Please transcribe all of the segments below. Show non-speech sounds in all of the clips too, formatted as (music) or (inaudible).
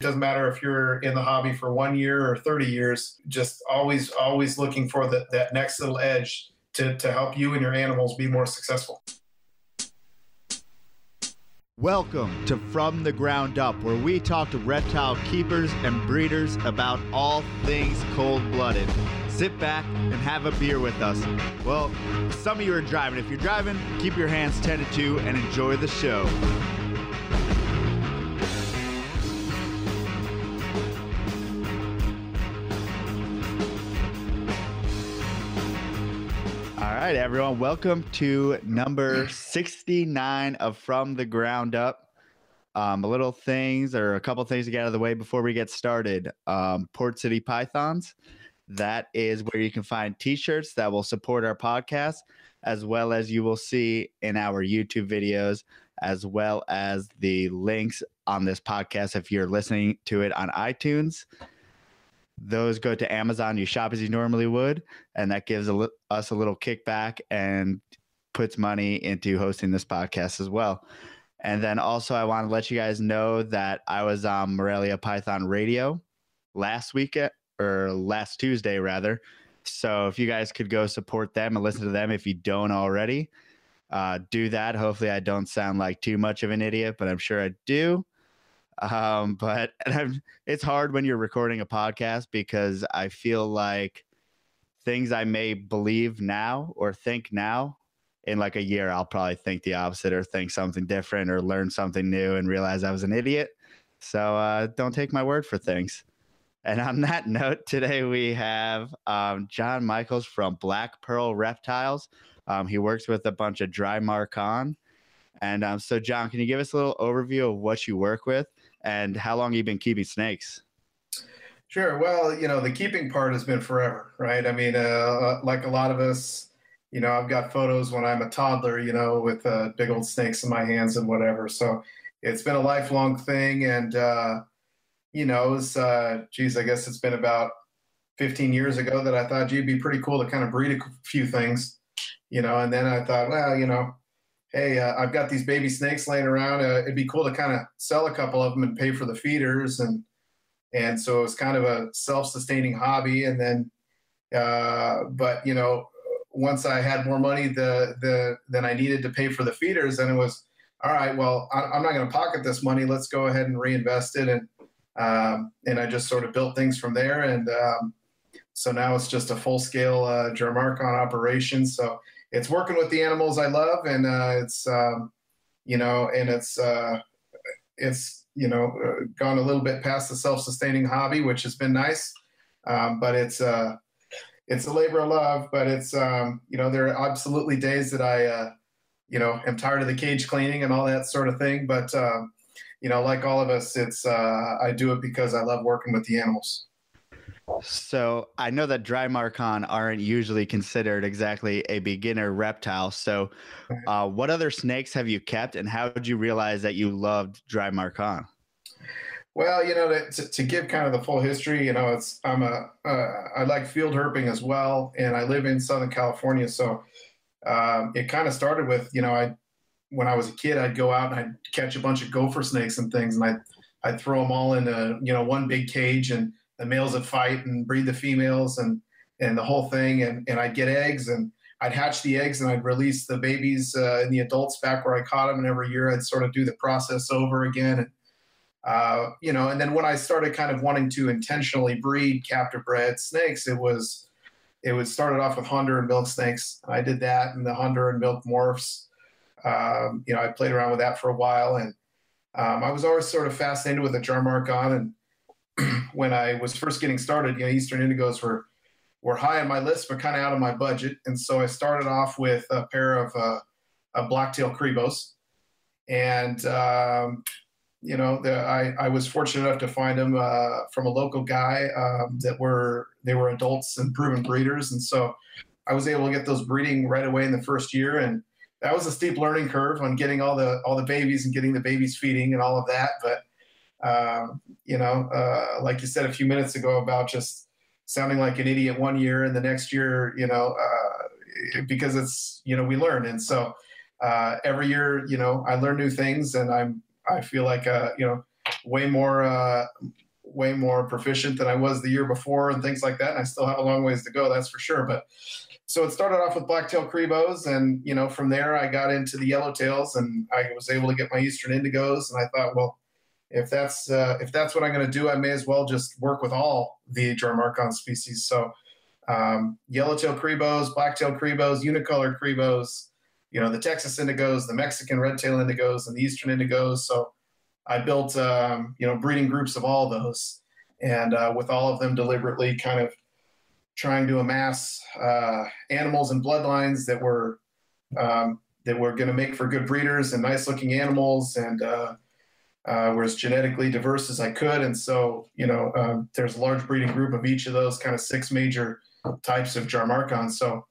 doesn't matter if you're in the hobby for one year or 30 years, just always, always looking for the, that next little edge to, to help you and your animals be more successful. Welcome to From the Ground Up, where we talk to reptile keepers and breeders about all things cold blooded. Sit back and have a beer with us. Well, some of you are driving. If you're driving, keep your hands tended to and enjoy the show. Right, everyone. Welcome to number 69 of From the Ground Up. Um, a little things or a couple things to get out of the way before we get started. Um, Port City Pythons. That is where you can find t shirts that will support our podcast, as well as you will see in our YouTube videos, as well as the links on this podcast if you're listening to it on iTunes those go to Amazon. You shop as you normally would, and that gives a li- us a little kickback and puts money into hosting this podcast as well. And then also, I want to let you guys know that I was on Morelia Python Radio last week or last Tuesday, rather. So if you guys could go support them and listen to them if you don't already, uh, do that. Hopefully, I don't sound like too much of an idiot, but I'm sure I do. Um, but it's hard when you're recording a podcast because I feel like things I may believe now or think now in like a year, I'll probably think the opposite or think something different or learn something new and realize I was an idiot. So uh, don't take my word for things. And on (laughs) that note, today we have um, John Michaels from Black Pearl Reptiles. Um, he works with a bunch of Drymarchon. And um, so, John, can you give us a little overview of what you work with and how long you been keeping snakes? Sure. Well, you know, the keeping part has been forever, right? I mean, uh, like a lot of us, you know, I've got photos when I'm a toddler, you know, with uh, big old snakes in my hands and whatever. So it's been a lifelong thing. And, uh, you know, it's, uh, geez, I guess it's been about 15 years ago that I thought, gee, it'd be pretty cool to kind of breed a few things, you know, and then I thought, well, you know, hey, uh, I've got these baby snakes laying around. Uh, it'd be cool to kind of sell a couple of them and pay for the feeders, and and so it was kind of a self-sustaining hobby. And then, uh, but you know, once I had more money the the than I needed to pay for the feeders, then it was all right. Well, I, am not going to pocket this money. Let's go ahead and reinvest it, and um, and I just sort of built things from there. And um, so now it's just a full-scale uh, Drymarchon operation. So it's working with the animals I love, and uh, it's um, you know, and it's uh, it's you know uh, gone a little bit past the self-sustaining hobby, which has been nice, um, but it's uh, it's a labor of love. But it's um, you know there are absolutely days that I uh, you know am tired of the cage cleaning and all that sort of thing, but um, you know, like all of us, it's uh, I do it because I love working with the animals. So I know that Drymarchon aren't usually considered exactly a beginner reptile. So, uh, what other snakes have you kept, and how did you realize that you loved Drymarchon? Well, you know, to, to, give kind of the full history, you know, it's I'm a uh, I like field herping as well, and I live in Southern California, so um, it kind of started with you know I when I was a kid I'd go out and I'd catch a bunch of gopher snakes and things, and I I'd, I'd throw them all in a you know one big cage and the males would fight and breed the females and and the whole thing. And and I'd get eggs and I'd hatch the eggs and I'd release the babies uh, and the adults back where I caught them. And every year I'd sort of do the process over again. And uh, you know and then when I started kind of wanting to intentionally breed captive bred snakes it was it was started off with Honduran milk snakes. I did that and the Honduran milk morphs. Um, you know I played around with that for a while. And um, I was always sort of fascinated with the Drymarchon and when I was first getting started, you know, Eastern Indigos were were high on my list, but kind of out of my budget. And so I started off with a pair of uh, a blacktail Cribos, and um, you know, the, I I was fortunate enough to find them uh, from a local guy um, that were they were adults and proven breeders, and so I was able to get those breeding right away in the first year, and that was a steep learning curve on getting all the all the babies and getting the babies feeding and all of that, but um, you know, uh, like you said a few minutes ago about just sounding like an idiot one year and the next year, you know, uh, because it's, you know, we learn. And so uh, every year, you know, I learn new things and I'm, I feel like, uh, you know, way more uh, way more proficient than I was the year before and things like that. And I still have a long ways to go, that's for sure. But so it started off with blacktail cribos, and you know from there I got into the yellowtails, and I was able to get my eastern indigos. And I thought, well, if that's uh, if that's what I'm going to do, I may as well just work with all the Drymarchon species. So um, yellowtail cribos, blacktail cribos, unicolor cribos, you know the Texas indigos, the Mexican redtail indigos, and the eastern indigos. So I built um, you know breeding groups of all those, and uh, with all of them deliberately kind of trying to amass uh, animals and bloodlines that were um, that were going to make for good breeders and nice looking animals and uh, were as genetically diverse as I could. And so you know um, there's a large breeding group of each of those kind of six major types of Drymarchon. So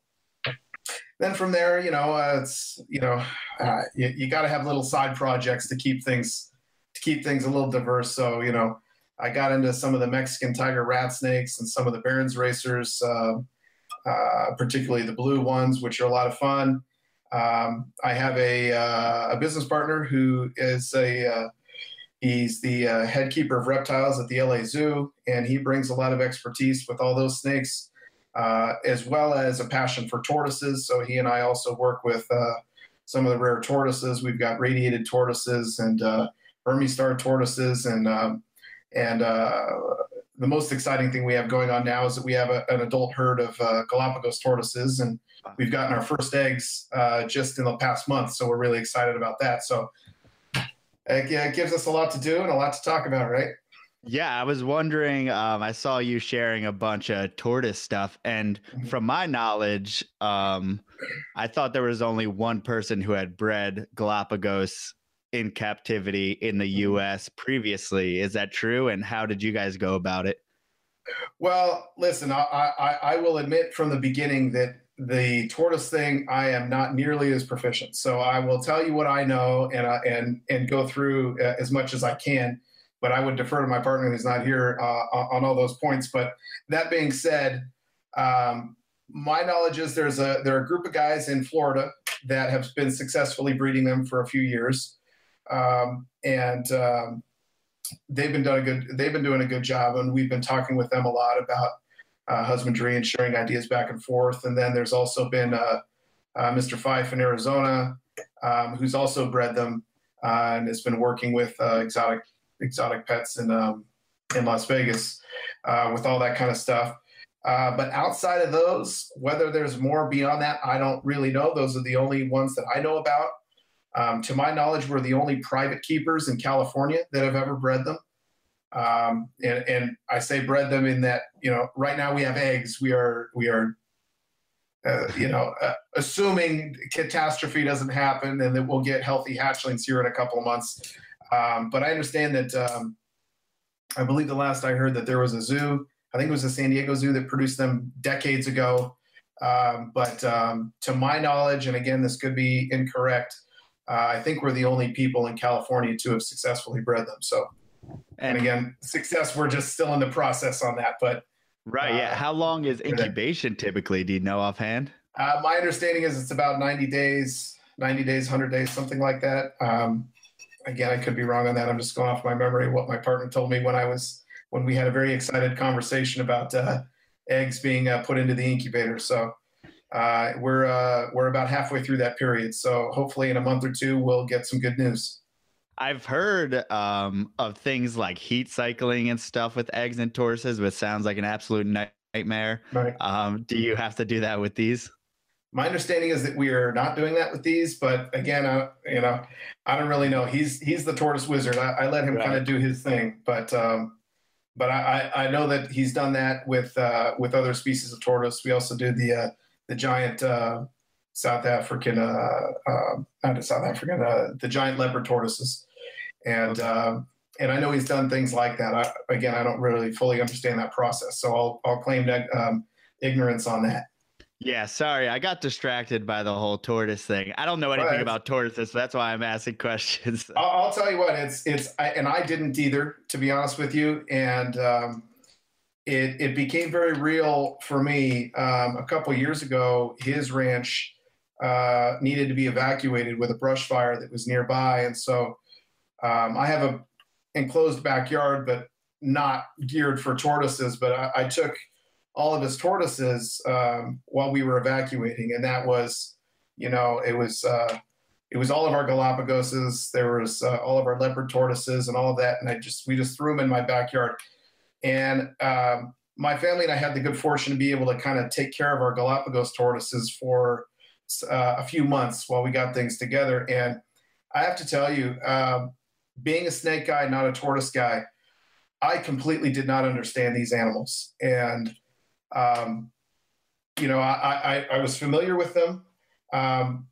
then from there, you know, uh, it's you know, uh, you, you got to have little side projects to keep things to keep things a little diverse. So you know, I got into some of the Mexican tiger rat snakes and some of the Baron's racers, uh, uh, particularly the blue ones, which are a lot of fun. Um, I have a, uh, a business partner who is a uh, he's the uh, head keeper of reptiles at the LA Zoo, and he brings a lot of expertise with all those snakes, uh, as well as a passion for tortoises. So he and I also work with some of the rare tortoises. We've got radiated tortoises and Burmese star tortoises and um, and uh, the most exciting thing we have going on now is that we have a, an adult herd of uh, Galapagos tortoises, and we've gotten our first eggs uh, just in the past month. So we're really excited about that. So it, it, gives us a lot to do and a lot to talk about, right? Yeah, I was wondering. Um, I saw you sharing a bunch of tortoise stuff, and mm-hmm. from my knowledge, um, I thought there was only one person who had bred Galapagos in captivity in the mm-hmm. US previously. Is that true? And how did you guys go about it? Well, listen, I, I, I will admit from the beginning that the tortoise thing, I am not nearly as proficient. So I will tell you what I know and uh, and and go through uh, as much as I can. But I would defer to my partner who's not here uh, on all those points. But that being said, um, my knowledge is there's a there are a group of guys in Florida that have been successfully breeding them for a few years um, and um, they've been doing a good they've been doing a good job, and we've been talking with them a lot about uh, husbandry and sharing ideas back and forth. And then there's also been uh, uh, Mr. Fife in Arizona, um, who's also bred them uh, and has been working with uh, exotic exotic pets in um, in Las Vegas with all that kind of stuff. but outside of those, whether there's more beyond that, I don't really know. Those are the only ones that I know about. Um, to my knowledge, we're the only private keepers in California that have ever bred them. Um, and, and, I say bred them in that you know right now we have eggs. We are we are uh, you know uh, assuming catastrophe doesn't happen and that we'll get healthy hatchlings here in a couple of months. Um, but I understand that um, I believe the last I heard that there was a zoo. I think it was the San Diego Zoo that produced them decades ago. Um, but um, to my knowledge, and again, this could be incorrect uh, I think we're the only people in California to have successfully bred them. So, and, and again, success, we're just still in the process on that. But right, uh, yeah. How long is incubation typically? Do you know offhand? Uh, my understanding is it's about 90 days, 90 days, 100 days, something like that. Um, again, I could be wrong on that. I'm just going off my memory of what my partner told me when I was when we had a very excited conversation about uh, eggs being uh, put into the incubator. So uh, we're uh, we're about halfway through that period. So hopefully, in a month or two, we'll get some good news. I've heard um, of things like heat cycling and stuff with eggs and tortoises, which sounds like an absolute nightmare. Right. Um, do you have to do that with these? My understanding is that we are not doing that with these, but again, I, you know, I don't really know. He's he's the tortoise wizard. I, I let him right. kind of do his thing, but um, but I, I know that he's done that with uh, with other species of tortoise. We also do the uh, the giant uh, South African, uh, uh, not South African, uh, the giant leopard tortoises, and uh, and I know he's done things like that. I, again, I don't really fully understand that process, so I'll I'll claim um, ignorance on that. Yeah, sorry, I got distracted by the whole tortoise thing. I don't know anything right. about tortoises, so that's why I'm asking (laughs) questions. I'll, I'll tell you what, it's it's, I, and I didn't either, to be honest with you, and um, it, it became very real for me um, a couple years ago. His ranch uh, needed to be evacuated with a brush fire that was nearby, and so um, I have a enclosed backyard, but not geared for tortoises. But I, I took all of his tortoises um, while we were evacuating, and that was, you know, it was uh, it was all of our Galapagoses. There was uh, all of our leopard tortoises and all of that, and I just we just threw them in my backyard. And um, my family and I had the good fortune to be able to kind of take care of our Galapagos tortoises for uh, a few months while we got things together. And I have to tell you, uh, being a snake guy, not a tortoise guy, I completely did not understand these animals. And, um, you know, I, I, I, was familiar with them. Um,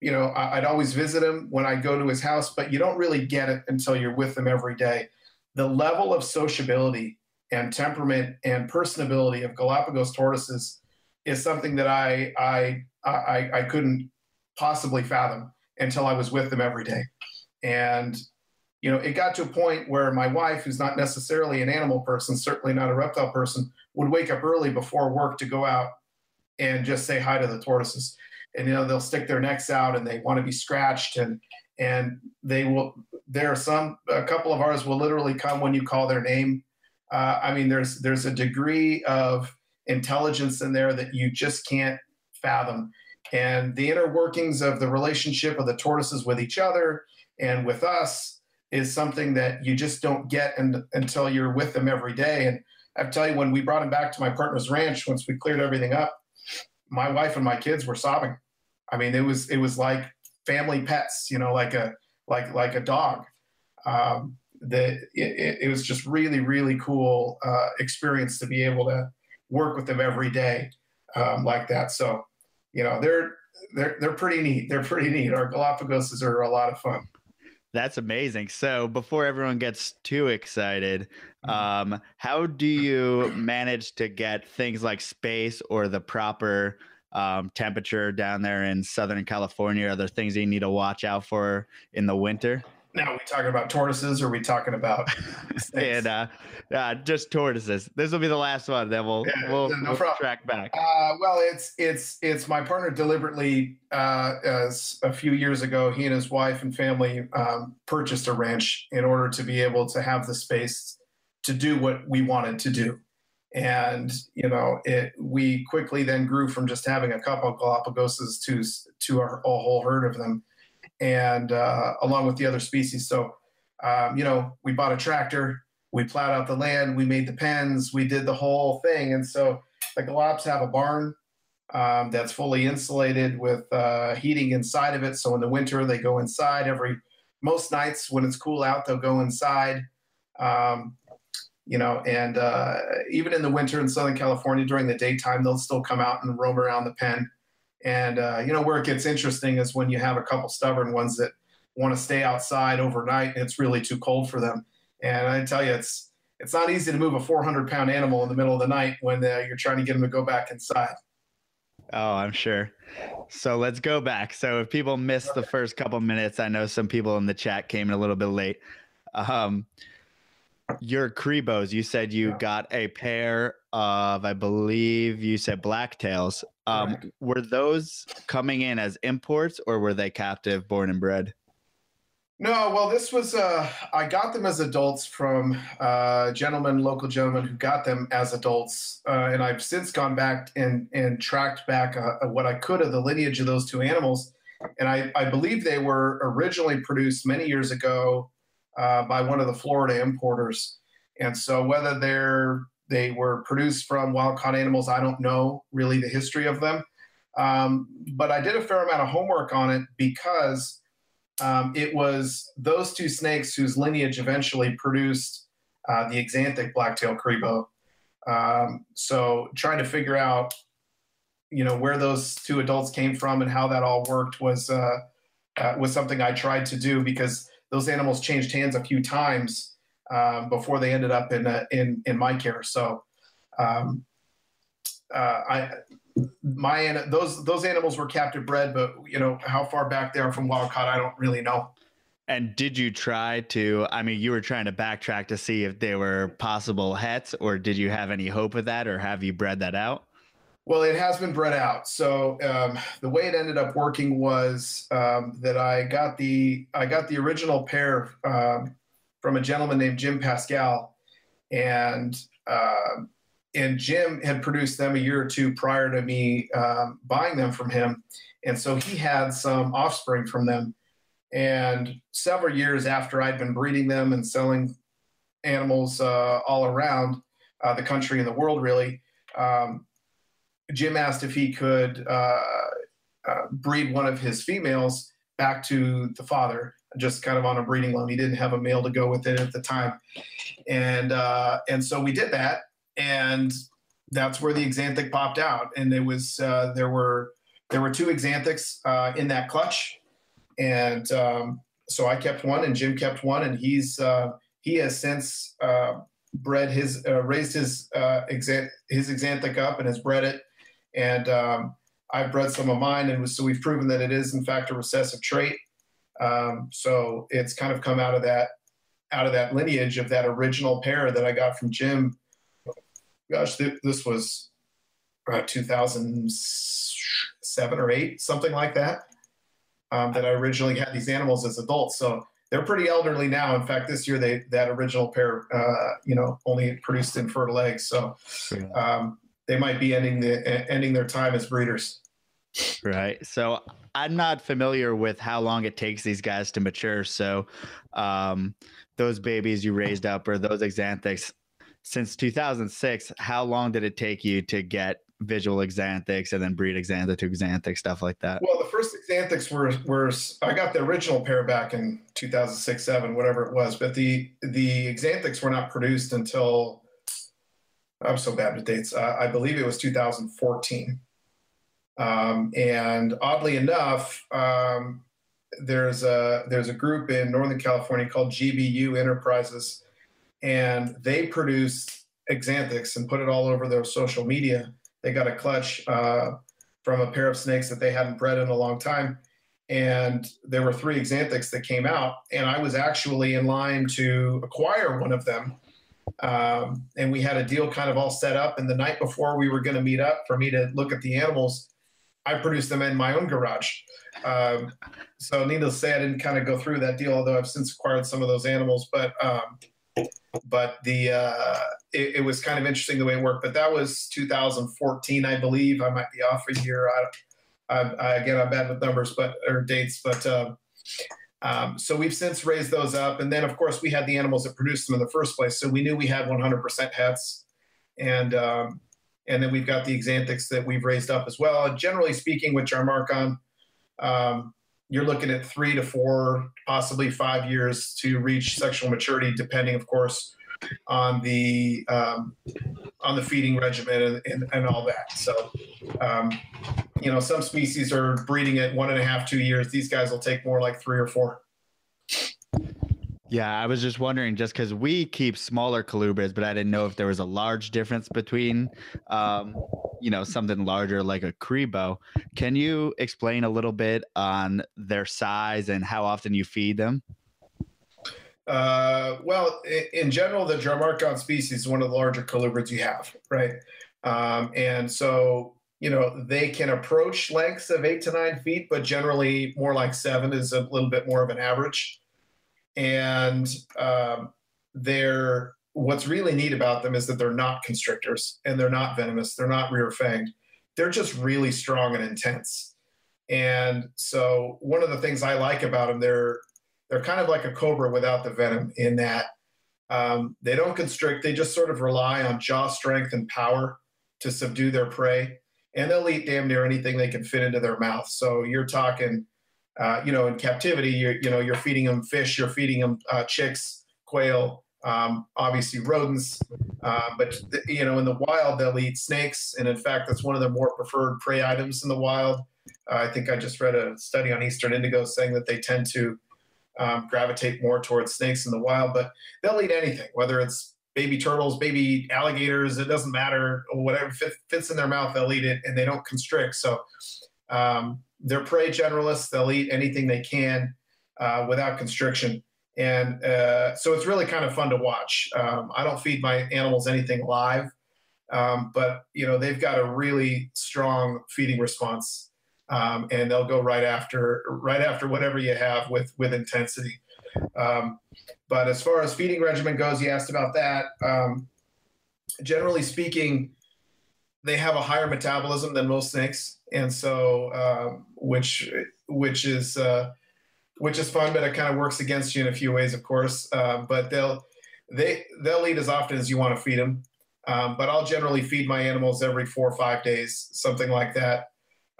you know, I, would always visit him when I go to his house, but you don't really get it until you're with them every day. The level of sociability and temperament and personability of Galapagos tortoises is something that I, I, I, I couldn't possibly fathom until I was with them every day. And, you know, it got to a point where my wife, who's not necessarily an animal person, certainly not a reptile person, would wake up early before work to go out and just say hi to the tortoises. And you know they'll stick their necks out and they want to be scratched and and they will there are some a couple of ours will literally come when you call their name. Uh, i mean there's there's a degree of intelligence in there that you just can't fathom. And the inner workings of the relationship of the tortoises with each other and with us is something that you just don't get in, until you're with them every day and i tell you when we brought him back to my partner's ranch once we cleared everything up my wife and my kids were sobbing. I mean, it was it was like family pets, you know, like a like like a dog. Um, that it, it, was just really really cool uh, experience to be able to work with them every day um, like that. So, you know, they're they're they're pretty neat. They're pretty neat. Our Galapagoses are a lot of fun. That's amazing. So before everyone gets too excited, mm-hmm. um, how do you manage to get things like space or the proper um, temperature down there in Southern California? Are there things you need to watch out for in the winter? Now, are we talking about tortoises or are we talking about (laughs) and uh, uh, just tortoises? This will be the last one. Then we'll yeah, we'll, no we'll track back. Uh, well, it's it's it's my partner deliberately. Uh, as a few years ago, he and his wife and family um, purchased a ranch in order to be able to have the space to do what we wanted to do. And you know, it we quickly then grew from just having a couple of Galapagoses to to a, a whole herd of them and uh, along with the other species. So, um, you know, we bought a tractor, we plowed out the land, we made the pens, we did the whole thing. And so the Galops have a barn um, that's fully insulated with uh, heating inside of it. So in the winter, they go inside every most nights when it's cool out, they'll go inside. Um, you know, and uh, even in the winter in Southern California during the daytime, they'll still come out and roam around the pen. And uh, you know where it gets interesting is when you have a couple stubborn ones that want to stay outside overnight and it's really too cold for them. And I tell you, it's it's not easy to move a 400 pound animal in the middle of the night when uh, you're trying to get them to go back inside. Oh, I'm sure. So let's go back. So if people missed okay. the first couple minutes, I know some people in the chat came in a little bit late. Um, your Cribos, you said you yeah. got a pair of, I believe you said blacktails. Um, right. Were those coming in as imports or were they captive, born and bred? No, well, this was, uh, I got them as adults from uh, gentlemen, local gentlemen who got them as adults. Uh, and I've since gone back and, and tracked back uh, what I could of the lineage of those two animals. And I, I believe they were originally produced many years ago uh, by one of the Florida importers. And so whether they're they were produced from wild caught animals, I don't know really the history of them. Um, but I did a fair amount of homework on it because um, it was those two snakes whose lineage eventually produced uh, the axanthic blacktail cribo. Um, so trying to figure out, you know, where those two adults came from and how that all worked was uh, uh, was something I tried to do because those animals changed hands a few times um, before they ended up in uh, in in my care. So, um, uh, I my those those animals were captive bred, but you know how far back they are from wild caught, I don't really know. And did you try to? I mean, you were trying to backtrack to see if they were possible hets, or did you have any hope of that, or have you bred that out? Well, it has been bred out. So um, the way it ended up working was um, that I got the I got the original pair um, from a gentleman named Jim Pascal, and uh, and Jim had produced them a year or two prior to me um, buying them from him, and so he had some offspring from them. And several years after I'd been breeding them and selling animals uh, all around uh, the country and the world, really, um, Jim asked if he could uh, uh, breed one of his females back to the father, just kind of on a breeding loan. He didn't have a male to go with it at the time, and uh, and so we did that, and that's where the Axanthic popped out. And it was uh, there were there were two Axanthics uh, in that clutch, and um, so I kept one, and Jim kept one, and he's uh, he has since bred his raised his uh, his Axanthic up and has bred it and um, I've bred some of mine, and so we've proven that it is in fact a recessive trait. Um, so it's kind of come out of that out of that lineage of that original pair that I got from Jim. Gosh, th- this was uh, 2007 or eight, something like that. Um, that I originally had these animals as adults. So they're pretty elderly now. In fact, this year they that original pair, uh, you know, only produced infertile eggs. So um, they might be ending the ending their time as breeders. Right. So I'm not familiar with how long it takes these guys to mature. So um, those babies you raised up or those Axanthics since 2006, how long did it take you to get visual Axanthics and then breed Axanthic to Axanthic stuff like that? Well, the first Axanthics were were I got the original pair back in 2006, seven, whatever it was, but the the Axanthics were not produced until I'm so bad with dates. Uh, I believe it was 2014. Um, and oddly enough, um, there's a there's a group in Northern California called GBU Enterprises, and they produce Axanthics and put it all over their social media. They got a clutch uh, from a pair of snakes that they hadn't bred in a long time, and there were three Axanthics that came out, and I was actually in line to acquire one of them um, and we had a deal kind of all set up. And the night before we were going to meet up for me to look at the animals, I produced them in my own garage. Um, so, needless to say, I didn't kind of go through that deal, although I've since acquired some of those animals. But um, but the uh, it, it, was kind of interesting the way it worked. But that was 2014, I believe. I might be off a year. I, I, again, I'm bad with numbers, but or dates. But uh, um, so we've since raised those up. And then, of course, we had the animals that produced them in the first place. So we knew we had 100% hets. And, um, and then we've got the Axanthics that we've raised up as well. Generally speaking, with Drymarchon, um, you're looking at three to four, possibly five years to reach sexual maturity, depending, of course, on the um, on the feeding regimen and, and, and all that. So, um, you know, some species are breeding at one and a half, two years. These guys will take more like three or four. Yeah, I was just wondering, just because we keep smaller colubrids, but I didn't know if there was a large difference between, um, you know, something larger like a Cribo. Can you explain a little bit on their size and how often you feed them? Uh, well, in general, the Drymarchon species is one of the larger colubrids you have, right? Um, and so, you know, they can approach lengths of eight to nine feet, but generally more like seven is a little bit more of an average. And um, they're what's really neat about them is that they're not constrictors and they're not venomous, they're not rear fanged. They're just really strong and intense. And so, one of the things I like about them, they're they're kind of like a cobra without the venom in that um, they don't constrict. They just sort of rely on jaw strength and power to subdue their prey, and they'll eat damn near anything they can fit into their mouth. So you're talking, uh, you know, in captivity, you're, you know, you're feeding them fish, you're feeding them uh, chicks, quail, um, obviously rodents, uh, but th- you know, in the wild they'll eat snakes, and in fact, that's one of their more preferred prey items in the wild. Uh, I think I just read a study on eastern indigo saying that they tend to um, gravitate more towards snakes in the wild, but they'll eat anything, whether it's baby turtles, baby alligators, it doesn't matter. Whatever fits in their mouth, they'll eat it and they don't constrict. So um, they're prey generalists. They'll eat anything they can uh, without constriction. And uh, so it's really kind of fun to watch. Um, I don't feed my animals anything live, um, but you know they've got a really strong feeding response um, and they'll go right after right after whatever you have with with intensity. Um, but as far as feeding regimen goes, you asked about that. Um, generally speaking, they have a higher metabolism than most snakes, and so um, which which is uh, which is fun, but it kind of works against you in a few ways, of course. Uh, but they'll they they'll eat as often as you want to feed them. Um, but I'll generally feed my animals every four or five days, something like that.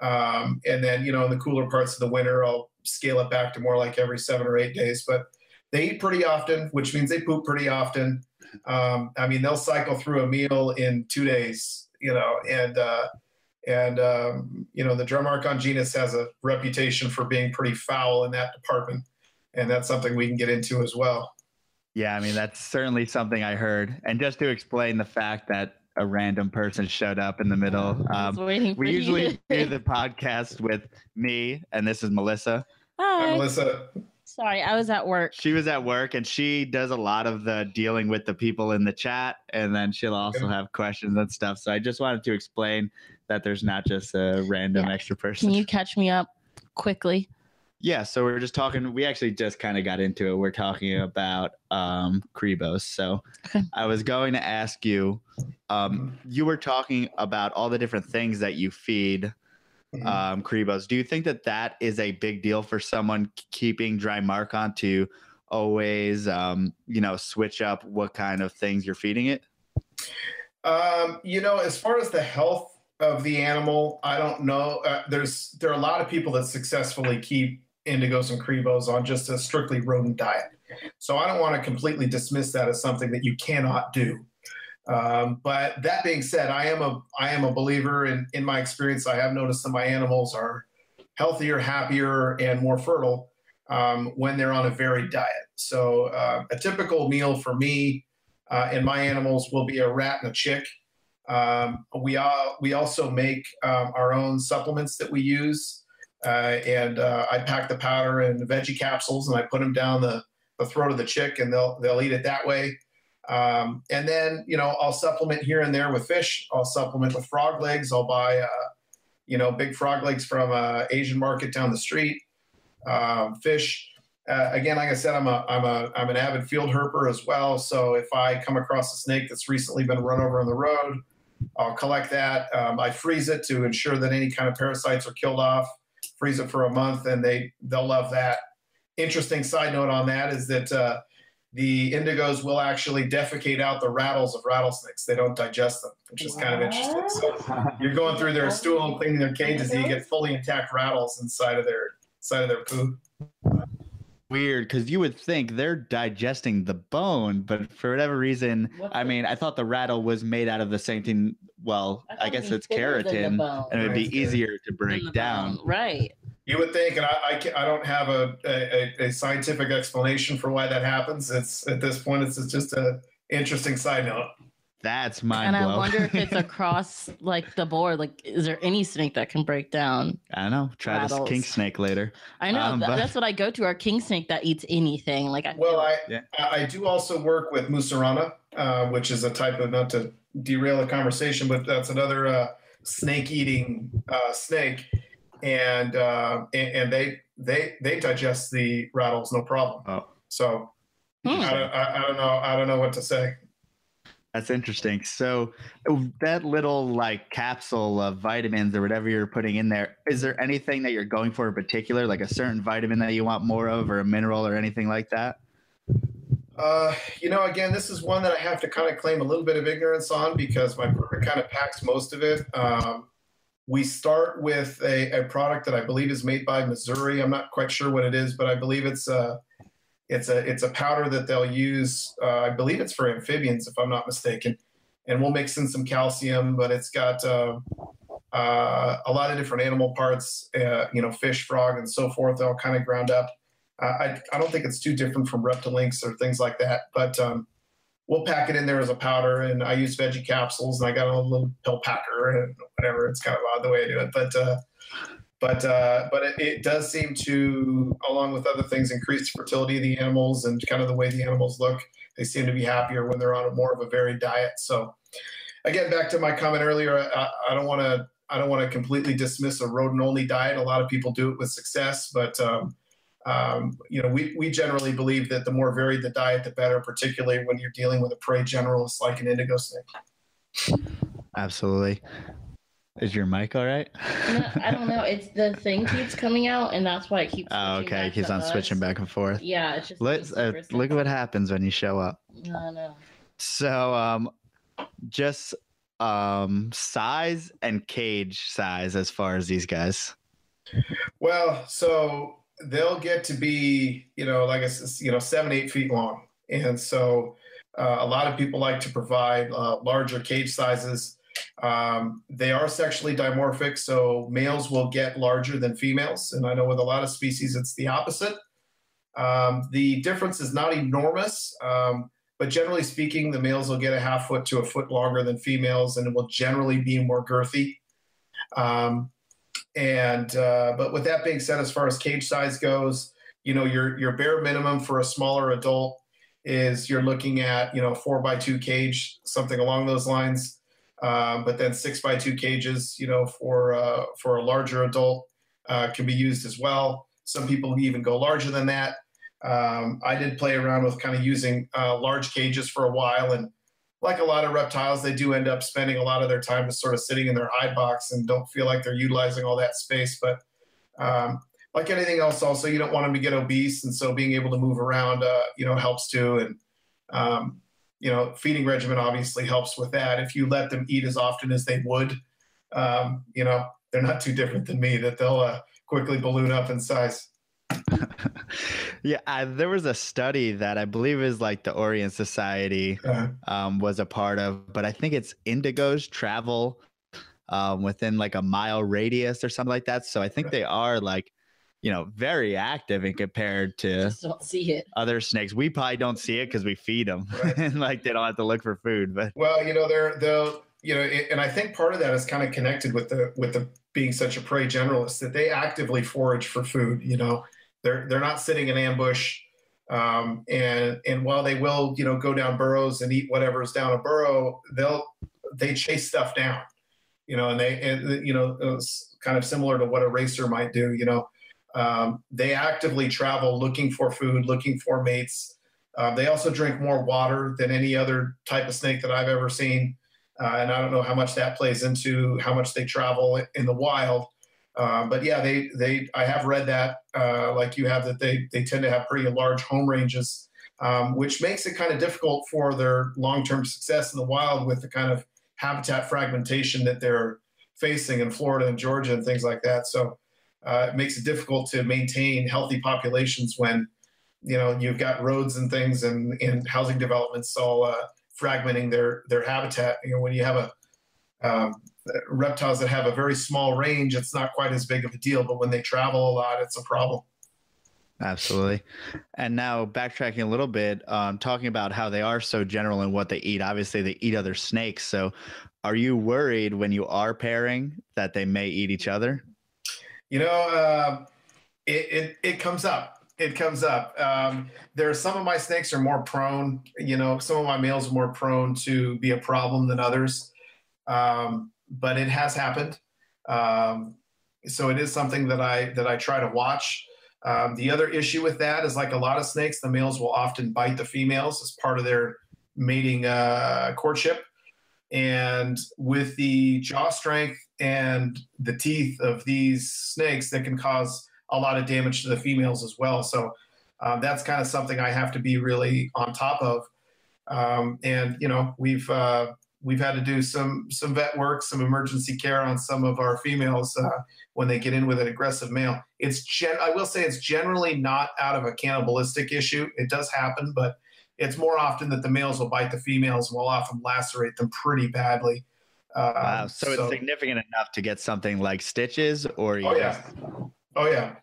Um, and then you know in the cooler parts of the winter, I'll scale it back to more like every seven or eight days. But they eat pretty often, which means they poop pretty often. Um, I mean, they'll cycle through a meal in two days, you know, and uh, and um, you know the Drymarchon genus has a reputation for being pretty foul in that department, and that's something we can get into as well. Yeah, I mean that's certainly something I heard. And just to explain the fact that a random person showed up in the middle, um, we usually do the podcast with me, and this is Melissa. Hi, Hi Melissa. Sorry, I was at work. She was at work, and she does a lot of the dealing with the people in the chat, and then she'll also have questions and stuff. So I just wanted to explain that there's not just a random yeah. extra person. Can you (laughs) catch me up quickly? Yeah, so we are just talking. We actually just kind of got into it. We're talking about um, Cribos. So. I was going to ask you. Um, you were talking about all the different things that you feed mm-hmm. um, Cribos. Do you think that that is a big deal for someone keeping Drymarchon to always, um, you know, switch up what kind of things you're feeding it? Um, you know, as far as the health of the animal, I don't know. Uh, there's there are a lot of people that successfully keep indigos and cribos on just a strictly rodent diet. So I don't want to completely dismiss that as something that you cannot do. Um, but that being said, I am a I am a believer, and in, in my experience, I have noticed that my animals are healthier, happier, and more fertile um, when they're on a varied diet. So uh, a typical meal for me uh, and my animals will be a rat and a chick. Um, we all we also make um, our own supplements that we use uh, and uh, I pack the powder in veggie capsules and I put them down the, the throat of the chick and they'll they'll eat it that way. Um, and then you know I'll supplement here and there with fish. I'll supplement with frog legs. I'll buy uh, you know big frog legs from a Asian market down the street. Um, fish. Uh, again, like I said, I'm a I'm a I'm an avid field herper as well. So if I come across a snake that's recently been run over on the road, I'll collect that. Um, I freeze it to ensure that any kind of parasites are killed off freeze it for a month, and they they'll love that. Interesting side note on that is that uh, the indigos will actually defecate out the rattles of rattlesnakes. They don't digest them, which is kind of interesting. So you're going through their stool and cleaning their cages, and you get fully intact rattles inside of their inside of their poop weird because you would think they're digesting the bone, but for whatever reason, What's I mean, I thought the rattle was made out of the same thing. Well, I, I guess it's keratin, and it would be easier to break down. Bone. Right. You would think, and I, I, I don't have a, a, a, scientific explanation for why that happens. It's at this point, it's just an interesting side note. That's my. And I wonder if it's (laughs) across like the board. Like, is there any snake that can break down? I don't know. Try rattles? this king snake later. I know. Um, but... That's what I go to. Our king snake that eats anything. Like, I well, I yeah. I do also work with mussurana, uh, which is a type of not to derail the conversation, but that's another uh, snake eating uh, snake, and, uh, and, and they they they digest the rattles no problem. Oh. So hmm. I, don't, I, I don't know. I don't know what to say. That's interesting. So that little like capsule of vitamins or whatever you're putting in there, is there anything that you're going for in particular, like a certain vitamin that you want more of or a mineral or anything like that? Uh, you know, again, this is one that I have to kind of claim a little bit of ignorance on because my partner kind of packs most of it. Um, we start with a, a, product that I believe is made by Mazuri. I'm not quite sure what it is, but I believe it's uh, it's a it's a powder that they'll use. Uh, I believe it's for amphibians, if I'm not mistaken. And we'll mix in some calcium, but it's got uh, uh, a lot of different animal parts, uh, you know, fish, frog, and so forth. They'll kind of ground up. I, I don't think it's too different from Reptilinks or things like that, but um, we'll pack it in there as a powder. And I use veggie capsules, and I got a little pill packer and whatever. It's kind of odd the way I do it, but uh, but uh, but it, it, does seem to, along with other things, increase the fertility of the animals and kind of the way the animals look. They seem to be happier when they're on a more of a varied diet. So, again, back to my comment earlier, I, I don't want to I don't want to completely dismiss a rodent only diet. A lot of people do it with success, but um, um, you know, we, we generally believe that the more varied the diet, the better, particularly when you're dealing with a prey generalist like an indigo snake. Absolutely. Is your mic all right? No, I don't know. It's the thing keeps coming out, and that's why it keeps. oh, okay. back Keeps to on us. switching back and forth. Yeah, it's just. Let's uh, look at what happens when you show up. No, no. So, um, just um, size and cage size as far as these guys. Well, so they'll get to be, you know, like I said, you know, seven, eight feet long. And so uh, a lot of people like to provide uh, larger cage sizes. Um, they are sexually dimorphic, so males will get larger than females. And I know with a lot of species, it's the opposite. Um, the difference is not enormous, um, but generally speaking, the males will get a half foot to a foot longer than females, and it will generally be more girthy. Um, and uh, but with that being said, as far as cage size goes, you know your your bare minimum for a smaller adult is you're looking at you know four by two cage, something along those lines. Um, but then six by two cages, you know, for uh, for a larger adult uh, can be used as well. Some people even go larger than that. Um, I did play around with kind of using uh, large cages for a while, and like a lot of reptiles, they do end up spending a lot of their time just sort of sitting in their hide box and don't feel like they're utilizing all that space. But um, like anything else, also you don't want them to get obese, and so being able to move around, uh, you know, helps too. And um, you know, feeding regimen obviously helps with that. If you let them eat as often as they would, um, you know, they're not too different than me. That they'll uh, quickly balloon up in size. (laughs) yeah, I, there was a study that I believe is like the Orianne Society Uh, um, was a part of, but I think it's indigos travel um, within like a mile radius or something like that. So I think they are like, you know, very active in compared to Just don't see it. other snakes. We probably don't see it because we feed them, Right. (laughs) and like they don't have to look for food. But Well, you know, they're they'll you know, it, and I think part of that is kind of connected with the with the being such a prey generalist that they actively forage for food. You know, they're they're not sitting in ambush, um, and and while they will you know go down burrows and eat whatever's down a burrow, they'll they chase stuff down. You know, and they and you know it's kind of similar to what a racer might do. You know, um, they actively travel looking for food, looking for mates. Uh, they also drink more water than any other type of snake that I've ever seen. Uh, and I don't know how much that plays into how much they travel in the wild. Uh, but yeah, they they I have read that uh, like you have that they they tend to have pretty large home ranges, um, which makes it kind of difficult for their long term success in the wild with the kind of habitat fragmentation that they're facing in Florida and Georgia and things like that. So uh, it makes it difficult to maintain healthy populations when you know you've got roads and things and, and housing developments all uh, fragmenting their their habitat. You know, when you have a um, reptiles that have a very small range, it's not quite as big of a deal. But when they travel a lot, it's a problem. Absolutely. And now backtracking a little bit, um, talking about how they are so general in what they eat. Obviously, they eat other snakes. So, are you worried when you are pairing that they may eat each other? You know, uh, it, it it comes up. It comes up. Um, there are some of my snakes are more prone. You know, some of my males are more prone to be a problem than others. Um, but it has happened. Um, so it is something that I that I try to watch. Um, the other issue with that is like a lot of snakes, the males will often bite the females as part of their mating uh, courtship. And with the jaw strength and the teeth of these snakes, that can cause a lot of damage to the females as well. So um, that's kind of something I have to be really on top of. Um, and you know, we've uh, we've had to do some some vet work, some emergency care on some of our females uh, when they get in with an aggressive male. It's gen- I will say it's generally not out of a cannibalistic issue. It does happen, but it's more often that the males will bite the females and will often lacerate them pretty badly. Uh, Wow. So, it's significant enough to get something like stitches or Oh, yeah. just- Oh yeah.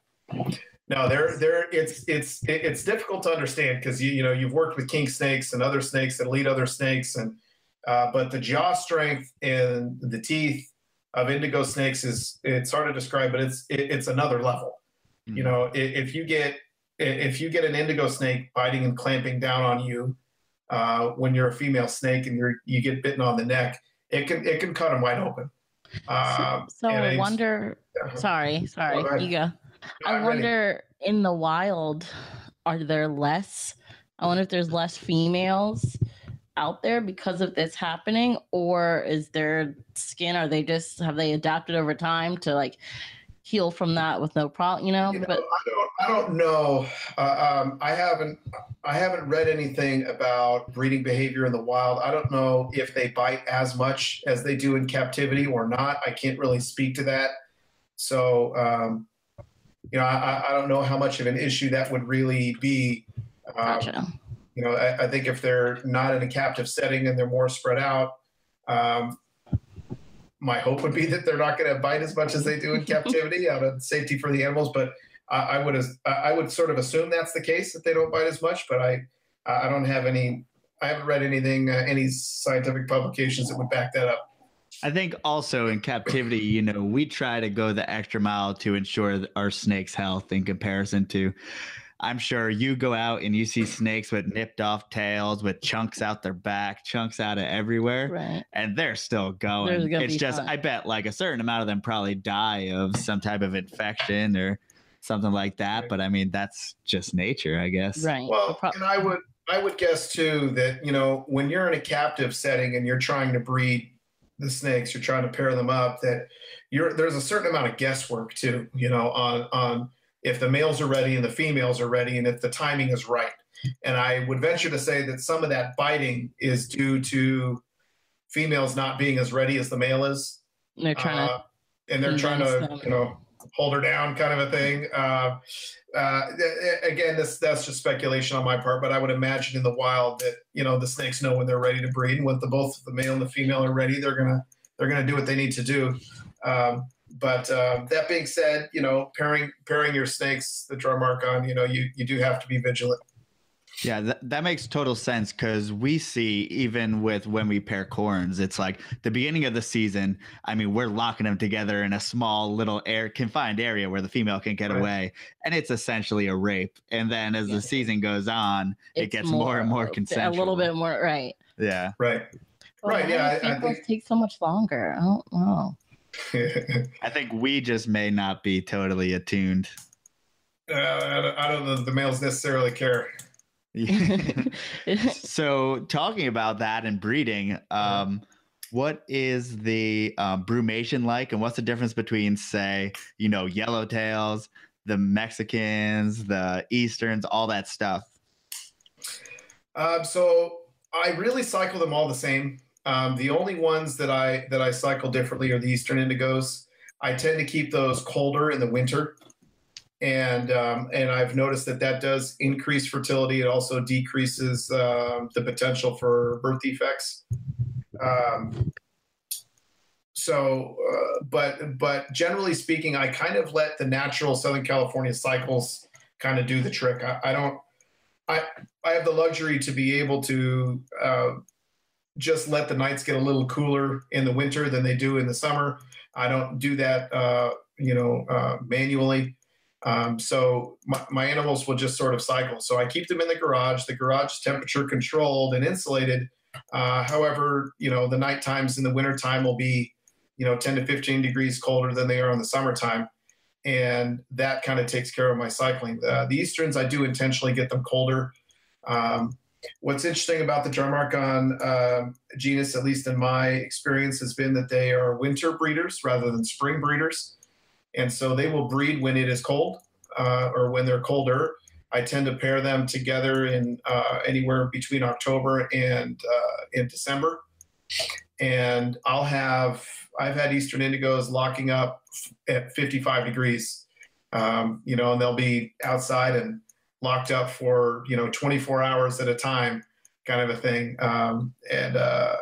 No, they're they're it's it's it's difficult to understand because you you know you've worked with king snakes and other snakes that lead other snakes and uh, but the jaw strength and the teeth of indigo snakes is it's hard to describe but it's it, it's another level. You know i- if you get if you get an indigo snake biting and clamping down on you uh, when you're a female snake and you're you get bitten on the neck, it can it can cut them wide open. Um, so and I it's- wonder. Sorry, sorry. go ahead. you go. I I'm ready. wonder in the wild, are there less? I wonder if there's less females out there because of this happening, or is their skin? Are they just have they adapted over time to like heal from that with no problem? You know, You know, but I don't, I don't know. Uh, um, I haven't, I haven't read anything about breeding behavior in the wild. I don't know if they bite as much as they do in captivity or not. I can't really speak to that. So, um, you know, I, I don't know how much of an issue that would really be. Um, gotcha. You know, I, I think if they're not in a captive setting and they're more spread out, um, my hope would be that they're not going to bite as much as they do in captivity out of safety for the animals. But I, I would, I would sort of assume that's the case that they don't bite as much. But I, I don't have any, I haven't read anything, uh, any scientific publications that would back that up. I think also in captivity, you know, we try to go the extra mile to ensure our snake's health in comparison to. I'm sure you go out and you see snakes with nipped off tails, with chunks out their back, chunks out of everywhere, Right. and they're still going. gonna It's just, fun. I bet like a certain amount of them probably die of some type of infection or something like that. But I mean, that's just nature, I guess. Right. Well, pro- and I would I would guess too that you know when you're in a captive setting and you're trying to breed the snakes, you're trying to pair them up. That you're there's a certain amount of guesswork too. You know on on if the males are ready and the females are ready and if the timing is right. And I would venture to say that some of that biting is due to females not being as ready as the male is they're trying uh, and they're trying to them. you know hold her down kind of a thing uh, uh, again this that's just speculation on my part but i would imagine in the wild that you know the snakes know when they're ready to breed and when the both the male and the female are ready they're gonna they're gonna do what they need to do um, but um, that being said you know pairing pairing your snakes the Drymarchon you know you you do have to be vigilant Yeah, that, that makes total sense because we see even with when we pair corns, it's like the beginning of the season. I mean, we're locking them together in a small little air confined area where the female can get Right. away, and it's essentially a rape. And then as Yeah. the season goes on, it gets more and more consensual. A little bit more, right. Yeah, right But Right, yeah, do I- I females think- take so much longer. I don't know. (laughs) I think we just may not be totally attuned. uh, I don't- I don't know that the males necessarily care (laughs) so talking about that and breeding um what is the um, brumation like and what's the difference between say you know yellowtails the mexicans the easterns all that stuff Um, so I really cycle them all the same. Um, the only ones that I that I cycle differently are the eastern indigos. I tend to keep those colder in the winter, and um, and I've noticed that that does increase fertility. It also decreases um, the potential for birth defects. Um, so, uh, but but generally speaking, I kind of let the natural Southern California cycles kind of do the trick. I, I don't. I I have the luxury to be able to uh, just let the nights get a little cooler in the winter than they do in the summer. I don't do that, uh, you know, uh, manually. Um, so my, my animals will just sort of cycle. So I keep them in the garage. The garage is temperature controlled and insulated. Uh, however, you know, the night times in the winter time will be, you know, 10 to 15 degrees colder than they are in the summertime and that kind of takes care of my cycling. Uh, the Easterns, I do intentionally get them colder. Um, what's interesting about the Drymarchon uh, genus, at least in my experience, has been that they are winter breeders rather than spring breeders. And so they will breed when it is cold uh, or when they're colder. I tend to pair them together in uh, anywhere between October and uh, in December. And I'll have, I've had Eastern Indigos locking up at 55 degrees, um, you know, and they'll be outside and locked up for, you know, 24 hours at a time kind of a thing. Um, and uh,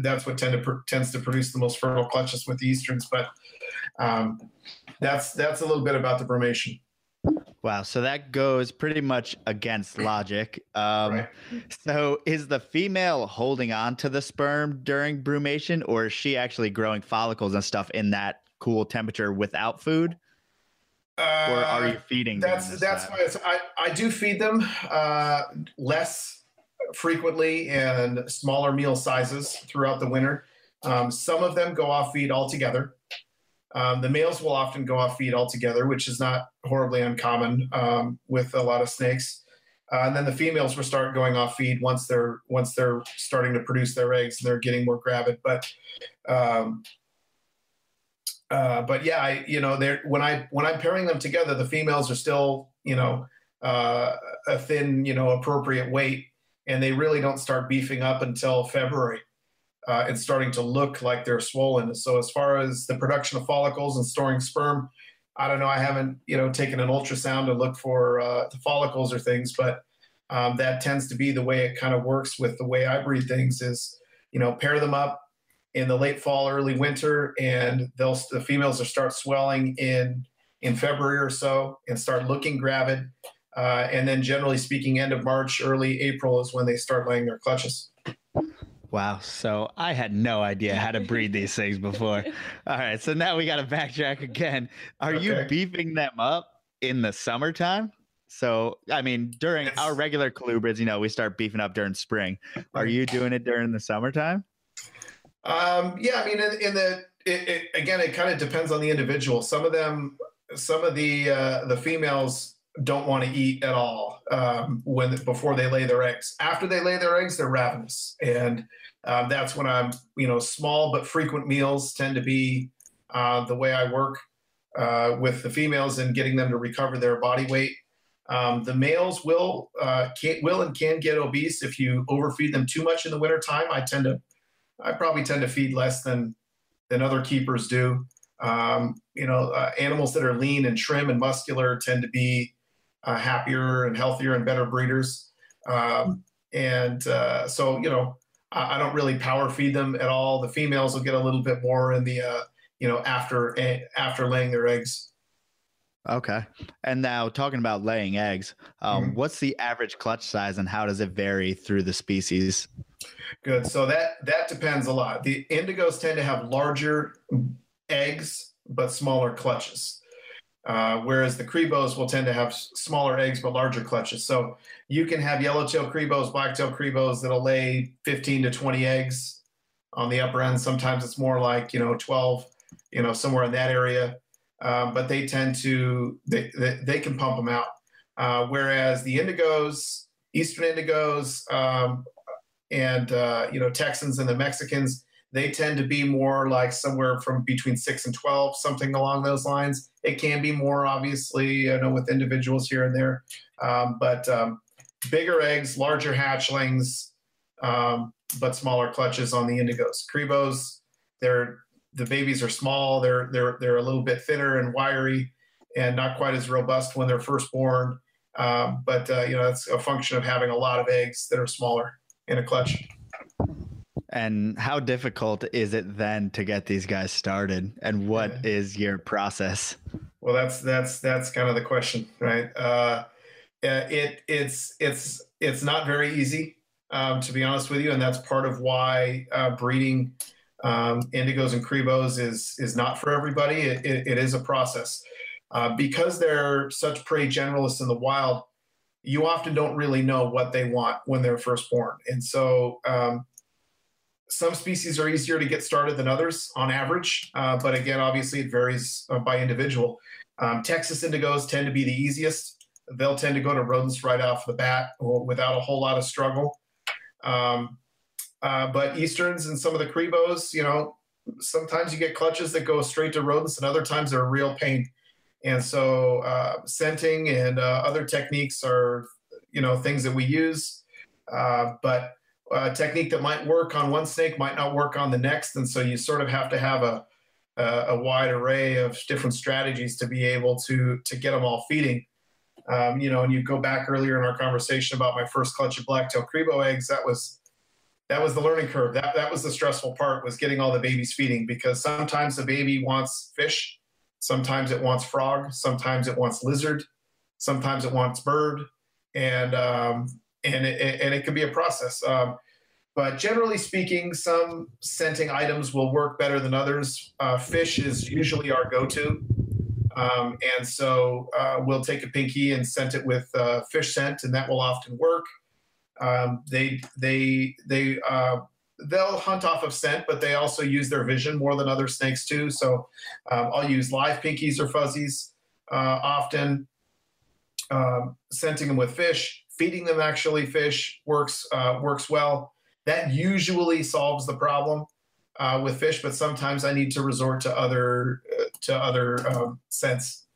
that's what tend to pr- tends to produce the most fertile clutches with the Easterns. But um, that's, that's a little bit about the brumation. wow so that goes pretty much against logic um Right. so is the female holding on to the sperm during brumation or is she actually growing follicles and stuff in that cool temperature without food or are Uh, you feeding them that's that's why it's, I, I do feed them uh, less frequently and smaller meal sizes throughout the winter. Um, some of them go off feed altogether, Um, the males will often go off feed altogether, which is not horribly uncommon um, with a lot of snakes. Uh, and then the females will start going off feed once they're once they're starting to produce their eggs and they're getting more gravid. But um, uh, but yeah, I, you know, they're when I when I'm pairing them together, the females are still you know uh, a thin you know appropriate weight, and they really don't start beefing up until February. Uh, and starting to look like they're swollen. So as far as the production of follicles and storing sperm, I don't know. I haven't, you know, taken an ultrasound to look for uh, the follicles or things, but um, that tends to be the way it kind of works with the way I breed things. Is you know, pair them up in the late fall, early winter, and they'll the females will start swelling in in February or so and start looking gravid. Uh, and then, generally speaking, end of March, early April is when they start laying their clutches. Wow. So I had no idea how to breed these things before. (laughs) All right. So now we got to backtrack again. Are okay. you beefing them up in the summertime? So, I mean, during our regular colubrids, you know, we start beefing up during spring. Are you doing it during the summertime? Um, yeah. I mean, in, in the, it, it, again, it kind of depends on the individual. Some of them, some of the, uh, the females don't want to eat at all um, when before they lay their eggs. After they lay their eggs, they're ravenous, and um, that's when I'm you know small but frequent meals tend to be uh, the way I work uh, with the females and getting them to recover their body weight. Um, the males will uh, can, will and can get obese if you overfeed them too much in the wintertime. I tend to I probably tend to feed less than than other keepers do. Um, you know, uh, animals that are lean and trim and muscular tend to be uh, happier and healthier and better breeders. Um, and uh, so, you know, I, I, don't really power feed them at all. The females will get a little bit more in the, uh, you know, after after laying their eggs. Okay. And now talking about laying eggs, um, mm-hmm. what's the average clutch size and how does it vary through the species? Good. So that that depends a lot. The indigos tend to have larger eggs but smaller clutches. Uh, whereas the cribos will tend to have smaller eggs but larger clutches. So you can have yellowtail cribos, blacktail cribos that'll lay 15 to 20 eggs on the upper end. Sometimes it's more like you know 12, you know somewhere in that area. Um, but they tend to they, they, they can pump them out. Uh, whereas the indigos, eastern indigos, um, and uh, you know Texans and the Mexicans, they tend to be more like somewhere from between six and 12, something along those lines. It can be more, obviously, you know, with individuals here and there. Um, but um, bigger eggs, larger hatchlings, um, but smaller clutches on the indigos. Cribos, they're the babies are small. They're they're they're a little bit thinner and wiry, and not quite as robust when they're first born. Um, but uh, you know, it's a function of having a lot of eggs that are smaller in a clutch. And how difficult is it then to get these guys started? And what yeah. is your process? Well, that's that's that's kind of the question, right? Uh, it it's it's it's not very easy, um, to be honest with you, and that's part of why uh, breeding um, indigos and cribos is is not for everybody. It, it, it is a process uh, because they're such prey generalists in the wild. You often don't really know what they want when they're first born, and so um, some species are easier to get started than others on average, uh, but again, obviously it varies uh, by individual. Um, Texas indigos tend to be the easiest. They'll tend to go to rodents right off the bat without a whole lot of struggle. Um, uh, but Easterns and some of the Cribos, you know, sometimes you get clutches that go straight to rodents, and other times they're a real pain. And so, uh, scenting and uh, other techniques are, you know, things that we use. Uh, but a technique that might work on one snake might not work on the next, and so you sort of have to have a a, a wide array of different strategies to be able to to get them all feeding. Um, you know, and you go back earlier in our conversation about my first clutch of blacktail cribo eggs. That was that was the learning curve. That that was the stressful part was getting all the babies feeding because sometimes the baby wants fish, sometimes it wants frog, sometimes it wants lizard, sometimes it wants bird, and um, and it, and it can be a process. Um, but generally speaking, some scenting items will work better than others. Uh, fish is usually our go-to, um, and so uh, we'll take a pinky and scent it with uh, fish scent, and that will often work. Um, they they they uh, they'll hunt off of scent, but they also use their vision more than other snakes too. So um, I'll use live pinkies or fuzzies uh, often. Um, scenting them with fish, feeding them actually fish works uh, works well. That usually solves the problem uh, with fish, but sometimes I need to resort to other uh, to other um, scents.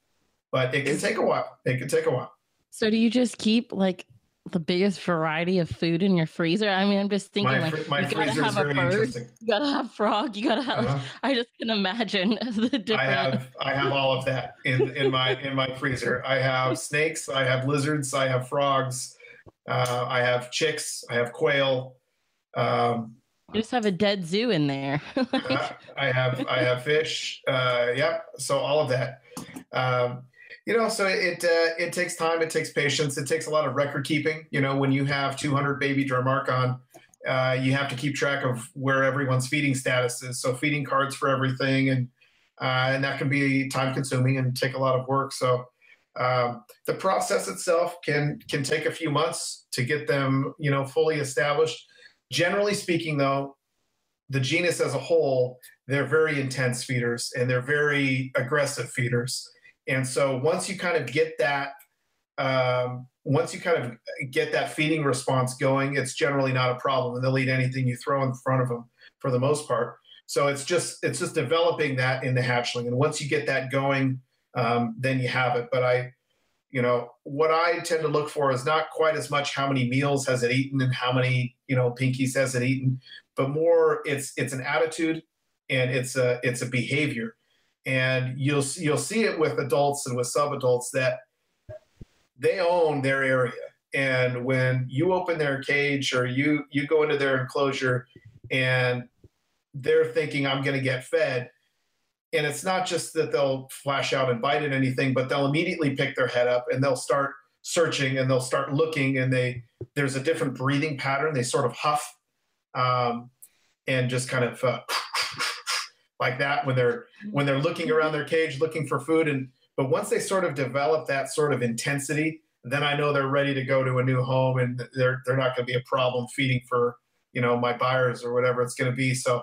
But it can take a while. It can take a while. So do you just keep like the biggest variety of food in your freezer? I mean, I'm just thinking My, like my you gotta have a bird, you gotta have frog, you gotta have. Uh-huh. I just can imagine (laughs) the different. I have I have all of that in in my in my freezer. I have snakes, I have lizards, I have frogs, uh, I have chicks, I have quail. Um, you just have a dead zoo in there. (laughs) uh, I have I have fish. Uh, yep. So all of that. Um, you know, so it uh, it takes time. It takes patience. It takes a lot of record keeping. You know, when you have 200 baby Drymarchon, uh, you have to keep track of where everyone's feeding status is. So feeding cards for everything, and uh, and that can be time consuming and take a lot of work. So um, the process itself can can take a few months to get them, you know, fully established. Generally speaking, though, the genus as a whole, they're very intense feeders and they're very aggressive feeders. And so once you kind of get that, um, once you kind of get that feeding response going, it's generally not a problem, and they'll eat anything you throw in front of them for the most part. So it's just it's just developing that in the hatchling, and once you get that going, um, then you have it. But I, you know, what I tend to look for is not quite as much how many meals has it eaten and how many you know pinkies has it eaten, but more it's it's an attitude and it's a it's a behavior and you'll you'll see it with adults and with subadults that they own their area. And when you open their cage or you you go into their enclosure and they're thinking i'm going to get fed and it's not just that they'll flash out and bite at anything but they'll immediately pick their head up and they'll start searching and they'll start looking and they there's a different breathing pattern. They sort of huff um, and just kind of uh, like that when they're when they're looking around their cage looking for food. And but once they sort of develop that sort of intensity then i know they're ready to go to a new home and they're they're not going to be a problem feeding for you know my buyers or whatever it's going to be. So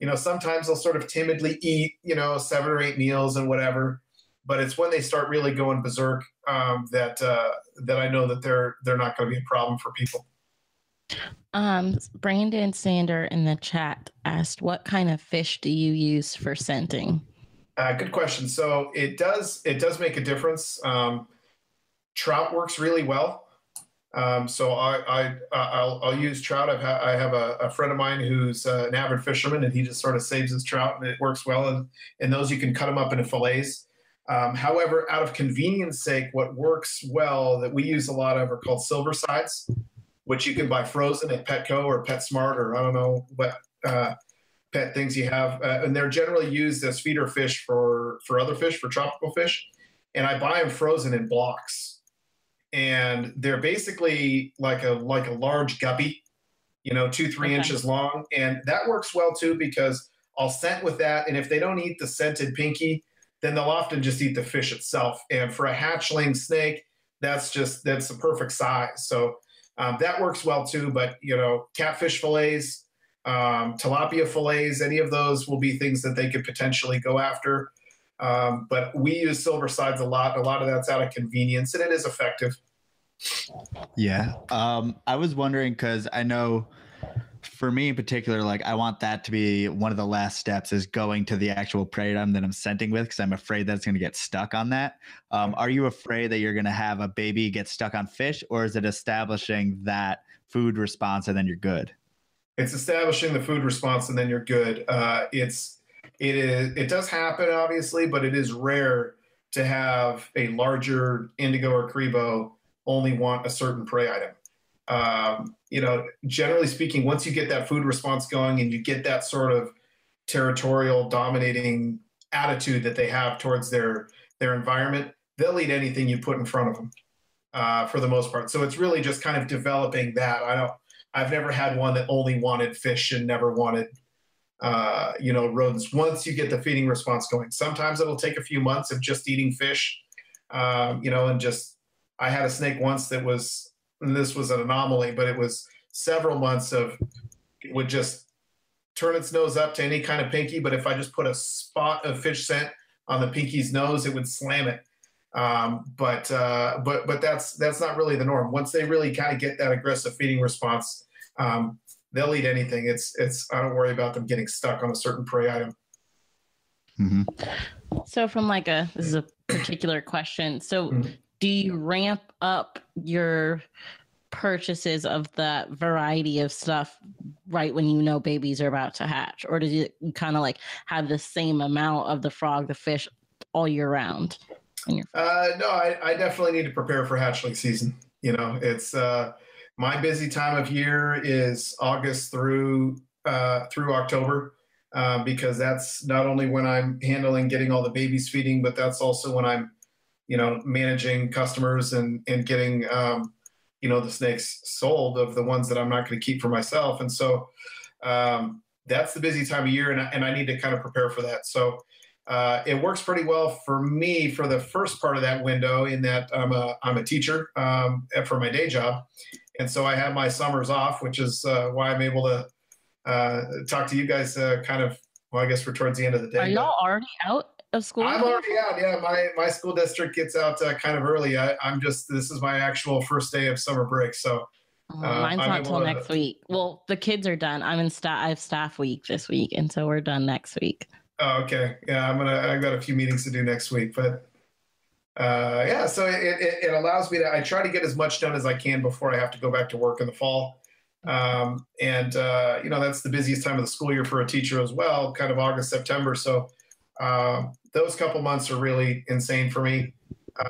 you know sometimes they'll sort of timidly eat you know seven or eight meals and whatever but it's when they start really going berserk um, that uh, that i know that they're they're not going to be a problem for people Um, Brandon Sander in the chat asked, "What kind of fish do you use for scenting?" Uh, good question. So it does it does make a difference. Um, trout works really well. Um, so I, I I'll, I'll use trout. I've ha- I have a, a friend of mine who's uh, an avid fisherman, and he just sort of saves his trout, and it works well. And and those you can cut them up into fillets. Um, however, out of convenience sake, what works well that we use a lot of are called silver sides, which you can buy frozen at Petco or PetSmart or I don't know what uh, pet things you have, uh, and they're generally used as feeder fish for for other fish for tropical fish. And I buy them frozen in blocks, and they're basically like a like a large guppy, you know, two three Okay. inches long, and that works well too because I'll scent with that, and if they don't eat the scented pinky, then they'll often just eat the fish itself. And for a hatchling snake, that's just that's the perfect size. So um, that works well too. But you know, catfish fillets, um, tilapia fillets, any of those will be things that they could potentially go after. Um, but we use silver sides a lot. A lot of that's out of convenience, and it is effective. Yeah. Um, I was wondering because I know for me in particular, like I want that to be one of the last steps is going to the actual prey item that I'm scenting with because I'm afraid that it's going to get stuck on that. Um, are you afraid that you're going to have a baby get stuck on fish, or is it establishing that food response and then you're good? It's establishing the food response, and then you're good. Uh, it's it is it does happen obviously, but it is rare to have a larger indigo or cribo only want a certain prey item. Um, you know, generally speaking, once you get that food response going and you get that sort of territorial dominating attitude that they have towards their their environment, they'll eat anything you put in front of them uh, for the most part. So it's really just kind of developing that. I don't. I've never had one that only wanted fish and never wanted, uh, you know, rodents. Once you get the feeding response going, sometimes it'll take a few months of just eating fish, um, you know, and just. I had a snake once that was, and this was an anomaly, but it was several months of it would just turn its nose up to any kind of pinky, but if I just put a spot of fish scent on the pinky's nose, it would slam it. Um, but uh, but but that's that's not really the norm. Once they really kind of get that aggressive feeding response, um, they'll eat anything. It's it's I don't worry about them getting stuck on a certain prey item. Mm-hmm. So from like a this is a particular question. So Mhm. Do you ramp up your purchases of that variety of stuff right when you know babies are about to hatch or does it kind of like have the same amount of the frog the fish all year round Uh, no, I, I definitely need to prepare for hatchling season. You know, it's uh, my busy time of year is August through uh, through October uh, because that's not only when I'm handling getting all the babies feeding, but that's also when I'm, you know, managing customers and and getting um, you know the snakes sold of the ones that I'm not going to keep for myself. And so um, that's the busy time of year, and I, and I need to kind of prepare for that. So uh, it works pretty well for me for the first part of that window in that I'm a, I'm a teacher um, for my day job. And so I have my summers off, which is uh, why I'm able to uh, talk to you guys uh, kind of, well, I guess we're towards the end of the day. are y'all already out of school I'm already out. Yeah, my, my school district gets out uh, kind of early. I, I'm just, this is my actual first day of summer break. So Oh, uh, mine's I'm not till to- next week well the kids are done i'm in staff i have staff week this week and so we're done next week Oh, okay. Yeah, I'm gonna. I've got a few meetings to do next week, but uh, yeah. So it, it, it allows me to. I try to get as much done as I can before I have to go back to work in the fall. Um, and uh, you know that's the busiest time of the school year for a teacher as well, kind of August, September. So um, those couple months are really insane for me.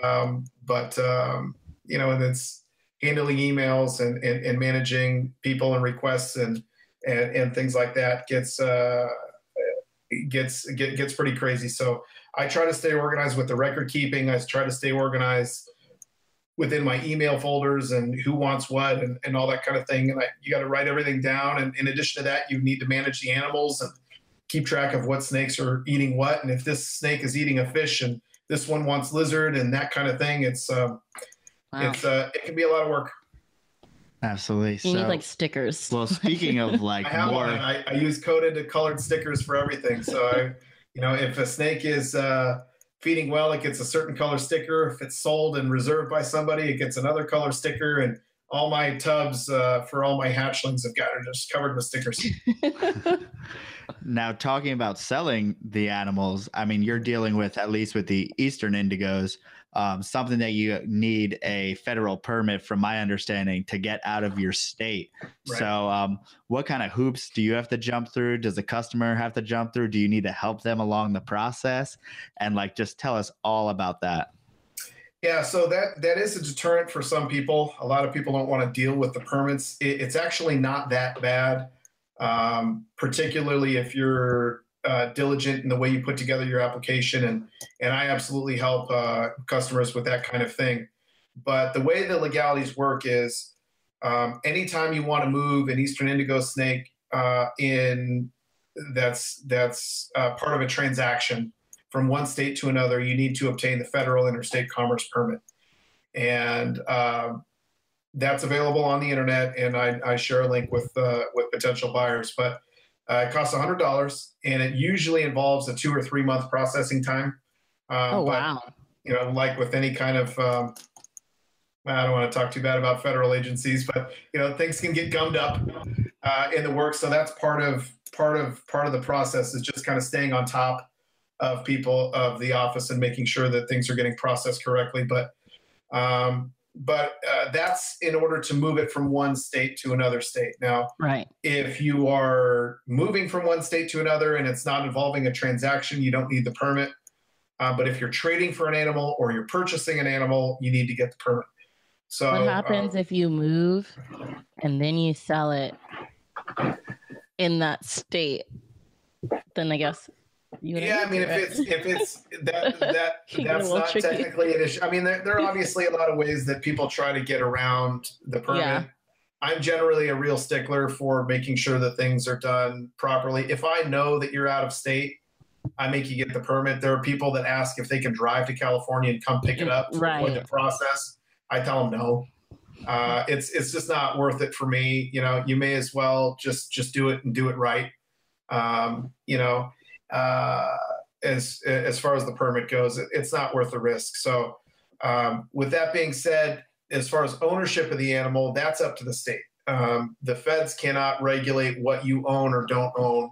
Um, but um, you know, and it's handling emails and, and, and managing people and requests and and, and things like that gets uh, gets get, gets pretty crazy. So I try to stay organized with the record keeping. I try to stay organized within my email folders and who wants what and, and all that kind of thing. And I, you got to write everything down. And in addition to that, you need to manage the animals and keep track of what snakes are eating what. And if this snake is eating a fish and this one wants lizard and that kind of thing, it's um, wow. it's uh, it can be a lot of work. Absolutely. you so, need like stickers well, speaking of (laughs) like I have more, one. I, I use coded colored stickers for everything. So I, you know, if a snake is uh, feeding well, it gets a certain color sticker. If it's sold and reserved by somebody, it gets another color sticker. And all my tubs uh, for all my hatchlings have got are just covered with stickers. (laughs) now talking about selling the animals, I mean, you're dealing with at least with the eastern indigos, um, something that you need a federal permit, from my understanding, to get out of your state. Right. So, um, what kind of hoops do you have to jump through? Does the customer have to jump through? Do you need to help them along the process? And like, just tell us all about that. Yeah, so that that is a deterrent for some people. A lot of people don't want to deal with the permits. It, it's actually not that bad, um, particularly if you're uh, diligent in the way you put together your application. And and I absolutely help uh, customers with that kind of thing. But the way the legalities work is, um, anytime you want to move an eastern indigo snake uh, in, that's that's uh, part of a transaction from one state to another, you need to obtain the federal interstate commerce permit. And um, that's available on the internet, and I, I share a link with uh, with potential buyers. But uh, it costs hundred dollars, and it usually involves a two or three month processing time. Um, oh but, wow You know, like with any kind of, um, I don't want to talk too bad about federal agencies, but you know, things can get gummed up uh, in the works. So that's part of part of part of the process is just kind of staying on top of people of the office and making sure that things are getting processed correctly. But um, but uh, that's in order to move it from one state to another state. Now, right if you are moving from one state to another and it's not involving a transaction, you don't need the permit. Uh, but if you're trading for an animal or you're purchasing an animal, you need to get the permit. So what happens um, if you move and then you sell it in that state then i guess you yeah, I mean, if right? it's if it's (laughs) that that (laughs) Can get a that's not tricky. technically an issue. I mean, there, there are obviously a lot of ways that people try to get around the permit. Yeah. I'm generally a real stickler for making sure that things are done properly. If I know that you're out of state, I make you get the permit. There are people that ask if they can drive to California and come pick it up Right. the process. I tell them no. Uh, it's it's just not worth it for me. You know, you may as well just just do it and do it right. Um, you know, uh, as as far as the permit goes, it, it's not worth the risk. So, um, with that being said, as far as ownership of the animal, that's up to the state. Um, the feds cannot regulate what you own or don't own.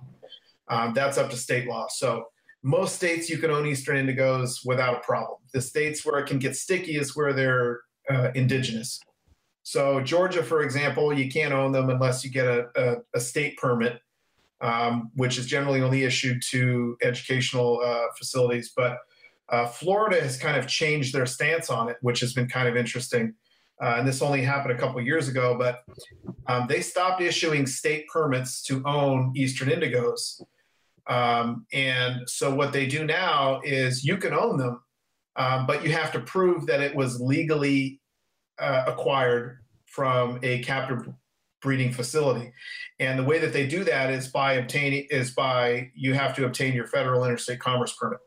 Um, that's up to state law. So most states you can own eastern indigos without a problem. The states where it can get sticky is where they're uh, indigenous. So Georgia, for example, you can't own them unless you get a, a, a state permit, um, which is generally only issued to educational uh, facilities. But uh, Florida has kind of changed their stance on it, which has been kind of interesting. Uh, and this only happened a couple years ago, but um, they stopped issuing state permits to own Eastern Indigos. Um, and so what they do now is you can own them, um, but you have to prove that it was legally uh, acquired from a captive breeding facility. And the way that they do that is by obtaining is by you have to obtain your federal interstate commerce permit.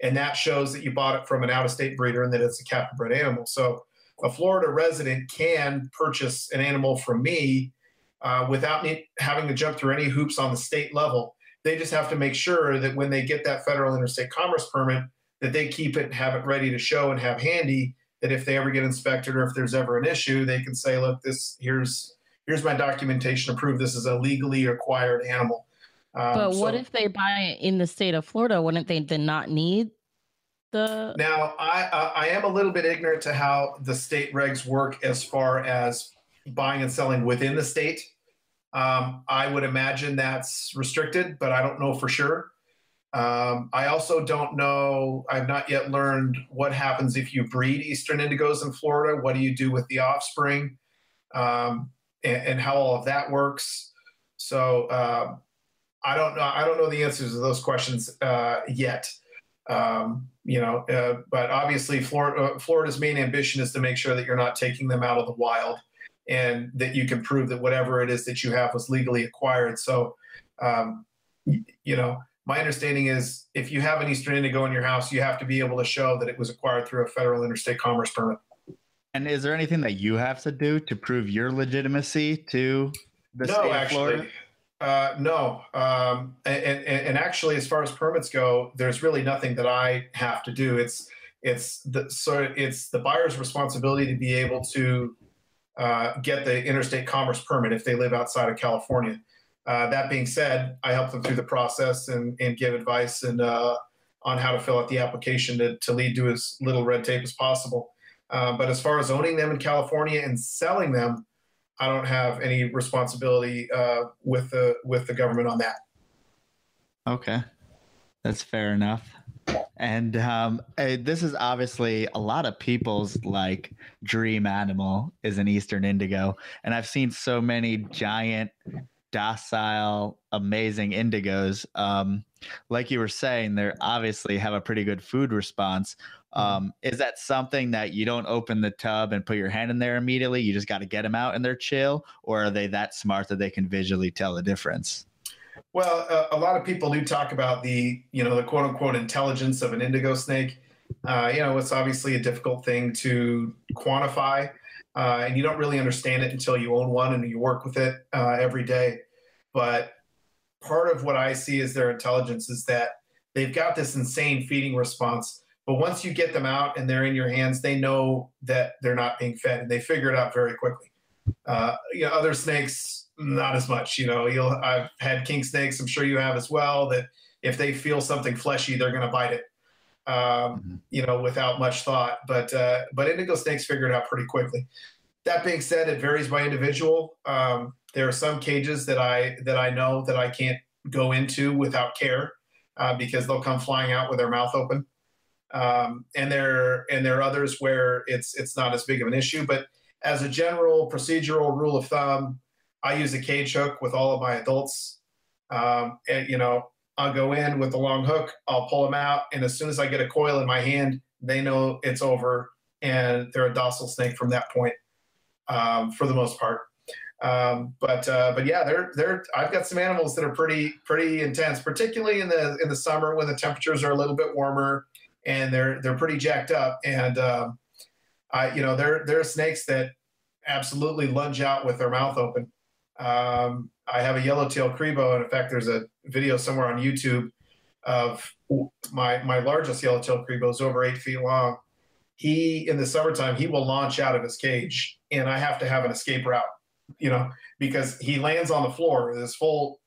And that shows that you bought it from an out-of-state breeder and that it's a captive bred animal. So a Florida resident can purchase an animal from me uh, without me having to jump through any hoops on the state level. They just have to make sure that when they get that federal interstate commerce permit, that they keep it and have it ready to show and have handy. That if they ever get inspected or if there's ever an issue, they can say, "Look, this here's here's my documentation to prove this is a legally acquired animal." Um, but what so, if they buy it in the state of Florida? Wouldn't they then not need the now I uh, I am a little bit ignorant to how the state regs work as far as buying and selling within the state. Um, I would imagine that's restricted, but I don't know for sure. Um, I also don't know. I've not yet learned what happens if you breed eastern indigos in Florida. What do you do with the offspring, um, and, and, how all of that works? So uh, I don't know. I don't know the answers to those questions uh, yet. Um, you know, uh, but obviously, Florida, uh, Florida's main ambition is to make sure that you're not taking them out of the wild, and that you can prove that whatever it is that you have was legally acquired. So, um, you know, my understanding is if you have an Eastern Indigo in your house, you have to be able to show that it was acquired through a federal interstate commerce permit. And is there anything that you have to do to prove your legitimacy to the no, state of actually, Florida? Uh, no, um, and, and, and, actually, as far as permits go, there's really nothing that I have to do. It's it's the so it's the buyer's responsibility to be able to uh, get the interstate commerce permit if they live outside of California. Uh, that being said, I help them through the process and, and give advice and uh, on how to fill out the application to, to lead to as little red tape as possible. Uh, but as far as owning them in California and selling them, I don't have any responsibility uh, with the with the government on that. Okay, that's fair enough. And um, this is obviously a lot of people's like dream animal is an eastern indigo, and I've seen so many giant, docile, amazing indigos. Um, like you were saying, they obviously have a pretty good food response. Mm-hmm. Um, is that something that you don't open the tub and put your hand in there immediately? You just got to get them out and they're chill, or are they that smart that they can visually tell the difference? Well, uh, a lot of people do talk about the you know the quote unquote intelligence of an indigo snake. Uh, you know, it's obviously a difficult thing to quantify, uh, and you don't really understand it until you own one and you work with it uh, every day. But part of what I see as their intelligence is that they've got this insane feeding response but once you get them out and they're in your hands, they know that they're not being fed, and they figure it out very quickly. Uh, you know, other snakes, not as much. You know, you'll I've had king snakes. I'm sure you have as well. That if they feel something fleshy, they're going to bite it. Um, mm-hmm. You know, without much thought. But uh, but indigo snakes figure it out pretty quickly. That being said, it varies by individual. Um, there are some cages that I that I know that I can't go into without care uh, because they'll come flying out with their mouth open um, and there and there are others where it's it's not as big of an issue. But as a general procedural rule of thumb, I use a cage hook with all of my adults. Um, and you know, I'll go in with a long hook, I'll pull them out, and as soon as I get a coil in my hand, they know it's over, and they're a docile snake from that point, um, for the most part. Um, but uh, but yeah, they're they're. I've got some animals that are pretty pretty intense, particularly in the in the summer when the temperatures are a little bit warmer and they're they're pretty jacked up. And um, I, you know, there there are snakes that absolutely lunge out with their mouth open. Um, I have a yellowtail cribo, and in fact, there's a video somewhere on YouTube of my my largest yellowtail is over eight feet long. He in the summertime he will launch out of his cage, and I have to have an escape route, you know, because he lands on the floor with his full,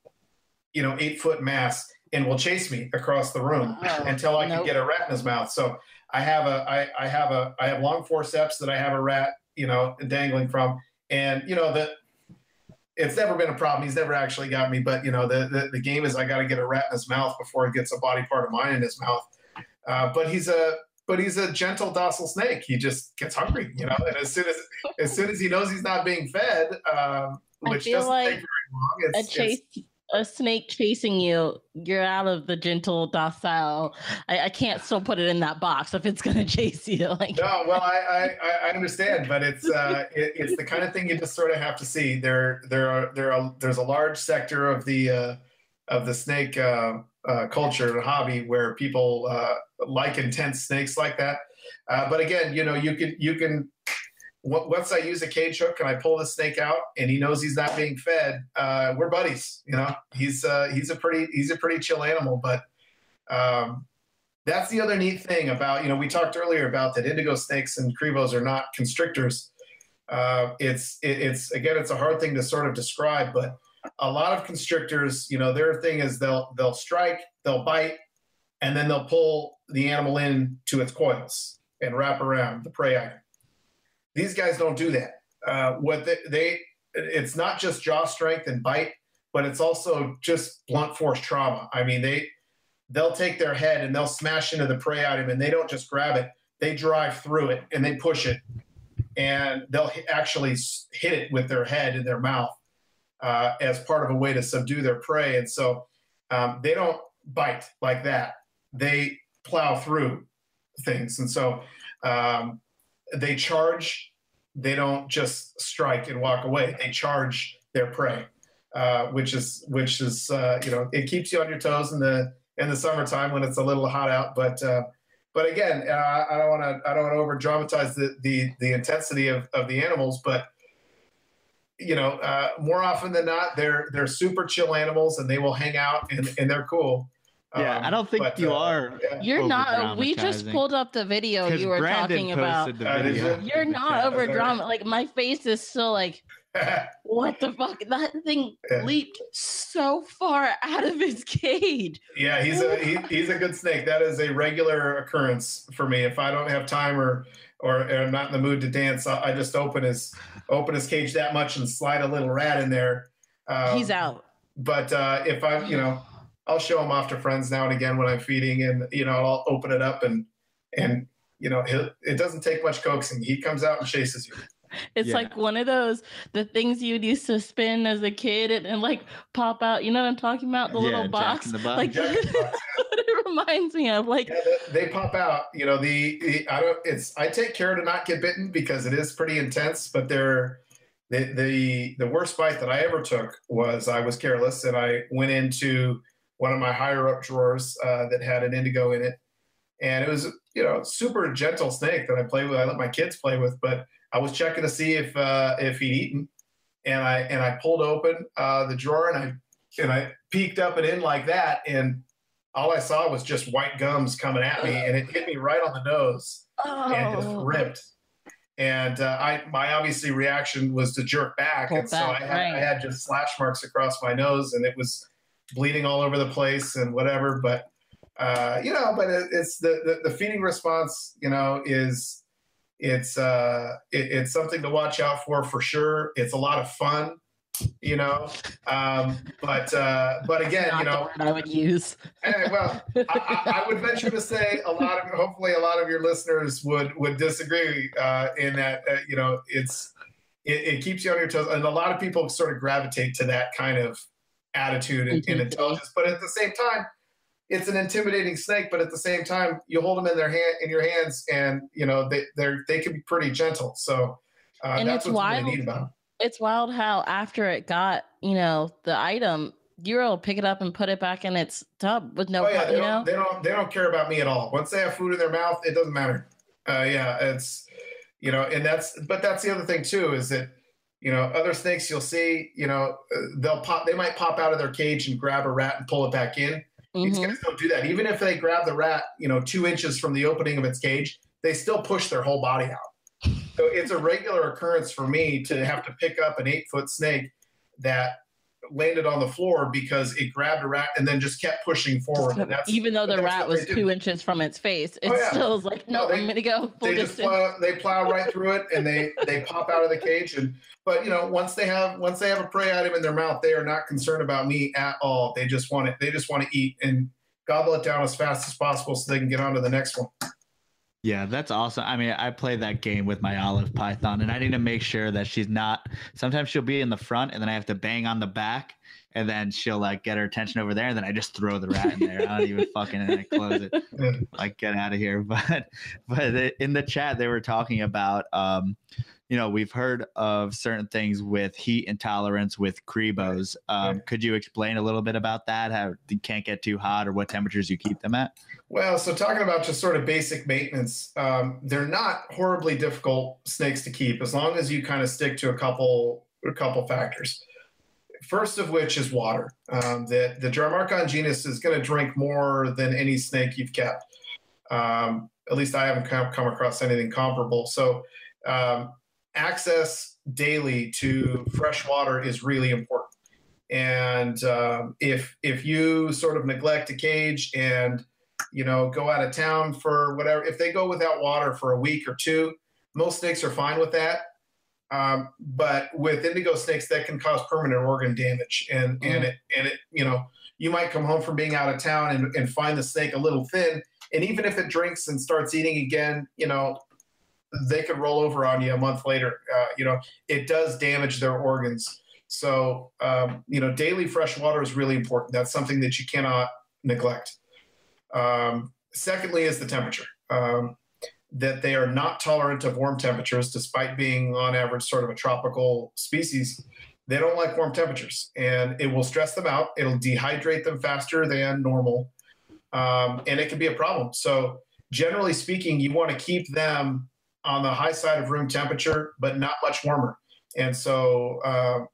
you know, eight foot mass and will chase me across the room Oh, (laughs) until I nope. can get a rat in his mouth. So I have a I, I have a I have long forceps that I have a rat, you know, dangling from. And you know, the it's never been a problem. He's never actually got me, but you know, the the, the game is I gotta get a rat in his mouth before he gets a body part of mine in his mouth. Uh, but he's a but he's a gentle, docile snake. He just gets hungry, you know. And as soon as as soon as he knows he's not being fed, um, which doesn't like take very long, a it's, chase it's a snake chasing you you're out of the gentle docile I, I can't still put it in that box if it's gonna (laughs) chase you like no, well, I, I, I- understand, but it's uh, it, it's the kind of thing you just sort of have to see. There there are there are there's a large sector of the uh, of the snake uh, uh, culture and hobby where people uh, like intense snakes like that. Uh, but again, you know, you can you can once I use a cage hook and I pull the snake out and he knows he's not being fed, uh, we're buddies. You know, he's uh, he's a pretty he's a pretty chill animal, but. Um, that's the other neat thing about you know we talked earlier about that indigo snakes and cribos are not constrictors uh, it's it, it's again it's a hard thing to sort of describe but a lot of constrictors you know their thing is they'll they'll strike they'll bite and then they'll pull the animal in to its coils and wrap around the prey item these guys don't do that. Uh, what they, they it's not just jaw strength and bite but it's also just blunt force trauma. I mean they they'll take their head and they'll smash into the prey item and they don't just grab it. They drive through it and they push it. And they'll actually hit it with their head in their mouth uh, as part of a way to subdue their prey. And so um, they don't bite like that. They plow through things. And so um, they charge they don't just strike and walk away they charge their prey uh, which is which is uh, you know it keeps you on your toes in the in the summertime when it's a little hot out. But uh, but again, uh, I don't want to I don't want to over dramatize the, the the intensity of, of the animals, but you know, uh, more often than not, they're they're super chill animals and they will hang out and, and they're cool. Yeah, Um, I don't think but, you uh, are. yeah. you're not we just pulled up the video you were Brandon talking about posted the did video. you? you're not chat. over sorry. drama like my face is still like (laughs) what the fuck that thing Yeah. leaped so far out of his cage Yeah, he's a he, he's a good snake. That is a regular occurrence for me. If I don't have time or or, or I'm not in the mood to dance, I, I just open his open his cage that much and slide a little rat in there. Um, he's out But uh, if I'm, you know, I'll show him off to friends now and again when I'm feeding, and you know, I'll open it up and and you know, it doesn't take much coaxing. He comes out and chases you. It's Yeah. like one of those the things you'd used to spin as a kid and, and like pop out. You know what I'm talking about? The Yeah, little box. (laughs) in the Box. Like Jack Box, what it reminds me of. Like Yeah, they, they pop out. You know, the, the I don't. It's I take care to not get bitten because it is pretty intense. But they're the the the worst bite that I ever took was I was careless and I went into one of my higher up drawers uh, that had an indigo in it, and it was you know super gentle snake that I play with. I let my kids play with, but I was checking to see if uh, if he'd eaten, and I and I pulled open uh, the drawer and I and I peeked up and in like that and all I saw was just white gums coming at me, and it hit me right on the nose and just oh, ripped. And uh, I, my obviously reaction was to jerk back, Pull and so I had, right. I had just slash marks across my nose, and it was bleeding all over the place and whatever. But uh, you know, but it, it's the, the the feeding response. You know, is it's uh, it, it's something to watch out for for sure. It's a lot of fun. You know, um, but uh, but again, you know, I would use. Anyway, well, I, I, I would venture to say a lot of, hopefully, a lot of your listeners would would disagree uh, in that uh, you know it's it, it keeps you on your toes, and a lot of people sort of gravitate to that kind of attitude and, and intelligence. But at the same time, it's an intimidating snake. But at the same time, you hold them in their hand in your hands, and you know they they're they can be pretty gentle. So uh, And that's it's what's really neat about them. It's wild how after it got, you know, the item, you're able to pick it up and put it back in its tub with no, oh yeah, they you don't, know. they don't they don't care about me at all. Once they have food in their mouth, it doesn't matter. Uh, yeah, it's you know, and that's but that's the other thing too is that You know, other snakes you'll see, you know, uh, they'll pop, they might pop out of their cage and grab a rat and pull it back in. These Mhm. guys don't do that. Even if they grab the rat, you know, two inches from the opening of its cage, they still push their whole body out. So it's a regular occurrence for me to have to pick up an eight foot snake that landed on the floor because it grabbed a rat and then just kept pushing forward. Even though the rat was two inches from its face, it Oh, yeah. still is like, no, No, they- I'm gonna go full they just distance. plow, they plow right through it and they they pop out of the cage and but you know once they have once they have a prey item in their mouth they are not concerned about me at all they just want it they just want to eat and gobble it down as fast as possible so they can get on to the next one Yeah, that's awesome. I mean, I play that game with my olive python, and I need to make sure that she's not. Sometimes she'll be in the front, and then I have to bang on the back, and then she'll like get her attention over there, and then I just throw the rat in there. I don't even fucking and I close it. (laughs) Like get out of here. (laughs) But but in the chat they were talking about um, you know, we've heard of certain things with heat intolerance with Cribos. Um, Yeah. Could you explain a little bit about that? How they can't get too hot, or what temperatures you keep them at? well so talking about just sort of basic maintenance um, they're not horribly difficult snakes to keep as long as you kind of stick to a couple a couple factors first of which is water um, the, the genus is going to drink more than any snake you've kept um, at least I haven't come, come across anything comparable. So, um, access daily to fresh water is really important. And um, if if you sort of neglect a cage and you know go out of town for whatever, if they go without water for a week or two, most snakes are fine with that. Um, but with indigo snakes, that can cause permanent organ damage, and and it and it you know you might come home from being out of town and, and find the snake a little thin, and even if it drinks and starts eating again, you know they could roll over on you a month later. Uh, you know it does damage their organs. So um, you know daily fresh water is really important. That's something that you cannot neglect. Um, secondly, is the temperature. Um, that they are not tolerant of warm temperatures, despite being on average sort of a tropical species. They don't like warm temperatures, and it will stress them out. It'll dehydrate them faster than normal, um, and it can be a problem. So, generally speaking, you want to keep them on the high side of room temperature, but not much warmer. And so, uh,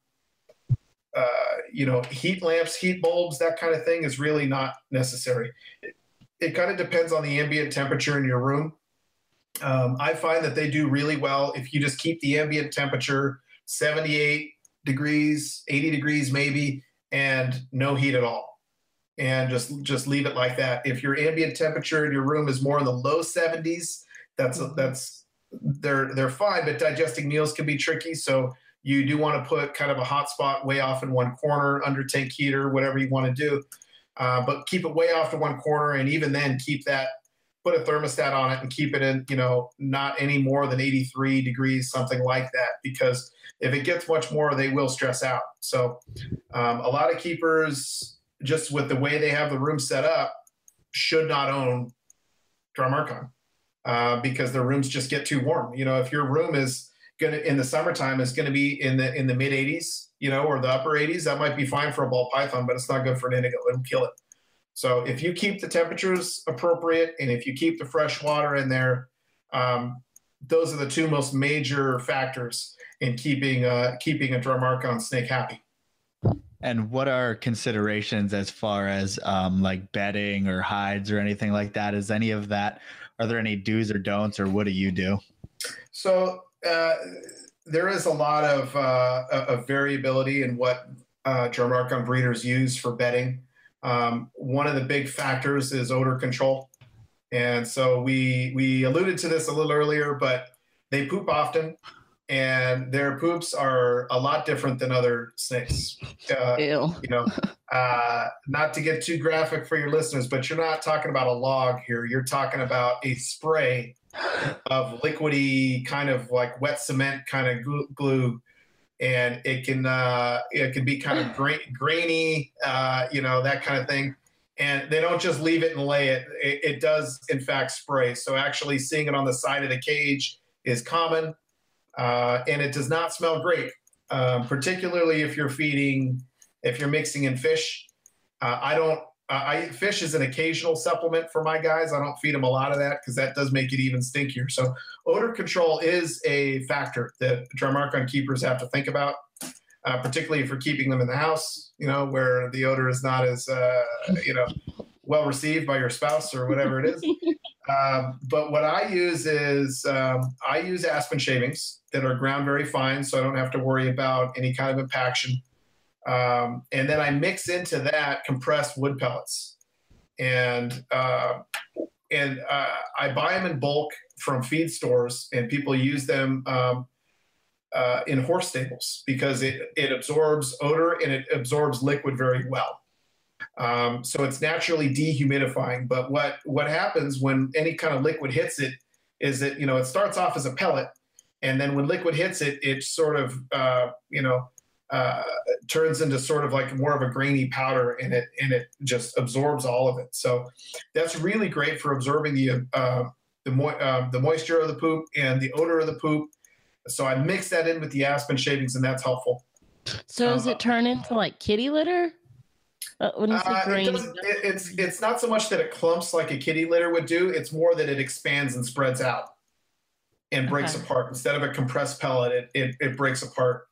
uh, you know, heat lamps, heat bulbs, that kind of thing is really not necessary. It, it kind of depends on the ambient temperature in your room. Um, I find that they do really well if you just keep the ambient temperature 78 degrees, 80 degrees maybe, and no heat at all. And just just leave it like that. If your ambient temperature in your room is more in the low 70s, that's that's they're they're fine, but digesting meals can be tricky. So you do want to put kind of a hot spot way off in one corner, under tank heater, whatever you want to do. Uh, but keep it way off to one corner, and even then, keep that put a thermostat on it and keep it in, you know, not any more than 83 degrees, something like that, because if it gets much more, they will stress out. So, um, a lot of keepers, just with the way they have the room set up, should not own Drymarchon uh, because their rooms just get too warm. You know, if your room is gonna in the summertime is to be in the in the mid 80s, you know, or the upper 80s, that might be fine for a ball python, but it's not good for an indigo. It'll kill it. So if you keep the temperatures appropriate and if you keep the fresh water in there, um, those are the two most major factors in keeping uh, keeping a Drymarchon snake happy. And what are considerations as far as um, like bedding or hides or anything like that? Is any of that? Are there any do's or don'ts, or what do you do? So uh, there is a lot of, uh, of variability in what uh, Drymarchon breeders use for bedding. Um, one of the big factors is odor control, and so we we alluded to this a little earlier, but they poop often, and their poops are a lot different than other snakes. Uh, Ew. you know, uh, not to get too graphic for your listeners, but you're not talking about a log here. You're talking about a spray of liquidy, kind of like wet cement kind of glue, and it can uh, it can be kind of gra- grainy, uh, you know, that kind of thing. And they don't just leave it and lay it. it. It does, in fact, spray. So actually, seeing it on the side of the cage is common, uh, and it does not smell great um, particularly if you're feeding, if you're mixing in fish. Uh, I don't, I fish as an occasional supplement for my guys. I don't feed them a lot of that because that does make it even stinkier. So odor control is a factor that Drymarchon keepers have to think about, uh, particularly if you're keeping them in the house, you know, where the odor is not as, uh, you know, well received by your spouse or whatever it is. (laughs) um, but what I use is um, I use aspen shavings that are ground very fine, so I don't have to worry about any kind of impaction. Um, and then I mix into that compressed wood pellets, and uh, and uh, I buy them in bulk from feed stores, and people use them um, uh, in horse stables because it it absorbs odor and it absorbs liquid very well. Um, so it's naturally dehumidifying. But what what happens when any kind of liquid hits it is that you know it starts off as a pellet, and then when liquid hits it, it sort of uh, you know uh, turns into sort of like more of a grainy powder and it and it just absorbs all of it. So that's really great for absorbing the uh, the, mo- uh, the moisture of the poop and the odor of the poop. So I mix that in with the aspen shavings and that's helpful. So does it uh, turn into like kitty litter? Uh, it it, it's it's not so much that it clumps like a kitty litter would do. It's more that it expands and spreads out and breaks okay. apart. Instead of a compressed pellet, it, it, it breaks apart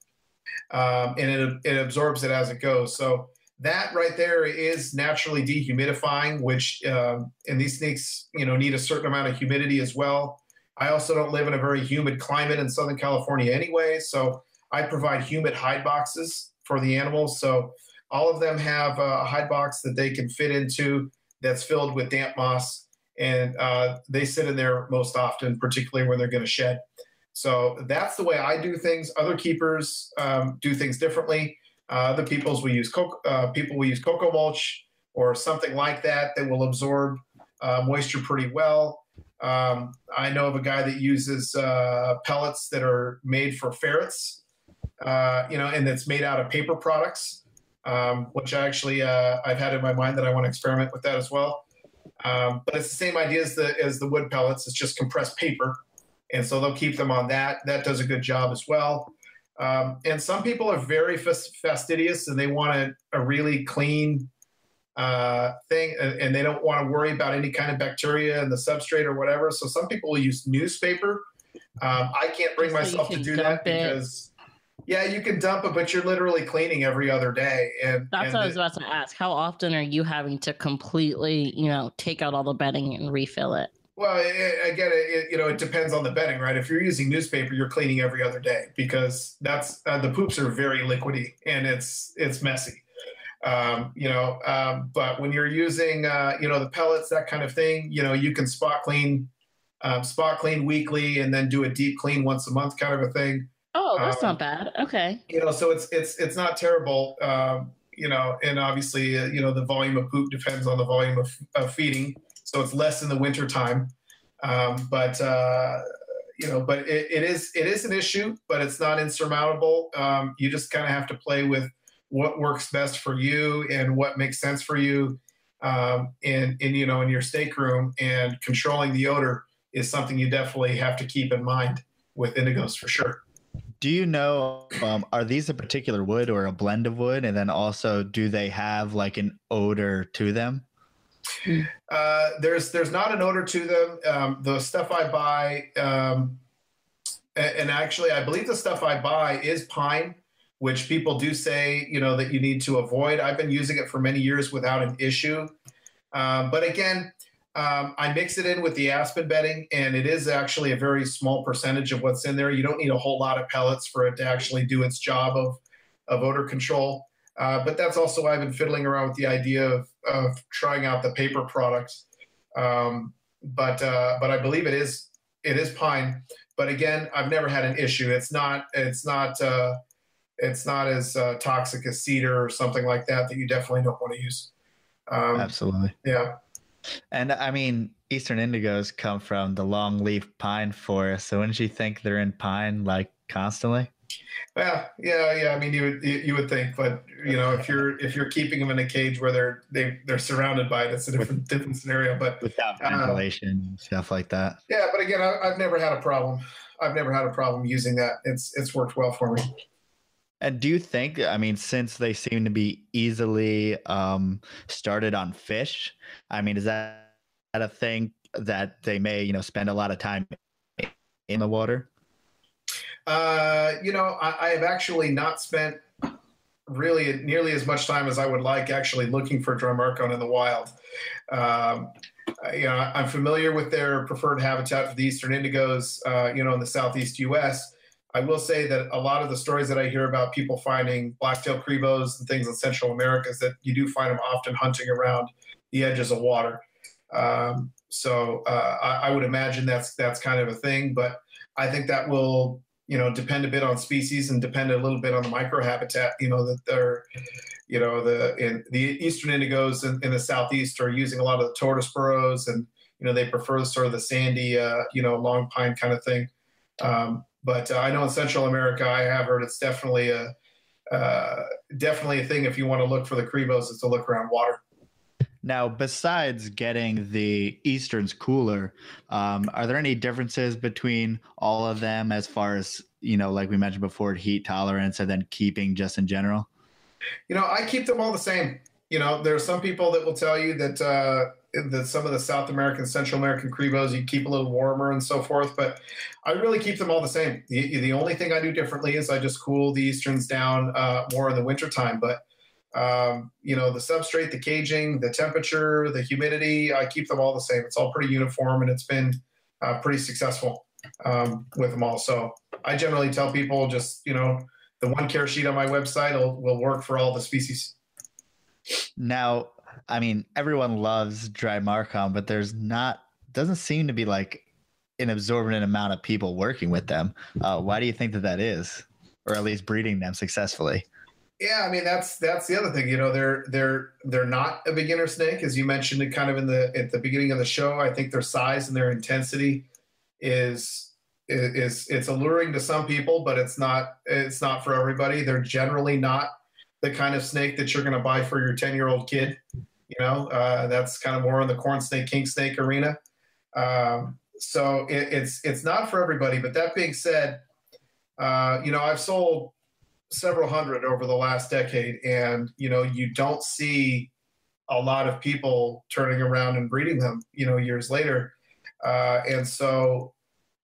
um, and it, it absorbs it as it goes. So that right there is naturally dehumidifying, which um, and these snakes, you know, need a certain amount of humidity as well. I also don't live in a very humid climate in Southern California anyway, so I provide humid hide boxes for the animals. So all of them have a hide box that they can fit into that's filled with damp moss, and uh, they sit in there most often, particularly when they're going to shed. So that's the way I do things. Other keepers um, do things differently. Uh, other people's use co- uh, people will use cocoa mulch or something like that that will absorb uh, moisture pretty well. Um, I know of a guy that uses uh, pellets that are made for ferrets, uh, you know, and that's made out of paper products, um, which I actually uh, I've had in my mind that I want to experiment with that as well. Um, but it's the same idea as the as the wood pellets. It's just compressed paper and so they'll keep them on that. That does a good job as well. Um, and some people are very fastidious and they want a, a really clean uh, thing, and, and, they don't want to worry about any kind of bacteria in the substrate or whatever. So some people will use newspaper. Um, I can't bring so myself to do that because. Yeah, you can dump it, but you're literally cleaning every other day. And that's and what I was about to ask. How often are you having to completely, you know, take out all the bedding and refill it? Well, again, it, you know, it depends on the bedding, right? If you're using newspaper, you're cleaning every other day because that's uh, the poops are very liquidy and it's it's messy. Um, you know, um, but when you're using, uh, you know, the pellets, that kind of thing, you know, you can spot clean, um, spot clean weekly, and then do a deep clean once a month, kind of a thing. Oh, that's not um, bad. Okay. You know, so it's it's it's not terrible. Um, you know, and obviously, uh, you know, the volume of poop depends on the volume of, of feeding so it's less in the winter time. Um, but uh, you know, but it, it is it is an issue, but it's not insurmountable. Um, you just kind of have to play with what works best for you and what makes sense for you um, in in you know in your stateroom and controlling the odor is something you definitely have to keep in mind with indigos for sure. Do you know, um, are these a particular wood or a blend of wood? And then also, do they have like an odor to them? Uh, there's there's not an odor to them. Um, the stuff I buy, um, and, actually, I believe the stuff I buy is pine, which people do say you know that you need to avoid. I've been using it for many years without an issue, um, but again. Um, I mix it in with the aspen bedding, and it is actually a very small percentage of what's in there. You don't need a whole lot of pellets for it to actually do its job of, of odor control. Uh, but that's also why I've been fiddling around with the idea of, of trying out the paper products. Um, but uh, but I believe it is it is pine. But again, I've never had an issue. It's not it's not uh, it's not as uh, toxic as cedar or something like that that you definitely don't want to use. Um, Absolutely. Yeah. And I mean, eastern indigos come from the long leaf pine forest. So wouldn't you think they're in pine like constantly? Well, yeah, yeah. I mean, you would you would think, but you know, if you're if you're keeping them in a cage where they're they they're surrounded by it, it's a different different scenario. But without uh, ventilation, stuff like that. Yeah, but again, I, have never had a problem. I've never had a problem using that. It's it's worked well for me. And do you think, I mean, since they seem to be easily um, started on fish, I mean, is that a thing that they may, you know, spend a lot of time in the water? Uh, you know, I, I have actually not spent really nearly as much time as I would like actually looking for Drymarchon in the wild. Um, you know, I'm familiar with their preferred habitat for the eastern indigos, uh, you know, in the southeast U.S. I will say that a lot of the stories that I hear about people finding black-tailed cribos and things in Central America is that you do find them often hunting around the edges of water. Um, so uh, I, I, would imagine that's that's kind of a thing, but I think that will you know depend a bit on species and depend a little bit on the microhabitat you know that they're you know the in the eastern indigos in, in the southeast are using a lot of the tortoise burrows and you know they prefer sort of the sandy uh, you know long pine kind of thing um, but uh, i know in central america i have heard it's definitely a uh, definitely a thing if you want to look for the cribos is to look around water now, besides getting the Easterns cooler, um, are there any differences between all of them as far as, you know, like we mentioned before, heat tolerance and then keeping just in general? You know, I keep them all the same. You know, there are some people that will tell you that uh, that some of the South American, Central American cribos you keep a little warmer and so forth, but I really keep them all the same. The, the only thing I do differently is I just cool the Easterns down uh, more in the wintertime. But um, you know, the substrate, the caging, the temperature, the humidity, I keep them all the same. It's all pretty uniform and it's been uh, pretty successful um, with them all. So I generally tell people just, you know, the one care sheet on my website will, will work for all the species. Now, I mean, everyone loves Drymarchon, but there's not, doesn't seem to be like an absorbent amount of people working with them. Uh, why do you think that that is? Or at least breeding them successfully? Yeah, I mean that's that's the other thing. You know, they're they're they're not a beginner snake, as you mentioned it kind of in the at the beginning of the show. I think their size and their intensity is is it's alluring to some people, but it's not it's not for everybody. They're generally not the kind of snake that you're going to buy for your 10 year old kid. You know, uh, that's kind of more in the corn snake, king snake arena. Um, so it, it's it's not for everybody. But that being said, uh, you know, I've sold several hundred over the last decade, and you know you don't see a lot of people turning around and breeding them, you know, years later. Uh, and so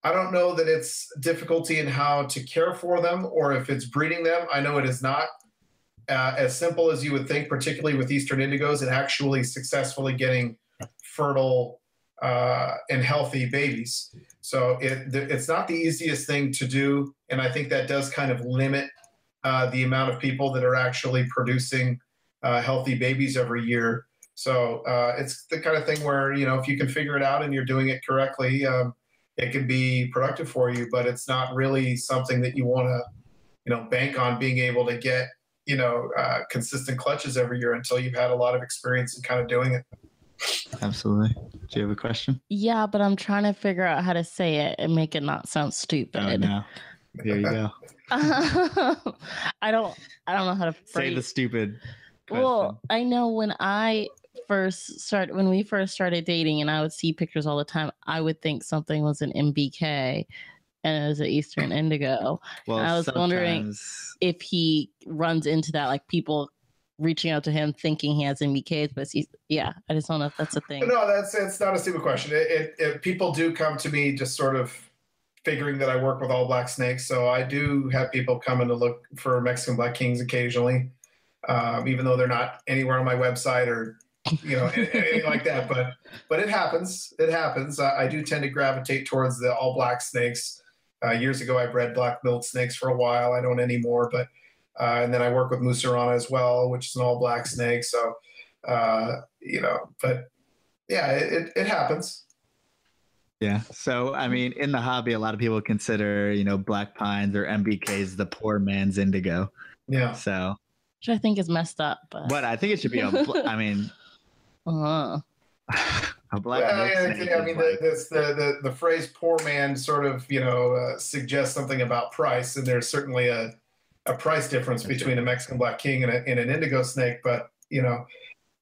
I don't know that it's difficulty in how to care for them or if it's breeding them. I know it is not uh, as simple as you would think, particularly with Eastern indigos and actually successfully getting fertile uh, and healthy babies. So it, it's not the easiest thing to do. And I think that does kind of limit uh, the amount of people that are actually producing uh, healthy babies every year. So uh, it's the kind of thing where you know if you can figure it out and you're doing it correctly, um, it can be productive for you. But it's not really something that you want to you know bank on being able to get you know uh, consistent clutches every year until you've had a lot of experience in kind of doing it. Absolutely. Do you have a question? Yeah, but I'm trying to figure out how to say it and make it not sound stupid. Oh, no. Here you go. (laughs) I don't I don't know how to phrase. say the stupid. Question. Well, I know when I first started when we first started dating and I would see pictures all the time, I would think something was an MBK and it was an Eastern (coughs) Indigo. Well, I was wondering if he runs into that, like people reaching out to him thinking he has MBKs, but he's, yeah, I just don't know if that's a thing. No, that's it's not a stupid question. It, it, it, people do come to me just sort of figuring that I work with all black snakes. So I do have people coming to look for Mexican black kings occasionally, um, even though they're not anywhere on my website or you know anything like that. But but it happens. It happens. I, I, do tend to gravitate towards the all black snakes. Uh, years ago, I bred black milk snakes for a while. I don't anymore, but uh, and then I work with Musarana as well, which is an all black snake. So uh, you know, but yeah, it, it happens. Yeah. So, I mean, in the hobby, a lot of people consider, you know, black pines or MBKs the poor man's indigo. Yeah. So, which I think is messed up. But, but I think it should be a, I mean, (laughs) uh-huh. (laughs) a black yeah, yeah, yeah I mean, the, this, the, the, the phrase poor man sort of, you know, uh, suggests something about price. And there's certainly a, a price difference That's between a Mexican black king and, a, and an indigo snake. But, you know,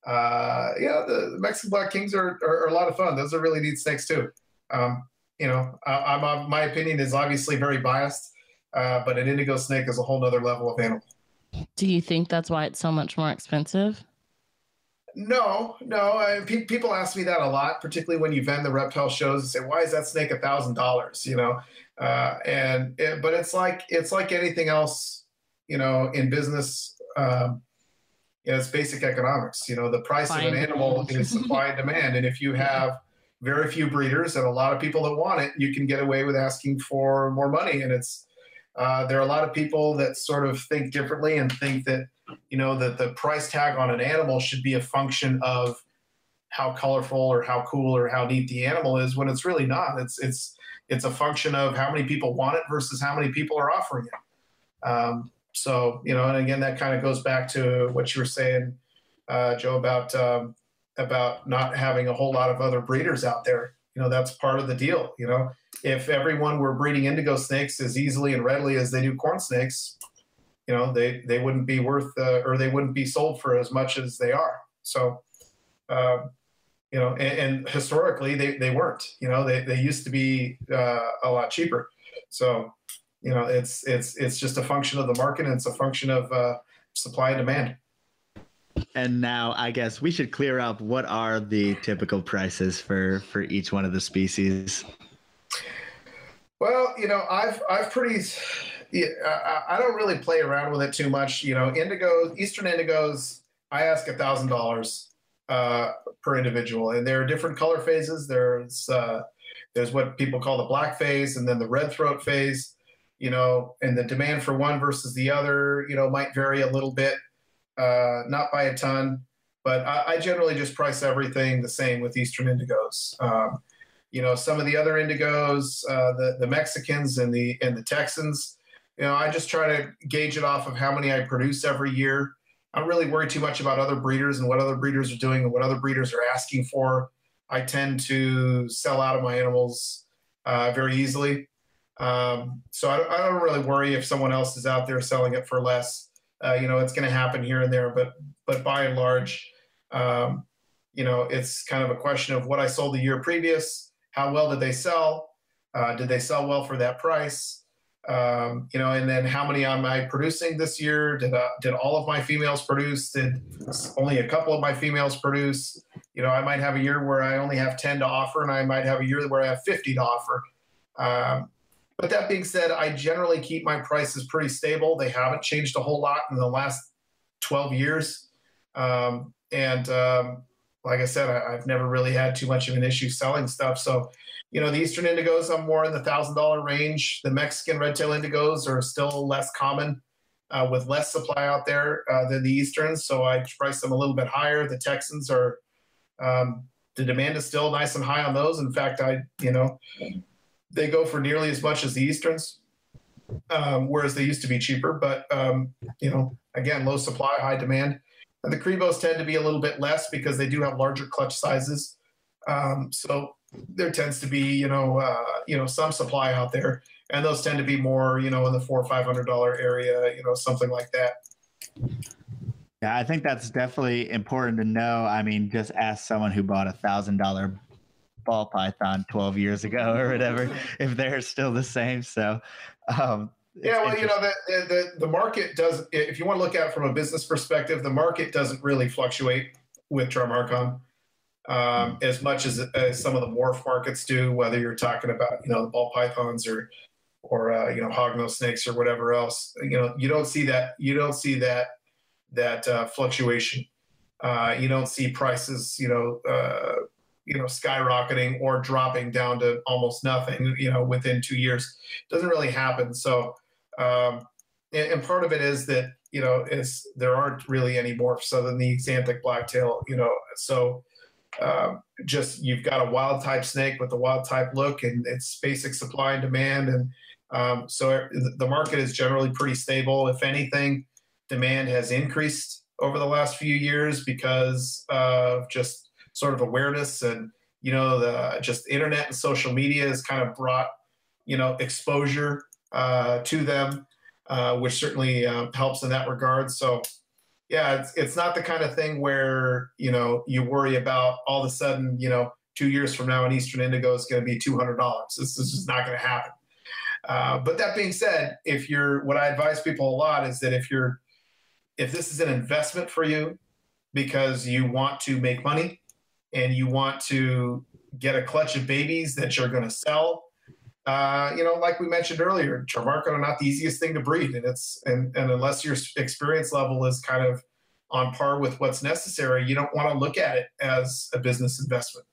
uh, yeah, the, the Mexican black kings are, are, are a lot of fun. Those are really neat snakes too. Um, you know, I, am uh, my opinion is obviously very biased. Uh, but an indigo snake is a whole nother level of animal. Do you think that's why it's so much more expensive? No, no. I, pe- people ask me that a lot, particularly when you vend the reptile shows and say, "Why is that snake a thousand dollars?" You know, uh, and it, but it's like it's like anything else, you know, in business. Um, you know, it's basic economics. You know, the price of an animal is (laughs) supply and demand, and if you have very few breeders and a lot of people that want it, you can get away with asking for more money. And it's uh, there are a lot of people that sort of think differently and think that you know that the price tag on an animal should be a function of how colorful or how cool or how neat the animal is when it's really not. It's it's it's a function of how many people want it versus how many people are offering it. Um, so you know and again that kind of goes back to what you were saying uh, joe about um, about not having a whole lot of other breeders out there. You know that's part of the deal you know. If everyone were breeding indigo snakes as easily and readily as they do corn snakes you know they they wouldn't be worth uh, or they wouldn't be sold for as much as they are. So uh, you know and, and, historically they, they weren't you know they, they used to be uh, a lot cheaper. So you know it's it's it's just a function of the market and it's a function of uh, supply and demand. And now i guess we should clear up what are the typical prices for for each one of the species? Well you know i've i've pretty yeah, I, don't really play around with it too much. You know, indigo, Eastern indigos, I ask a thousand dollars uh, per individual, and there are different color phases. There's uh, there's what people call the black phase, and then the red throat phase. You know, and the demand for one versus the other, you know, might vary a little bit, uh, not by a ton, but I, I, generally just price everything the same with Eastern indigos. Um, you know, some of the other indigos, uh, the the Mexicans and the and the Texans you know, I just try to gauge it off of how many I produce every year. I don't really worry too much about other breeders and what other breeders are doing and what other breeders are asking for. I tend to sell out of my animals uh, very easily. Um, so I, I, don't really worry if someone else is out there selling it for less. Uh, you know, it's going to happen here and there, but but by and large, um, you know, it's kind of a question of what I sold the year previous. How well did they sell? Uh, did they sell well for that price? Um, you know, and then how many am I producing this year? Did uh, did all of my females produce? Did only a couple of my females produce? You know, I might have a year where I only have ten to offer, and I might have a year where I have fifty to offer. Um, but that being said, I generally keep my prices pretty stable. They haven't changed a whole lot in the last twelve years, um, and um, like I said, I, have never really had too much of an issue selling stuff. So you know, the Eastern indigos are more in the thousand dollar range. The Mexican red tail indigos are still less common, uh, with less supply out there uh, than the Easterns. So I price them a little bit higher. The Texans are, um, the demand is still nice and high on those. In fact, I, you know, they go for nearly as much as the Easterns, um, whereas they used to be cheaper. But um, you know, again, low supply, high demand. And the Cribos tend to be a little bit less because they do have larger clutch sizes. Um, so there tends to be you know uh, you know some supply out there, and those tend to be more you know in the four or five hundred dollar area, you know something like that. Yeah, I think that's definitely important to know. I mean, just ask someone who bought a thousand dollar ball python 12 years ago or whatever (laughs) if they're still the same so um, yeah well you know the, the the market does if you want to look at it from a business perspective the market doesn't really fluctuate with Drymarchon um, as much as, as some of the morph markets do, whether you're talking about, you know, the ball pythons or, or, uh, you know, hognose snakes or whatever else, you know, you don't see that, you don't see that, that uh, fluctuation. Uh, you don't see prices, you know, uh, you know, skyrocketing or dropping down to almost nothing, you know, within two years. It doesn't really happen. So, um, and, and part of it is that, you know, is there aren't really any morphs other than the xanthic blacktail, you know, so, um, just you've got a wild type snake with a wild type look, and it's basic supply and demand, and um, so the market is generally pretty stable. If anything, demand has increased over the last few years because of just sort of awareness and you know the just internet and social media has kind of brought you know exposure uh, to them, uh, which certainly uh, helps in that regard. So yeah, it's it's not the kind of thing where you know you worry about all of a sudden you know two years from now an Eastern Indigo is going to be two hundred dollars. This, this is not going to happen. Uh, but that being said, if you're, what I advise people a lot is that if you're, if this is an investment for you because you want to make money and you want to get a clutch of babies that you're going to sell, uh, you know, like we mentioned earlier, Drymarchon are not the easiest thing to breed, and it's and, and unless your experience level is kind of on par with what's necessary, you don't want to look at it as a business investment.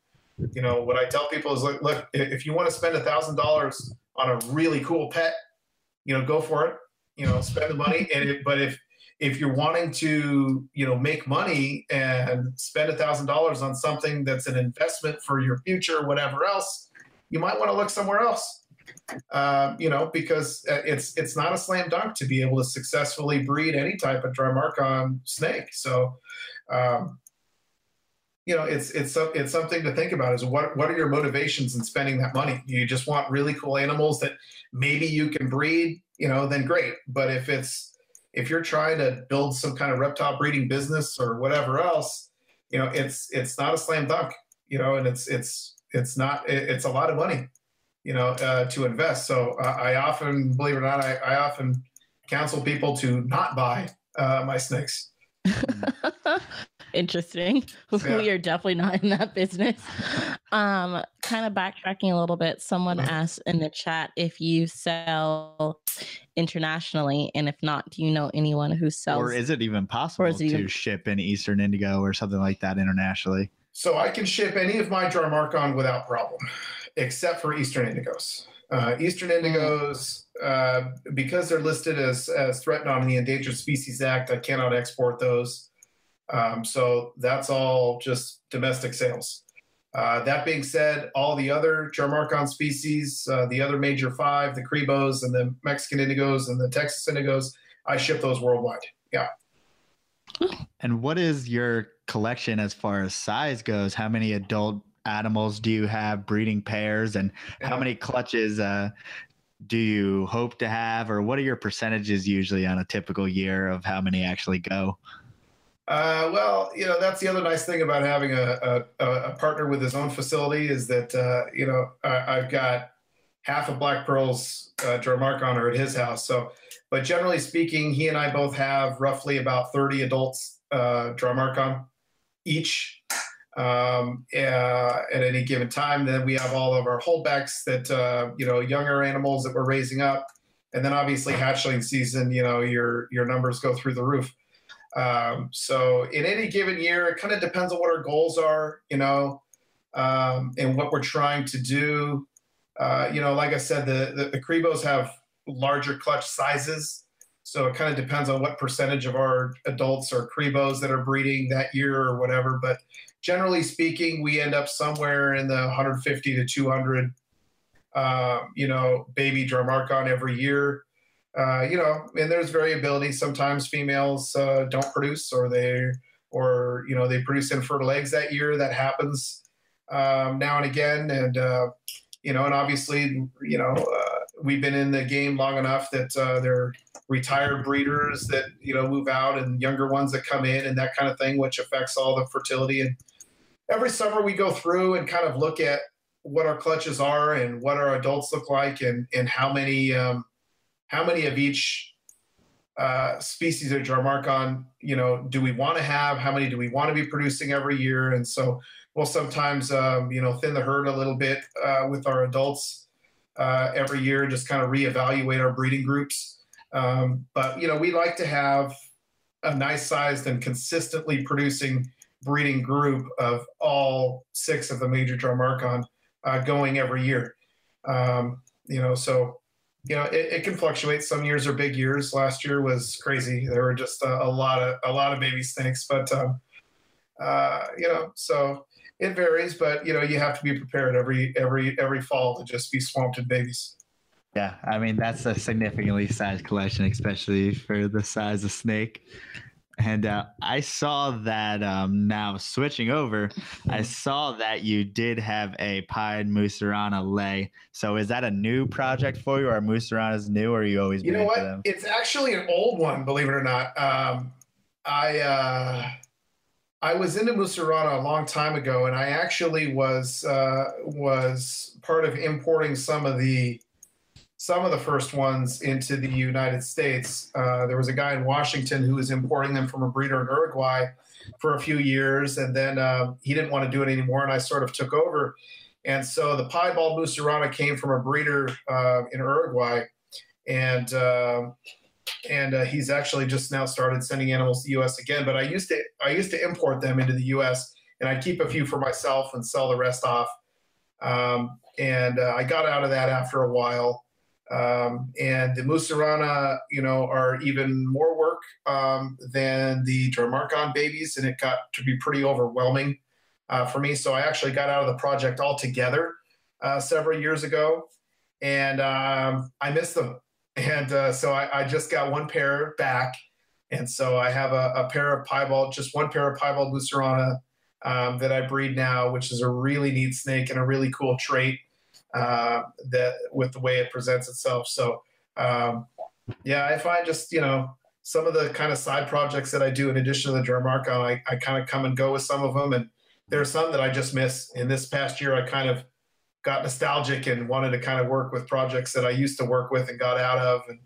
You know, what I tell people is look, if you want to spend a thousand dollars on a really cool pet, you know, go for it. You know, spend the money. And it, but if if you're wanting to, you know, make money and spend a thousand dollars on something that's an investment for your future, whatever else, you might want to look somewhere else. Uh, you know, because uh, it's it's not a slam dunk to be able to successfully breed any type of Drymarchon snake. So, um, you know, it's it's it's something to think about. Is what what are your motivations in spending that money? You just want really cool animals that maybe you can breed, you know, then great. But if it's if you're trying to build some kind of reptile breeding business or whatever else, you know, it's it's not a slam dunk, you know, and it's it's it's not it's a lot of money you know, uh, to invest. So uh, I often, believe it or not, I, I often counsel people to not buy uh, my snakes. (laughs) Interesting. (laughs) Yeah. We are definitely not in that business. Um, kind of backtracking a little bit, someone uh-huh. asked in the chat if you sell internationally, and if not, do you know anyone who sells? Or is it even possible it to even... ship in Eastern Indigo or something like that internationally? So I can ship any of my Drymarchon without problem except for Eastern indigos. Uh, Eastern hmm. indigos, uh, because they're listed as, as threatened on the Endangered Species Act, I cannot export those. Um, so that's all just domestic sales. Uh, that being said, all the other Drymarchon species, uh, the other major five, the Cribos and the Mexican indigos and the Texas indigos, I ship those worldwide. Yeah. And what is your collection as far as size goes? How many adult animals do you have breeding pairs and how many clutches uh, do you hope to have or what are your percentages usually on a typical year of how many actually go uh, well, you know that's the other nice thing about having a, a, a partner with his own facility is that uh, you know I, have got half of Black Pearl's uh, Drymarchon are at his house. So, but generally speaking, he and I both have roughly about 30 adults uh, Drymarchon each um, uh, at any given time. Then we have all of our holdbacks that uh, you know younger animals that we're raising up, and then obviously hatchling season. You know your your numbers go through the roof. Um, so in any given year, it kind of depends on what our goals are, you know, um, and what we're trying to do. Uh, you know, like I said, the, the, the Cribos have larger clutch sizes. So it kind of depends on what percentage of our adults are Cribos that are breeding that year or whatever. But generally speaking, we end up somewhere in the 150 to 200, uh, you know, baby Drymarchon every year. Uh, you know, and there's variability. Sometimes females uh, don't produce, or they, or you know, they produce infertile eggs that year. That happens um, now and again, and uh, you know, and obviously, you know, uh, we've been in the game long enough that uh, they're retired breeders that you know move out, and younger ones that come in, and that kind of thing, which affects all the fertility and every summer we go through and kind of look at what our clutches are and what our adults look like and and how many um, how many of each uh, species of Drymarchon, you know, do we want to have? How many do we want to be producing every year? And so we'll sometimes, um, you know, thin the herd a little bit uh, with our adults uh, every year, just kind of reevaluate our breeding groups. Um, but you know, we like to have a nice sized and consistently producing breeding group of all six of the major Drymarchon uh, going every year. Um, you know, so you know it, it, can fluctuate. Some years are big years. Last year was crazy. There were just a, a lot of a lot of baby snakes, but um, uh, you know, so it varies. But you know, you have to be prepared every every every fall to just be swamped in babies. Yeah, I mean that's a significantly sized collection, especially for the size of snake. And uh, I saw that um, now switching over, I saw that you did have a Pied Musarana lay. So is that a new project for you, or Musarana's new, or are you always? You know what? It's actually an old one, believe it or not. Um, I uh, I was into Musarana a long time ago, and I actually was uh, was part of importing some of the some of the first ones into the United States. Uh, there was a guy in Washington who was importing them from a breeder in Uruguay for a few years, and then uh, he didn't want to do it anymore, and I sort of took over. And so the piebald Musarana came from a breeder uh, in Uruguay, and uh, and uh, he's actually just now started sending animals to the U.S. again. But I used to I used to import them into the U.S. and I'd keep a few for myself and sell the rest off. Um, and uh, I got out of that after a while. Um, and the Musarana, you know, are even more work um, than the Drymarchon babies, and it got to be pretty overwhelming uh, for me. So I actually got out of the project altogether uh, several years ago, and um, I missed them. And uh, so I, I, just got one pair back, and so I have a, a pair of piebald, just one pair of piebald Musarana um, that I breed now, which is a really neat snake and a really cool trait uh, that with the way it presents itself. So um, yeah, I find just you know some of the kind of side projects that I do in addition to the Drymarchon, I, I kind of come and go with some of them, and there are some that I just miss. In this past year, I kind of got nostalgic and wanted to kind of work with projects that I used to work with and got out of, and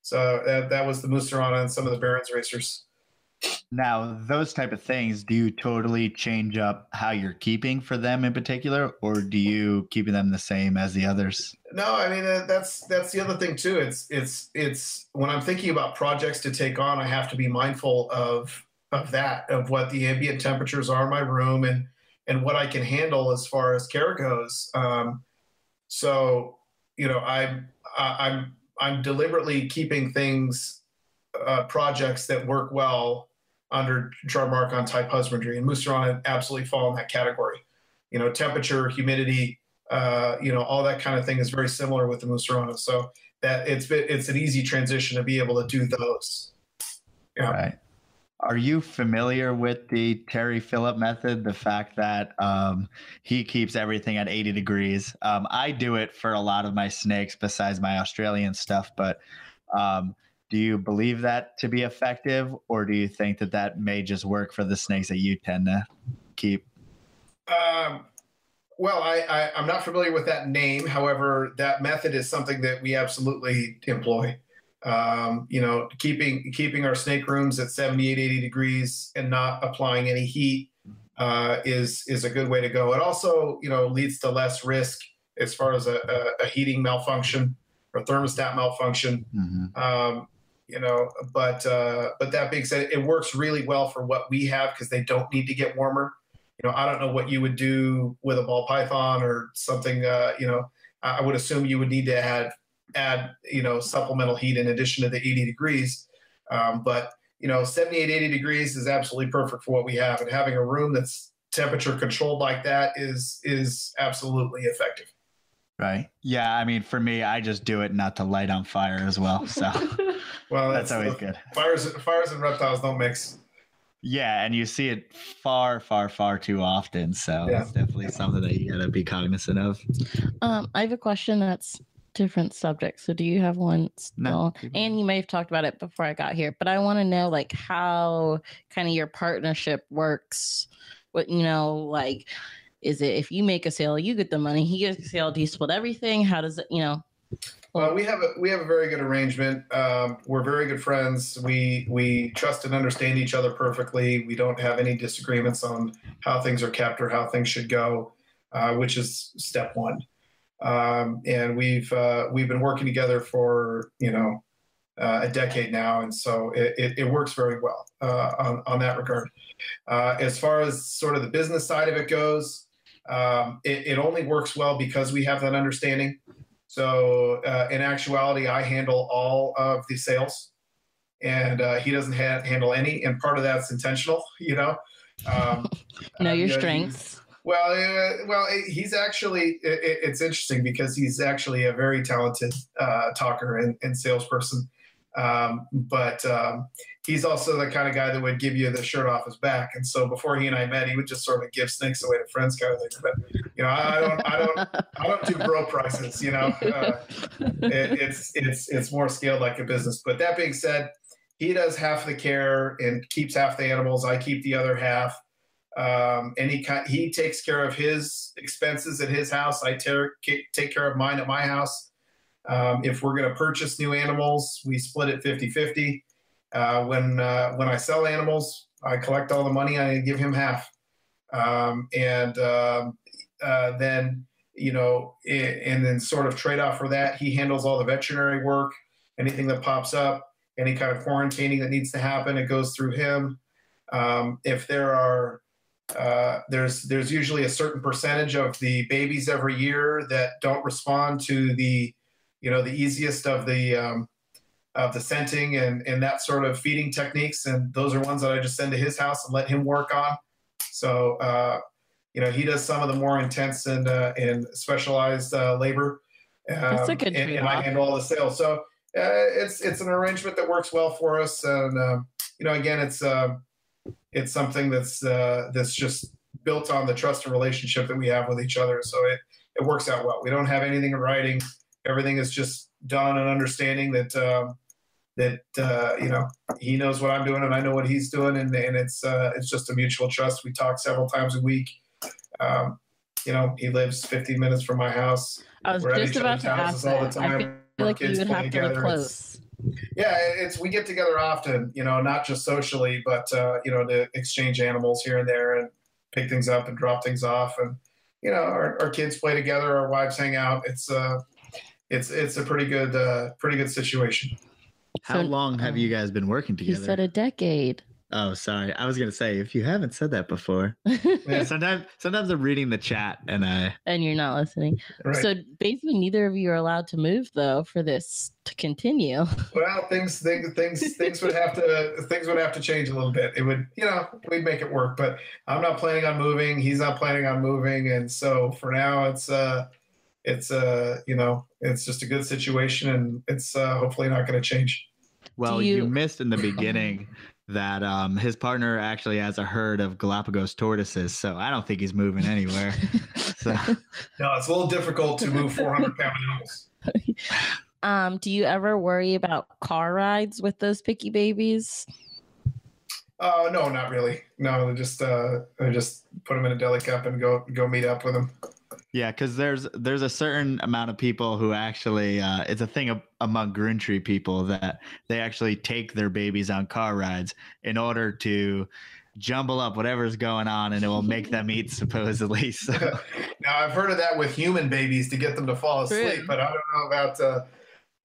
so that, that was the Musarana and some of the Baron's racers. Now, those type of things, do you totally change up how you're keeping for them in particular, or do you keeping them the same as the others? No, I mean uh, that's that's the other thing too. It's it's it's when I'm thinking about projects to take on, I have to be mindful of of that, of what the ambient temperatures are in my room, and and what I can handle as far as care goes. Um, so, you know, I'm I'm I'm deliberately keeping things uh, projects that work well under Drymarchon type husbandry, and Musarana absolutely fall in that category. You know, temperature, humidity, uh, you know, all that kind of thing is very similar with the Musarana. So that it's it's an easy transition to be able to do those. Yeah. Right. Are you familiar with the Terry Phillip method? The fact that um, he keeps everything at 80 degrees. Um, I do it for a lot of my snakes, besides my Australian stuff. But um, do you believe that to be effective, or do you think that that may just work for the snakes that you tend to keep? Um, well, I, am not familiar with that name. However, that method is something that we absolutely employ. Um, you know, keeping keeping our snake rooms at 78, 80 degrees and not applying any heat uh, is is a good way to go. It also, you know, leads to less risk as far as a, a, a heating malfunction or thermostat malfunction. Mm-hmm. Um, you know but uh, but that being said it works really well for what we have because they don't need to get warmer you know i don't know what you would do with a ball python or something uh, you know i would assume you would need to add add you know supplemental heat in addition to the 80 degrees um, but you know 78 80 degrees is absolutely perfect for what we have and having a room that's temperature controlled like that is is absolutely effective right yeah i mean for me i just do it not to light on fire as well so (laughs) Well, that's, that's always good. Fires, fires, and reptiles don't mix. Yeah, and you see it far, far, far too often. So yeah. it's definitely something that you gotta be cognizant of. Um, I have a question that's different subject. So do you have one still? No. And you may have talked about it before I got here, but I want to know like how kind of your partnership works. What you know, like is it if you make a sale, you get the money, he gets a sale, do you split everything? How does it, you know? Well, we have a we have a very good arrangement. Um, we're very good friends. We we trust and understand each other perfectly. We don't have any disagreements on how things are kept or how things should go, uh, which is step one. Um, and we've uh, we've been working together for you know uh, a decade now, and so it, it, it works very well uh, on on that regard. Uh, as far as sort of the business side of it goes, um, it, it only works well because we have that understanding. So uh, in actuality, I handle all of the sales, and uh, he doesn't ha- handle any. And part of that's intentional, (laughs) you know. Um, know your you know, strengths. Well, uh, well, he's actually. It, it's interesting because he's actually a very talented uh, talker and, and salesperson. Um, but um, he's also the kind of guy that would give you the shirt off his back. And so before he and I met, he would just sort of give snakes away to friends, kind of thing. But you know, I don't, I don't, I don't do bro prices. You know, uh, it, it's it's it's more scaled like a business. But that being said, he does half the care and keeps half the animals. I keep the other half. Um, and he he takes care of his expenses at his house. I take take care of mine at my house Um, if we're going to purchase new animals, we split it 50 50. Uh, when uh, when I sell animals, I collect all the money. I give him half, um, and um, uh, then you know, and then sort of trade off for that, he handles all the veterinary work. Anything that pops up, any kind of quarantining that needs to happen, it goes through him. Um, if there are uh, there's there's usually a certain percentage of the babies every year that don't respond to the you know the easiest of the um, of the scenting and and that sort of feeding techniques. And those are ones that I just send to his house and let him work on. So uh, you know he does some of the more intense and uh, and specialized uh, labor um, That's a good and, and, I handle all the sales. So uh, it's it's an arrangement that works well for us. And um, you know again it's um, it's something that's uh, that's just built on the trust and relationship that we have with each other. So it it works out well. We don't have anything in writing. Everything is just done and understanding that um, that uh, you know he knows what I'm doing and I know what he's doing, and and it's uh, it's just a mutual trust. We talk several times a week. Um, you know, he lives 15 minutes from my house. I was We're just about to ask that. I feel like you would have to be close. It's, yeah, it's we get together often, you know, not just socially, but uh, you know, to exchange animals here and there and pick things up and drop things off, and you know, our, our kids play together, our wives hang out. It's uh, it's it's a pretty good uh, pretty good situation. How so, long have you guys been working together? He said a decade. Oh, sorry. I was gonna say if you haven't said that before. yeah, (laughs) sometimes sometimes I'm reading the chat and I and you're not listening. Right. So basically, neither of you are allowed to move though for this to continue. (laughs) Well, things things things things would have to things would have to change a little bit. It would you know we'd make it work, but I'm not planning on moving. He's not planning on moving, and so for now it's uh it's uh you know it's just a good situation, and it's uh, hopefully not going to change. Well, you... you missed in the (laughs) beginning that um, his partner actually has a herd of Galapagos tortoises, so I don't think he's moving anywhere. so. (laughs) No, it's a little difficult to move 400 pound animals. (laughs) Um, do you ever worry about car rides with those picky babies? Uh, no, not really. No, they just uh, I just put them in a deli cup and go go meet up with them. Yeah, because there's there's a certain amount of people who actually uh, it's a thing among Gruntree people that they actually take their babies on car rides in order to jumble up whatever's going on and it will make them eat (laughs) supposedly. (laughs) So now I've heard of that with human babies to get them to fall asleep, but I don't know about. Uh,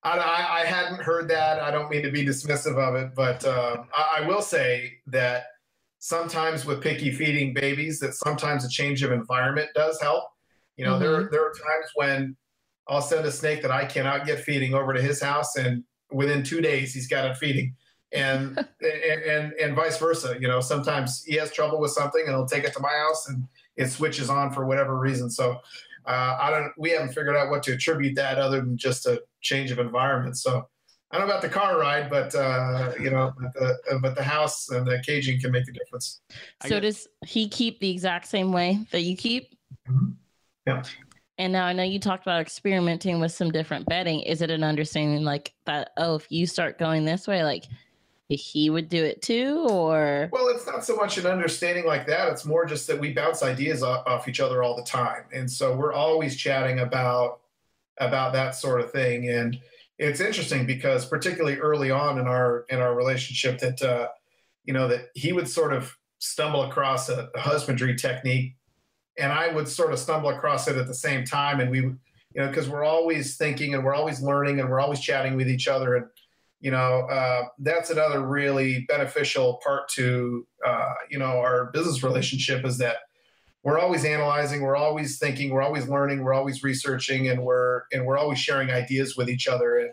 I, I, hadn't heard that. I don't mean to be dismissive of it, but uh, I, I will say that sometimes with picky feeding babies, that sometimes a change of environment does help you know, mm-hmm. there there are times when I'll send a snake that I cannot get feeding over to his house, and within two days he's got it feeding, and (laughs) and, and and vice versa. You know, sometimes he has trouble with something, and he'll take it to my house, and it switches on for whatever reason. So. Uh, I don't. We haven't figured out what to attribute that other than just a change of environment. So I don't know about the car ride, but uh, you know, but the, but the house and the caging can make a difference. So does he keep the exact same way that you keep? Mm-hmm. Yeah. And now I know you talked about experimenting with some different bedding. Is it an understanding like that? Oh, if you start going this way, like he would do it too, or? Well, it's not so much an understanding like that. It's more just that we bounce ideas off, off each other all the time, and so we're always chatting about about that sort of thing. And it's interesting because particularly early on in our in our relationship, that uh, you know that he would sort of stumble across a, a husbandry technique and I would sort of stumble across it at the same time. And we, you know, because we're always thinking and we're always learning and we're always chatting with each other. And, you know, uh, that's another really beneficial part to, uh, you know, our business relationship is that we're always analyzing, we're always thinking, we're always learning, we're always researching, and we're and we're always sharing ideas with each other. And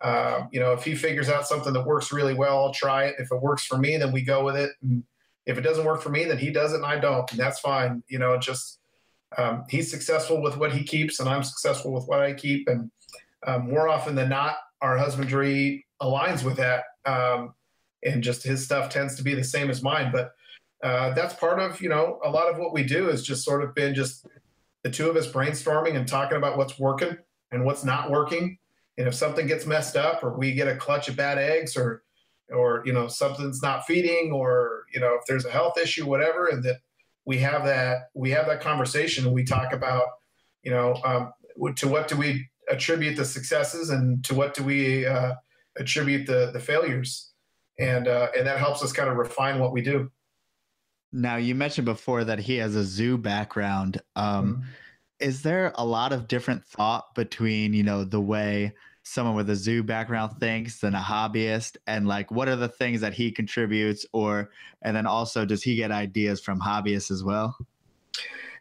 uh, you know, if he figures out something that works really well, I'll try it. If it works for me, then we go with it. And, if it doesn't work for me, then he does it and I don't. And that's fine. You know, just um, he's successful with what he keeps and I'm successful with what I keep. And um, more often than not, our husbandry aligns with that. Um, and just his stuff tends to be the same as mine. But uh, that's part of, you know, a lot of what we do is just sort of been just the two of us brainstorming and talking about what's working and what's not working. And if something gets messed up or we get a clutch of bad eggs or or you know something's not feeding or you know if there's a health issue whatever and that we have that we have that conversation and we talk about you know um, to what do we attribute the successes and to what do we uh, attribute the the failures, and uh, and that helps us kind of refine what we do. Now you mentioned before that he has a zoo background. Um, mm-hmm. Is there a lot of different thought between you know the way someone with a zoo background thinks than a hobbyist and like what are the things that he contributes or and then also does he get ideas from hobbyists as well?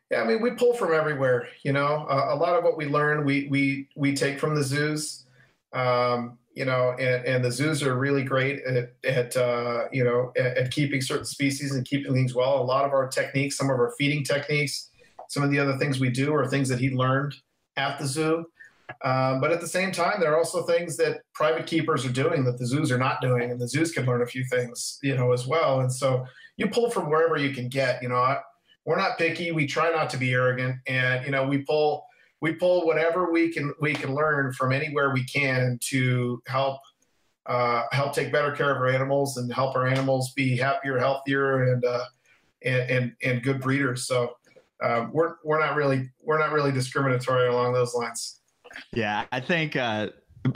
Yeah i mean we pull from everywhere you know? Uh, a lot of what we learn we we we take from the zoos. Um, you know and, and the zoos are really great at, at uh, you know at, at keeping certain species and keeping things well. A lot of our techniques some of our feeding techniques some of the other things we do are things that he learned at the zoo um, but at the same time, there are also things that private keepers are doing that the zoos are not doing, and the zoos can learn a few things, you know, as well. And so you pull from wherever you can get. You know, I, we're not picky. We try not to be arrogant, and you know, we pull we pull whatever we can we can learn from anywhere we can to help uh, help take better care of our animals and help our animals be happier, healthier, and uh, and, and, and good breeders. So. Uh, we're, we're not really we're not really discriminatory along those lines. Yeah, I think uh,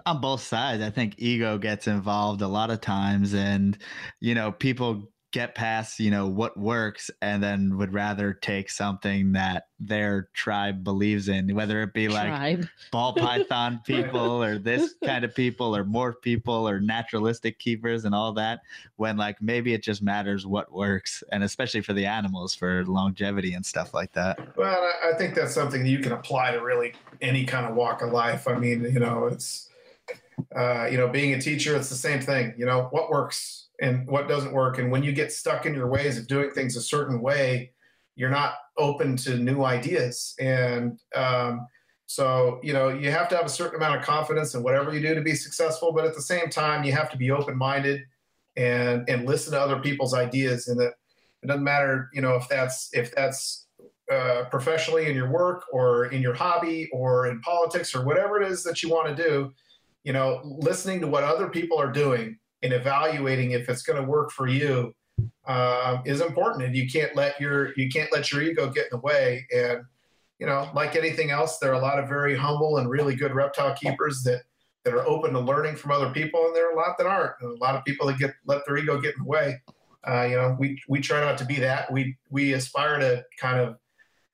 on both sides, I think ego gets involved a lot of times, and you know, people get past you know what works and then would rather take something that their tribe believes in whether it be like tribe. (laughs) ball python people or this kind of people or more people or naturalistic keepers and all that when like maybe it just matters what works and especially for the animals for longevity and stuff like that. Well i think that's something you can apply to really any kind of walk of life. I mean you know it's uh, you know being a teacher it's the same thing you know what works and what doesn't work. And when you get stuck in your ways of doing things a certain way, you're not open to new ideas. And um, so, you know, you have to have a certain amount of confidence in whatever you do to be successful. But at the same time, you have to be open minded and and listen to other people's ideas. And that it doesn't matter, you know, if that's if that's uh, professionally in your work or in your hobby or in politics or whatever it is that you want to do. You know, listening to what other people are doing and evaluating if it's going to work for you uh, is important. And you can't let your you can't let your ego get in the way. And you know, like anything else, there are a lot of very humble and really good reptile keepers that that are open to learning from other people, and there are a lot that aren't. And a lot of people that get let their ego get in the way. Uh, you know, we we try not to be that. We we aspire to kind of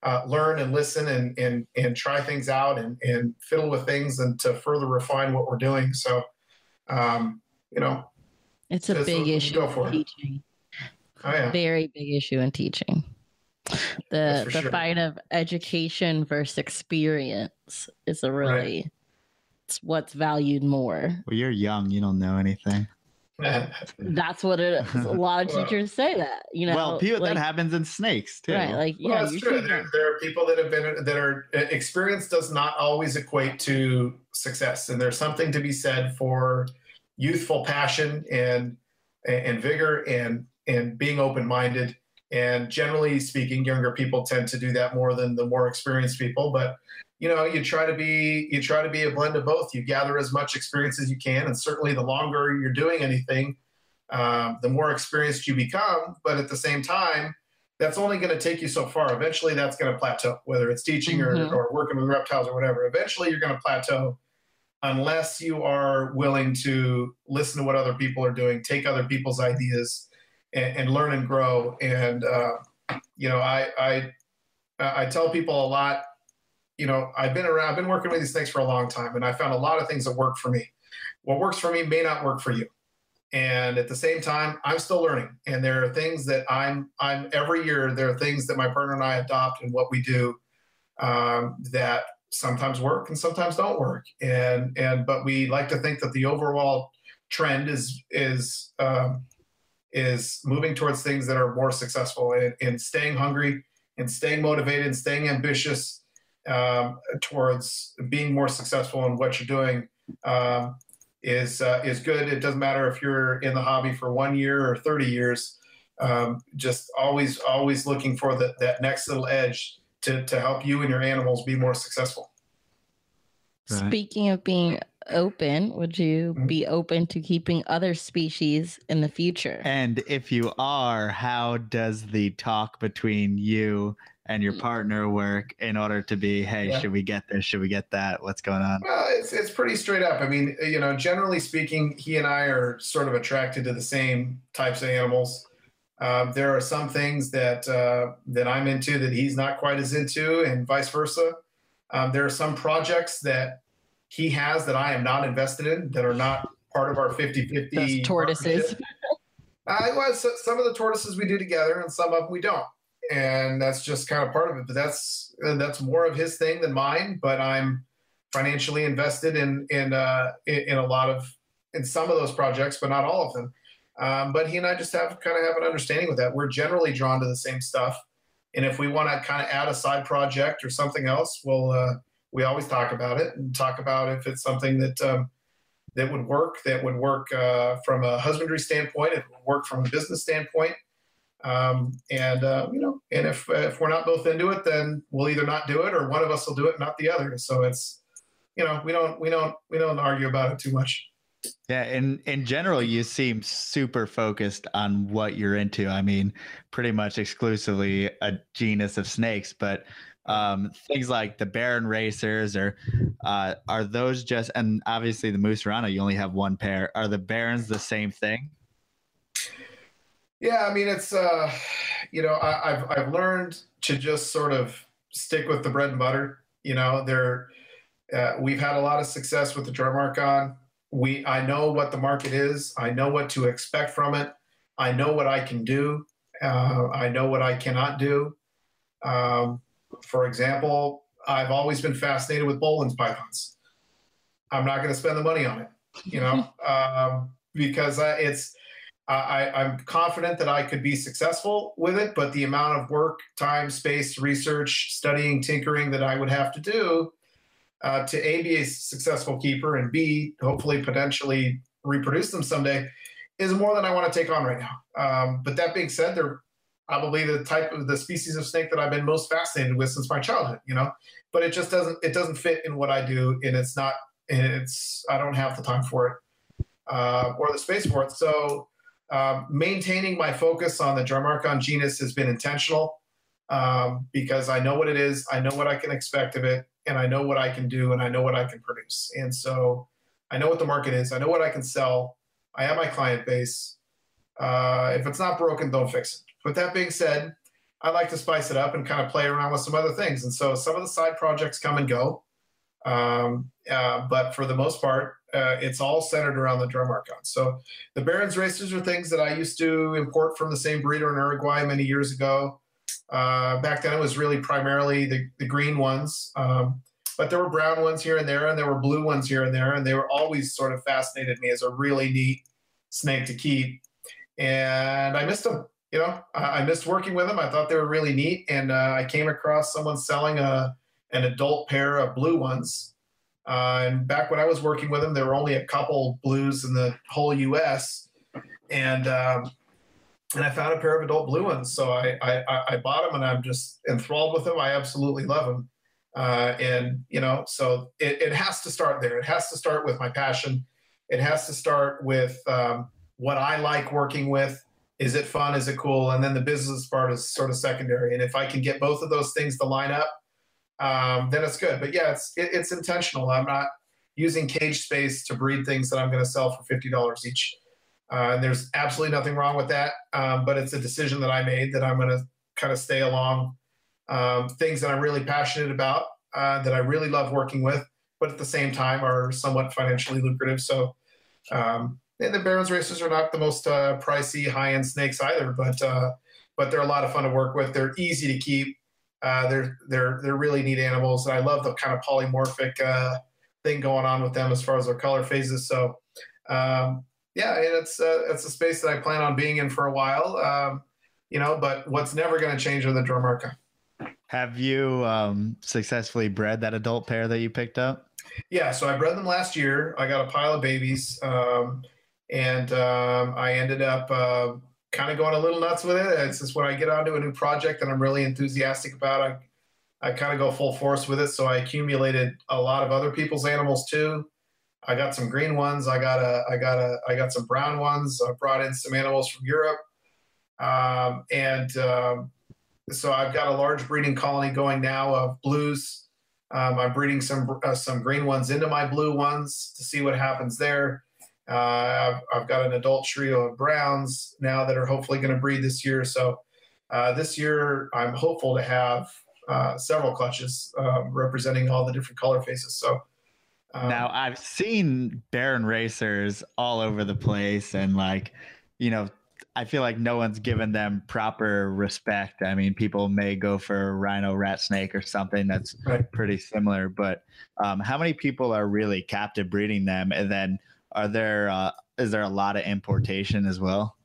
uh, learn and listen and and and try things out and and fiddle with things and to further refine what we're doing. So, um, you know, it's a big issue in teaching. Oh, yeah. Very big issue in teaching. The the sure. fight of education versus experience is a really right. it's what's valued more. Well, you're young, you don't know anything. (laughs) That's what it is. A (laughs) lot of teachers say that, you know. Well, people, like, that happens in snakes too. Right, like yeah, well, that's true. There, there, are people that have been that are experience does not always equate to success, and there's something to be said for youthful passion and and vigor and and being open minded. And generally speaking, younger people tend to do that more than the more experienced people. But you know, you try to be you try to be a blend of both. You gather as much experience as you can, and certainly the longer you're doing anything, um, the more experienced you become. But at the same time, that's only going to take you so far. Eventually, that's going to plateau. Whether it's teaching mm-hmm. or, or working with reptiles or whatever, eventually you're going to plateau unless you are willing to listen to what other people are doing, take other people's ideas, and, and learn and grow. And uh, you know, I, I I tell people a lot. You know, I've been around, I've been working with these things for a long time, and I found a lot of things that work for me. What works for me may not work for you. And at the same time, I'm still learning. And there are things that I'm I'm every year. There are things that my partner and I adopt in what we do um, that sometimes work and sometimes don't work. And and but we like to think that the overall trend is is um, is moving towards things that are more successful and, and staying hungry and staying motivated and staying ambitious um, towards being more successful in what you're doing um, is uh, is good. It doesn't matter if you're in the hobby for one year or 30 years. Um, just always always looking for the, that next little edge to, to help you and your animals be more successful. Right. Speaking of being open, would you mm-hmm. be open to keeping other species in the future? And if you are, how does the talk between you and your partner work in order to be, hey, yeah. should we get this? Should we get that? What's going on? Well, it's it's pretty straight up. I mean, you know, generally speaking, he and I are sort of attracted to the same types of animals. Um, there are some things that uh, that I'm into that he's not quite as into, and vice versa. Um, there are some projects that he has that I am not invested in that are not part of our 50-50 Those tortoises. I was some of the tortoises we do together, and some of them we don't and that's just kind of part of it. But that's that's more of his thing than mine. But I'm financially invested in in uh, in, a lot of in some of those projects, but not all of them. Um, but he and I just have kind of have an understanding with that. We're generally drawn to the same stuff, and if we want to kind of add a side project or something else, we'll uh, we always talk about it and talk about if it's something that. Um, that would work. That would work uh, from a husbandry standpoint. It would work from a business standpoint um, and uh, you know, and if if we're not both into it, then we'll either not do it or one of us will do it, not the other. So it's you know, we don't we don't we don't argue about it too much. Yeah, in in general, you seem super focused on what you're into. I mean, pretty much exclusively a genus of snakes, but um, things like the Baron racers, or uh, are those just? And obviously, the Mussurana, you only have one pair. Are the Barons the same thing? Yeah, I mean, it's uh, you know, I, have I've learned to just sort of stick with the bread and butter. You know, there uh, we've had a lot of success with the Drymarchon. We I know what the market is. I know what to expect from it. I know what I can do. Uh, I know what I cannot do. Um, for example, I've always been fascinated with Boelen's pythons. I'm not going to spend the money on it, you know, (laughs) um, because uh, it's I, am confident that I could be successful with it, but the amount of work, time, space, research, studying, tinkering that I would have to do uh, to A, be a successful keeper and B, hopefully potentially reproduce them someday is more than I want to take on right now. Um, but that being said, they're probably the type of the species of snake that I've been most fascinated with since my childhood, you know, but it just doesn't, it doesn't fit in what I do. And it's not, it's, I don't have the time for it uh, or the space for it. So, um, maintaining my focus on the Drymarchon genus has been intentional um, because I know what it is, I know what I can expect of it, and I know what I can do, and I know what I can produce. And so I know what the market is, I know what I can sell, I have my client base. Uh, if it's not broken, don't fix it. With that being said, I like to spice it up and kind of play around with some other things. And so some of the side projects come and go. Um, uh, but for the most part, uh, it's all centered around the Drymarchon. So the Baron's racers are things that I used to import from the same breeder in Uruguay many years ago. Uh, back then, it was really primarily the, the green ones, um, but there were brown ones here and there, and there were blue ones here and there, and they were always sort of fascinated me as a really neat snake to keep. And I missed them. You know, I, I missed working with them. I thought they were really neat, and uh, I came across someone selling a an adult pair of blue ones uh, and back when I was working with them, there were only a couple blues in the whole U.S. And um, and I found a pair of adult blue ones, so I, I I bought them, and I'm just enthralled with them. I absolutely love them. Uh, and you know, so it, it has to start there. It has to start with my passion. It has to start with um, what I like working with. Is it fun? Is it cool? And then the business part is sort of secondary. And if I can get both of those things to line up, um, then it's good. But yeah, it's it, it's intentional. I'm not using cage space to breed things that I'm going to sell for fifty dollars each. Uh, and there's absolutely nothing wrong with that. Um, but it's a decision that I made that I'm going to kind of stay along um, things that I'm really passionate about, uh, that I really love working with, but at the same time are somewhat financially lucrative. So, um, and the Baron's racers are not the most uh, pricey high end snakes either, but uh, but they're a lot of fun to work with. They're easy to keep. Uh, they're they're they're really neat animals, and I love the kind of polymorphic uh, thing going on with them as far as their color phases. So, um, yeah, it's uh, it's a space that I plan on being in for a while. Um, you know, but what's never going to change are the Drymarchon. Have you um, successfully bred that adult pair that you picked up? Yeah, so I bred them last year. I got a pile of babies, um, and um, I ended up uh, kind of going a little nuts with it. It's just when I get onto a new project that I'm really enthusiastic about, I, I kind of go full force with it. So I accumulated a lot of other people's animals too. I got some green ones. I got a, I got a, I got some brown ones. I brought in some animals from Europe, um, and um, so I've got a large breeding colony going now of blues. Um, I'm breeding some uh, some green ones into my blue ones to see what happens there. Uh, I've, I've, got an adult trio of browns now that are hopefully going to breed this year. So uh, this year, I'm hopeful to have uh, several clutches um, representing all the different color phases. So um, now I've seen Baron racers all over the place, and like you know, I feel like no one's given them proper respect. I mean, people may go for rhino rat snake or something that's right. pretty similar, but um, how many people are really captive breeding them? And then are there uh, is there a lot of importation as well?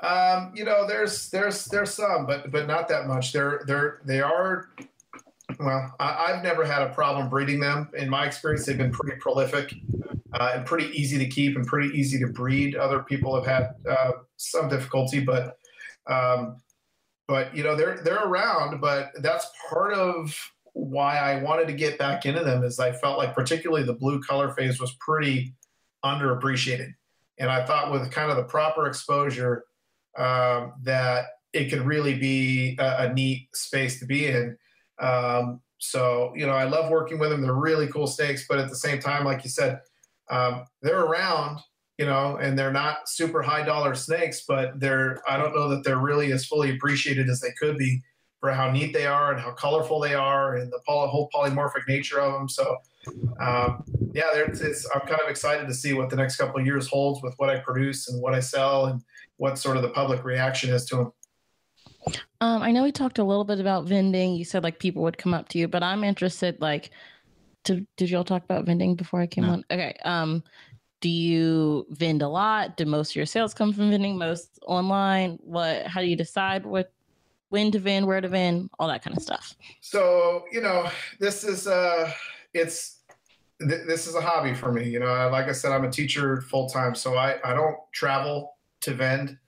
Um, you know, there's there's there's some, but but not that much. They're they're they are. Well, I, have never had a problem breeding them. In my experience, they've been pretty prolific uh, and pretty easy to keep and pretty easy to breed. Other people have had uh, some difficulty, but um, but you know they're they're around. But that's part of why I wanted to get back into them. Is I felt like particularly the blue color phase was pretty underappreciated, and I thought with kind of the proper exposure um, that it could really be a, a neat space to be in. Um, so you know, I love working with them. They're really cool snakes, but at the same time, like you said, um, they're around. You know, and they're not super high dollar snakes, but they're I don't know that they're really as fully appreciated as they could be for how neat they are and how colorful they are and the poly, whole polymorphic nature of them. So, um, yeah, I'm kind of excited to see what the next couple of years holds with what I produce and what I sell and what sort of the public reaction is to them. Um, I know we talked a little bit about vending. You said like people would come up to you, but I'm interested. Like, to, did y'all talk about vending before I came no. on? Okay. Um, do you vend a lot? Do most of your sales come from vending? Most online? What? How do you decide what when to vend, where to vend, all that kind of stuff. So, you know, this is uh it's th- this is a hobby for me. You know, like I said, I'm a teacher full time, so I, I don't travel to vend.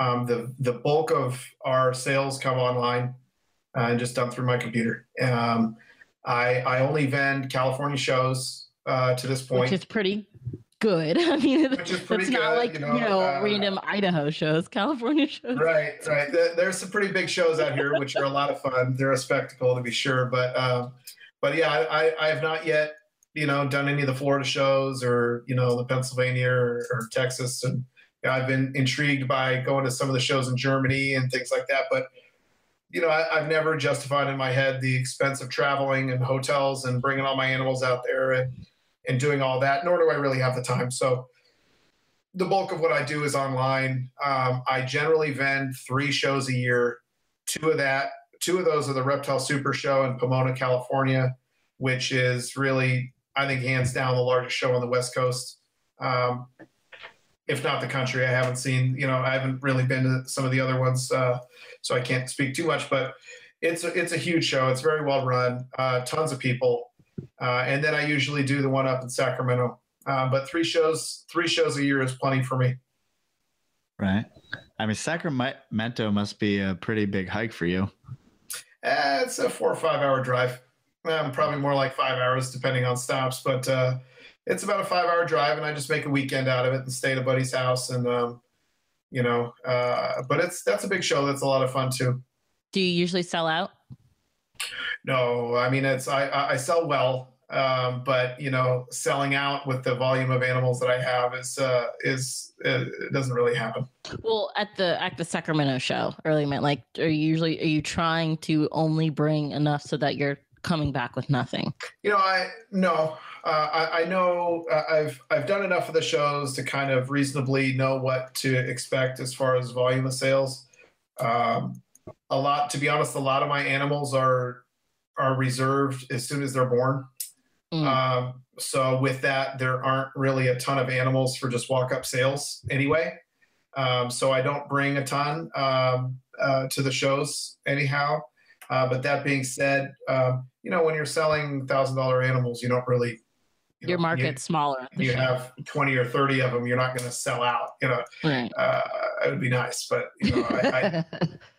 Um, the the bulk of our sales come online uh, and just done through my computer. Um, I I only vend California shows uh, to this point, which is pretty good. (laughs) I mean, it's good, not like you know, you know uh, random Idaho shows, California (laughs) shows. Right, right. There's some pretty big shows out here, which are a lot of fun. They're a spectacle to be sure, but um, but yeah, I, I have not yet you know done any of the Florida shows or you know the Pennsylvania or, or Texas, and I've been intrigued by going to some of the shows in Germany and things like that, but. You know, I, I've never justified in my head the expense of traveling and hotels and bringing all my animals out there and and doing all that, nor do I really have the time. So the bulk of what I do is online. Um, I generally vend three shows a year. Two of that, two of those are the Reptile Super Show in Pomona, California, which is really, I think, hands down the largest show on the West Coast. Um, if not the country, I haven't seen. You know, I haven't really been to some of the other ones, uh, so I can't speak too much. But it's a, it's a huge show. It's very well run. Uh, tons of people. Uh, and then I usually do the one up in Sacramento. Uh, but three shows, three shows a year is plenty for me. Right. I mean, Sacramento must be a pretty big hike for you. Uh, it's a four or five hour drive. Um, probably more like five hours, depending on stops. But uh, it's about a five hour drive, and I just make a weekend out of it and stay at a buddy's house. And um, you know, uh, but it's that's a big show. That's a lot of fun too. Do you usually sell out? No, I mean it's I I sell well, um, but you know, selling out with the volume of animals that I have is uh, is uh, it doesn't really happen. Well, at the at the Sacramento show, early meant like, are you usually are you trying to only bring enough so that you're coming back with nothing? You know, I no. Uh, I, I, know uh, I've I've done enough of the shows to kind of reasonably know what to expect as far as volume of sales. Um, a lot, to be honest, a lot of my animals are are reserved as soon as they're born. Mm. Um, so with that, there aren't really a ton of animals for just walk up sales anyway. Um, so I don't bring a ton um, uh, to the shows anyhow. Uh, but that being said, um, you know, when you're selling thousand dollar animals, you don't really you your know, market's you, smaller. You show. have 20 or 30 of them, you're not going to sell out, you know, right. uh, it would be nice, but you know, I, I,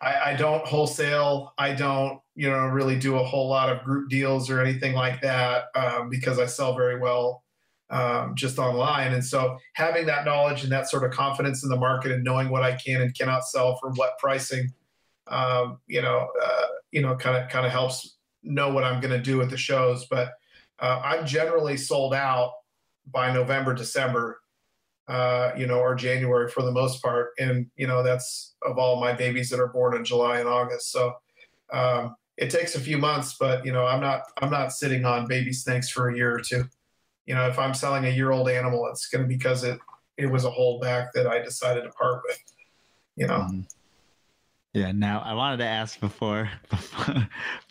(laughs) I, I, don't wholesale. I don't, you know, really do a whole lot of group deals or anything like that um, because I sell very well um, just online. And so having that knowledge and that sort of confidence in the market and knowing what I can and cannot sell for what pricing um, you know, uh, you know, kind of kind of helps know what I'm going to do with the shows. But uh, I'm generally sold out by November, December, uh, you know, or January for the most part. And you know, that's of all my babies that are born in July and August. So um, it takes a few months, but you know, I'm not I'm not sitting on baby snakes for a year or two. You know, if I'm selling a year old animal, it's going to be because it it was a holdback that I decided to part with. You know. Mm-hmm. Yeah, now I wanted to ask (laughs) before,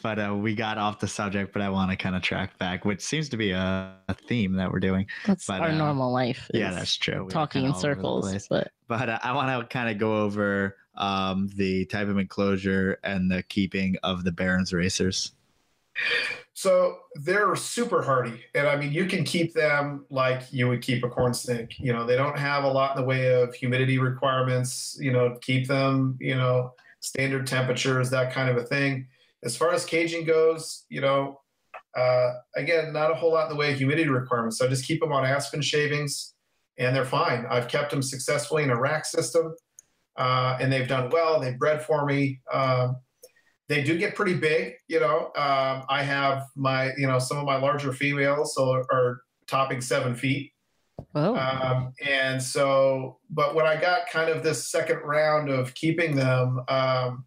but uh, we got off the subject. But I want to kind of track back, which seems to be a, a theme that we're doing. That's but, our uh, normal life. Yeah, that's true. We talking in circles, but but uh, I want to kind of go over um, the type of enclosure and the keeping of the Baron's racers. So they're super hardy, and I mean you can keep them like you would keep a corn snake. You know they don't have a lot in the way of humidity requirements. You know keep them. You know standard temperatures, that kind of a thing. As far as caging goes, you know, uh, again, not a whole lot in the way of humidity requirements. So I just keep them on aspen shavings and they're fine. I've kept them successfully in a rack system uh, and they've done well. They've bred for me. Um, they do get pretty big, you know. Um, I have my, you know, some of my larger females so are topping seven feet. Um, and so, but when I got kind of this second round of keeping them, um,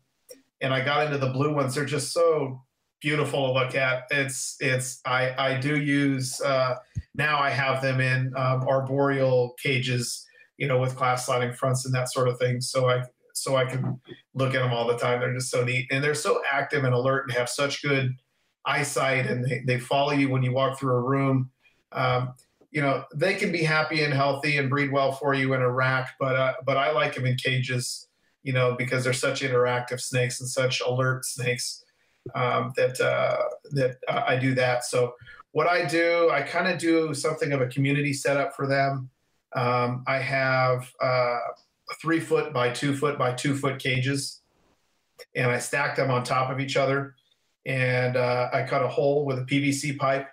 and I got into the blue ones, they're just so beautiful to look at. It's, it's, I, I do use, uh, now I have them in um, arboreal cages, you know, with glass sliding fronts and that sort of thing. So I, so I can look at them all the time. They're just so neat and they're so active and alert and have such good eyesight and they, they follow you when you walk through a room. Um, you know they can be happy and healthy and breed well for you in a rack, but uh, but I like them in cages, you know, because they're such interactive snakes and such alert snakes um, that uh, that I do that. So what I do, I kind of do something of a community setup for them. Um, I have uh, three foot by two foot by two foot cages, and I stack them on top of each other. And uh, I cut a hole with a PVC pipe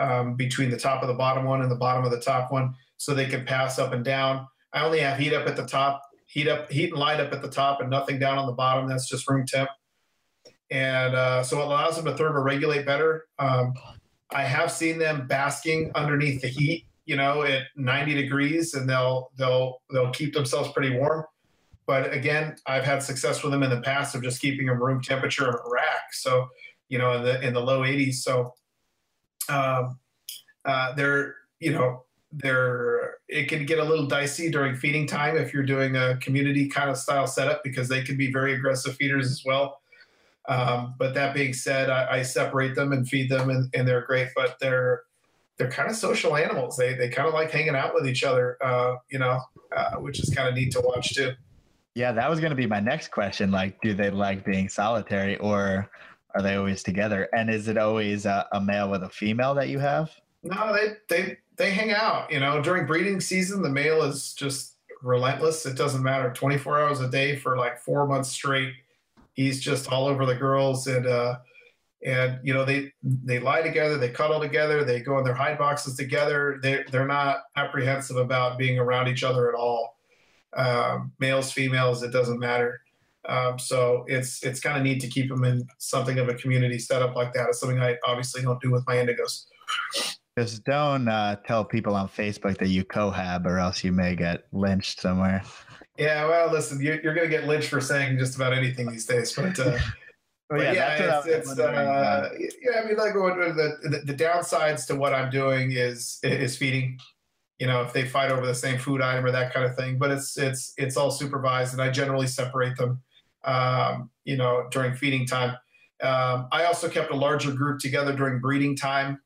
um, between the top of the bottom one and the bottom of the top one so they can pass up and down. I only have heat up at the top, heat up, heat and light up at the top, and nothing down on the bottom. That's just room temp. And uh, so it allows them to thermoregulate better. Um, I have seen them basking underneath the heat, you know, at 90 degrees, and they'll they'll they'll keep themselves pretty warm. But again, I've had success with them in the past of just keeping them room temperature in a rack. So, you know, in the in the low 80s. So um, uh, they're you know they're it can get a little dicey during feeding time if you're doing a community kind of style setup because they can be very aggressive feeders as well. Um, but that being said, I, I, separate them and feed them, and, and, they're great. But they're they're kind of social animals. They they kind of like hanging out with each other, uh, you know, uh, which is kind of neat to watch too. Yeah, that was going to be my next question. Like, do they like being solitary, or are they always together? And is it always a, a male with a female that you have? No, they they they hang out. You know, during breeding season, the male is just relentless. It doesn't matter. 24 hours a day for like four months straight. He's just all over the girls and uh and you know they they lie together, they cuddle together, they go in their hide boxes together. They they're not apprehensive about being around each other at all. Um, males, females, it doesn't matter. Um, so it's it's kind of neat to keep them in something of a community setup like that. It's something I obviously don't do with my indigos. Just don't uh, tell people on Facebook that you cohab, or else you may get lynched somewhere. Yeah, well, listen, you're, you're going to get lynched for saying just about anything these days, but. Uh, yeah, yeah it's, it's uh, yeah. I mean, like the, the, the downsides to what I'm doing is is feeding. You know, if they fight over the same food item or that kind of thing. But it's it's it's all supervised, and I generally separate them um, you know, during feeding time. Um, I also kept a larger group together during breeding time,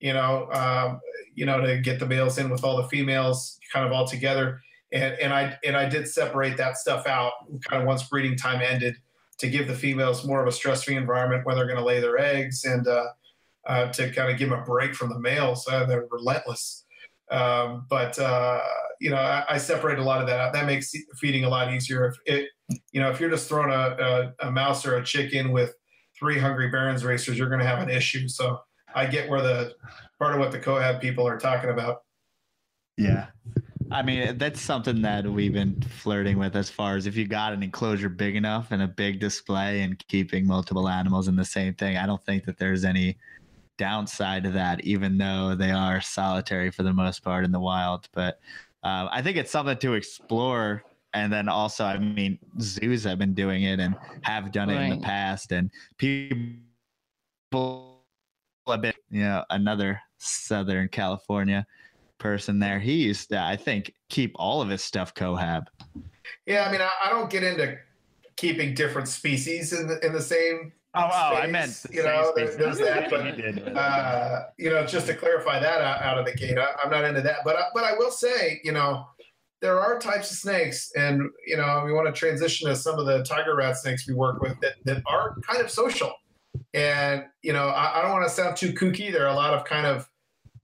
you know, um, you know, to get the males in with all the females kind of all together. And, and I and I did separate that stuff out kind of once breeding time ended to give the females more of a stress-free environment where they're going to lay their eggs and uh, uh, to kind of give them a break from the males. Uh, they're relentless. Um, but uh, you know, I, I separate a lot of that out. That makes feeding a lot easier. If it, you know, if you're just throwing a, a, a mouse or a chicken with three hungry Baron's racers, you're going to have an issue. So I get where the part of what the cohab people are talking about. Yeah. I mean, that's something that we've been flirting with as far as if you got an enclosure big enough and a big display and keeping multiple animals in the same thing. I don't think that there's any downside to that, even though they are solitary for the most part in the wild. But uh, I think it's something to explore. And then also, I mean, zoos have been doing it and have done it in the past, and people a bit, you know, another Southern California person there. He used to, I think, keep all of his stuff cohab. Yeah, I mean, I, I don't get into keeping different species in the in the same. Oh, oh, I meant the you know, same there- there's that, but, (laughs) Uh, you know, just to clarify that out, out of the gate, I, I'm not into that. But I, but I will say, you know, there are types of snakes, and you know, we want to transition to some of the tiger rat snakes we work with that that are kind of social. And you know, I, I don't want to sound too kooky. There are a lot of kind of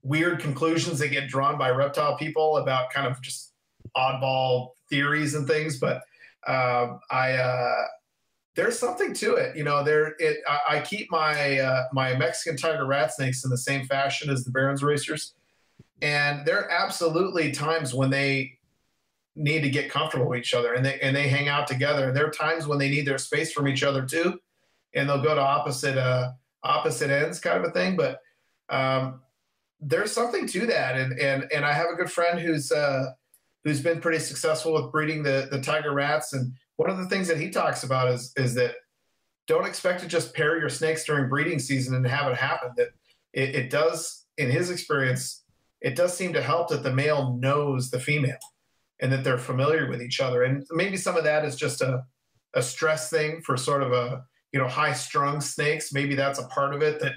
weird conclusions that get drawn by reptile people about kind of just oddball theories and things. But um, I uh, there's something to it. You know, there it. I, I keep my uh, my Mexican tiger rat snakes in the same fashion as the Baron's racers, and there are absolutely times when they need to get comfortable with each other and they and they hang out together. And there are times when they need their space from each other too, and they'll go to opposite uh, opposite ends, kind of a thing. But um, there's something to that, and and and I have a good friend who's uh, who's been pretty successful with breeding the the tiger rats, and one of the things that he talks about is is that don't expect to just pair your snakes during breeding season and have it happen. That it, it does, in his experience, it does seem to help that the male knows the female and that they're familiar with each other. And maybe some of that is just a a stress thing for sort of a you know high strung snakes. Maybe that's a part of it that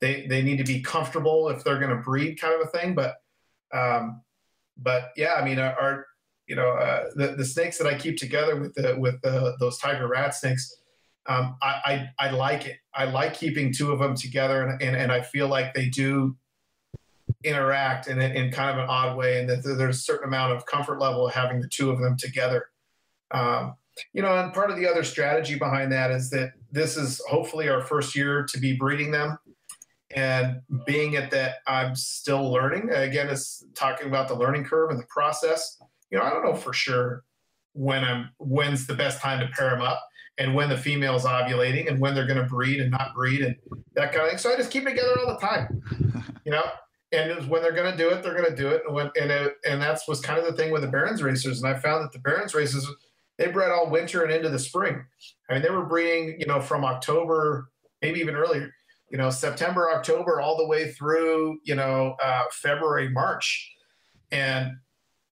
they they need to be comfortable if they're going to breed, kind of a thing. But um, but yeah, I mean, our, you know uh, the the snakes that I keep together with the with the, those tiger rat snakes. Um, I, I I like it. I like keeping two of them together, and and, and I feel like they do interact in, a, in kind of an odd way, and that there's a certain amount of comfort level of having the two of them together. Um, you know, and part of the other strategy behind that is that this is hopefully our first year to be breeding them. And being it that I'm still learning, again, it's talking about the learning curve and the process. You know, I don't know for sure when I'm when's the best time to pair them up and when the female's ovulating and when they're going to breed and not breed and that kind of thing. So I just keep it together all the time, (laughs) you know. And when they're going to do it, they're going to do it. And when and it, and that's was kind of the thing with the Baron's racers. And I found that the Baron's racers they bred all winter and into the spring. I mean, they were breeding, you know, from October, maybe even earlier, you know, September, October, all the way through, you know, uh, February, March. And,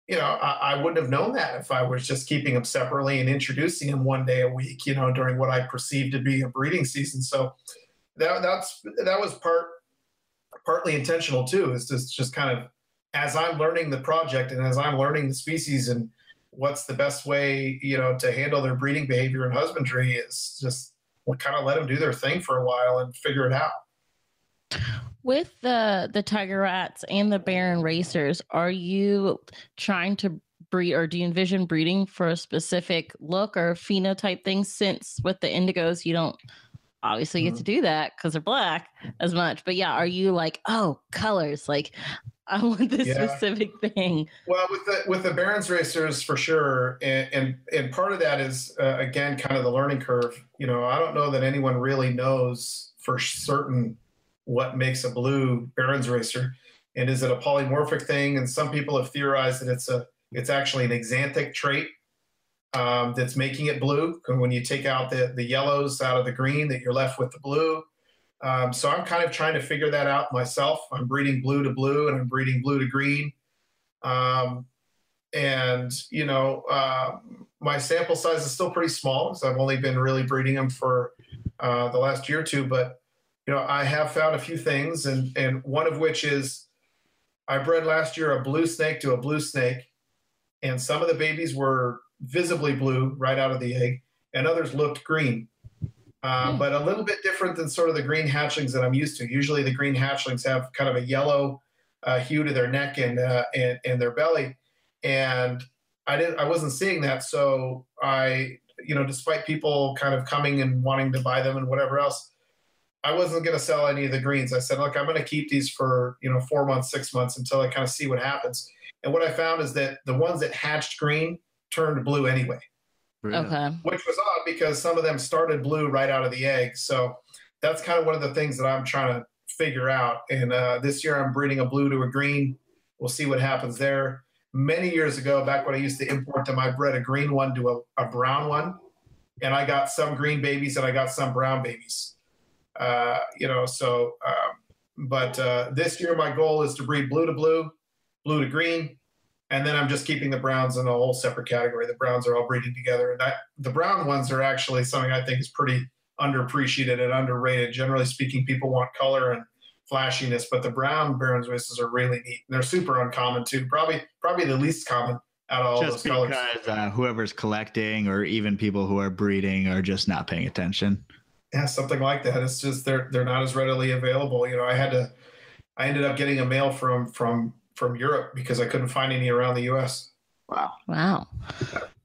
you know, I, I wouldn't have known that if I was just keeping them separately and introducing them one day a week, you know, during what I perceived to be a breeding season. So that, that's, that was part, partly intentional too, is just, just kind of as I'm learning the project and as I'm learning the species and, what's the best way you know to handle their breeding behavior and husbandry is just kind of let them do their thing for a while and figure it out With the the tiger rats and the Baron racers, are you trying to breed or do you envision breeding for a specific look or phenotype thing? Since with the indigos, you don't obviously you get to do that because they're black as much. But yeah, are you like, oh, colors? Like, (laughs) I want this Yeah. specific thing. well with the with the Baron's racers for sure and and, and part of that is uh, again kind of the learning curve you know i don't know that anyone really knows for certain what makes a blue barons racer and is it a polymorphic thing and some people have theorized that it's a it's actually an axanthic trait um, that's making it blue. When you take out the, the yellows out of the green, that you're left with the blue. Um, so I'm kind of trying to figure that out myself. I'm breeding blue to blue and I'm breeding blue to green. Um, and, you know, uh, my sample size is still pretty small because I've only been really breeding them for uh, the last year or two. But, you know, I have found a few things, and, and one of which is I bred last year a blue snake to a blue snake. And some of the babies were visibly blue right out of the egg, and others looked green. Uh, but a little bit different than sort of the green hatchlings that I'm used to. Usually, the green hatchlings have kind of a yellow uh, hue to their neck and, uh, and and their belly, and I didn't. I wasn't seeing that, so I, you know, despite people kind of coming and wanting to buy them and whatever else, I wasn't going to sell any of the greens. I said, look, I'm going to keep these for you know four months, six months until I kind of see what happens. And what I found is that the ones that hatched green turned blue anyway. Really? Okay. Which was odd because some of them started blue right out of the egg. So that's kind of one of the things that I'm trying to figure out. And uh, this year I'm breeding a blue to a green. We'll see what happens there. Many years ago, back when I used to import them, I bred a green one to a, a brown one. And I got some green babies and I got some brown babies. Uh, you know, so, um, but uh, this year my goal is to breed blue to blue, blue to green, and then I'm just keeping the browns in a whole separate category. The browns are all breeding together, and the brown ones are actually something I think is pretty underappreciated and underrated. Generally speaking, people want color and flashiness, but the brown Baron's racers are really neat. And they're super uncommon too. Probably probably the least common out of all just those colors. because uh, whoever's collecting or even people who are breeding are just not paying attention. Yeah, something like that. It's just they're they're not as readily available. You know, I had to I ended up getting a mail from from from Europe because I couldn't find any around the US. Wow. Wow.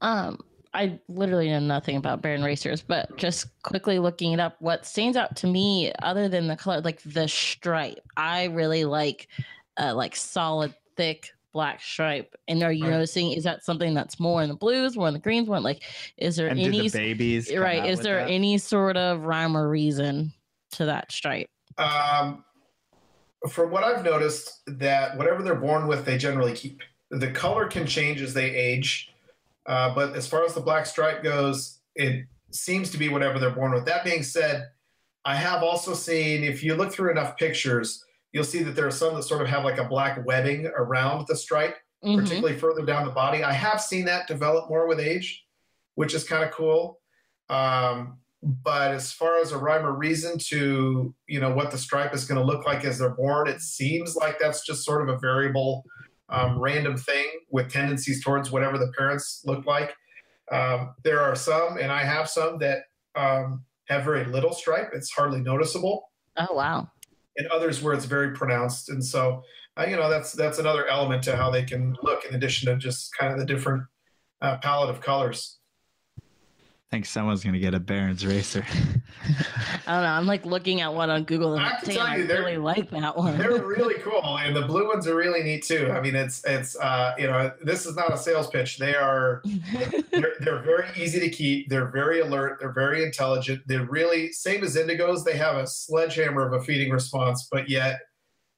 Um, I literally know nothing about Baron racers, but just quickly looking it up, what stands out to me, other than the color, like the stripe, I really like, uh, like solid, thick black stripe. And are you Right. noticing is that something that's more in the blues, more in the greens, more like is there And any the babies right? Is there that? any sort of rhyme or reason to that stripe? Um, from what I've noticed, that whatever they're born with, they generally keep. The color can change as they age, uh, but as far as the black stripe goes, it seems to be whatever they're born with. That being said, I have also seen, if you look through enough pictures, you'll see that there are some that sort of have like a black webbing around the stripe, Mhm. particularly further down the body. I have seen that develop more with age, which is kind of cool. Um, but as far as a rhyme or reason to you know what the stripe is going to look like as they're born it seems like that's just sort of a variable um, random thing with tendencies towards whatever the parents look like. Um, there are some and i have some that um, have very little stripe. It's hardly noticeable. Oh wow. and others where it's very pronounced. And so uh, you know that's that's another element to how they can look in addition to just kind of the different uh, palette of colors think someone's gonna get a Baron's racer. (laughs) I don't know. I'm like looking at one on Google and I I'm have like, to tell you, they're- really like that one. they're (laughs) really cool and the blue ones are really neat too. I mean it's it's uh you know this is not a sales pitch. They are they're, (laughs) they're very easy to keep. They're very alert. They're very intelligent. They're really same as indigos they have a sledgehammer of a feeding response but yet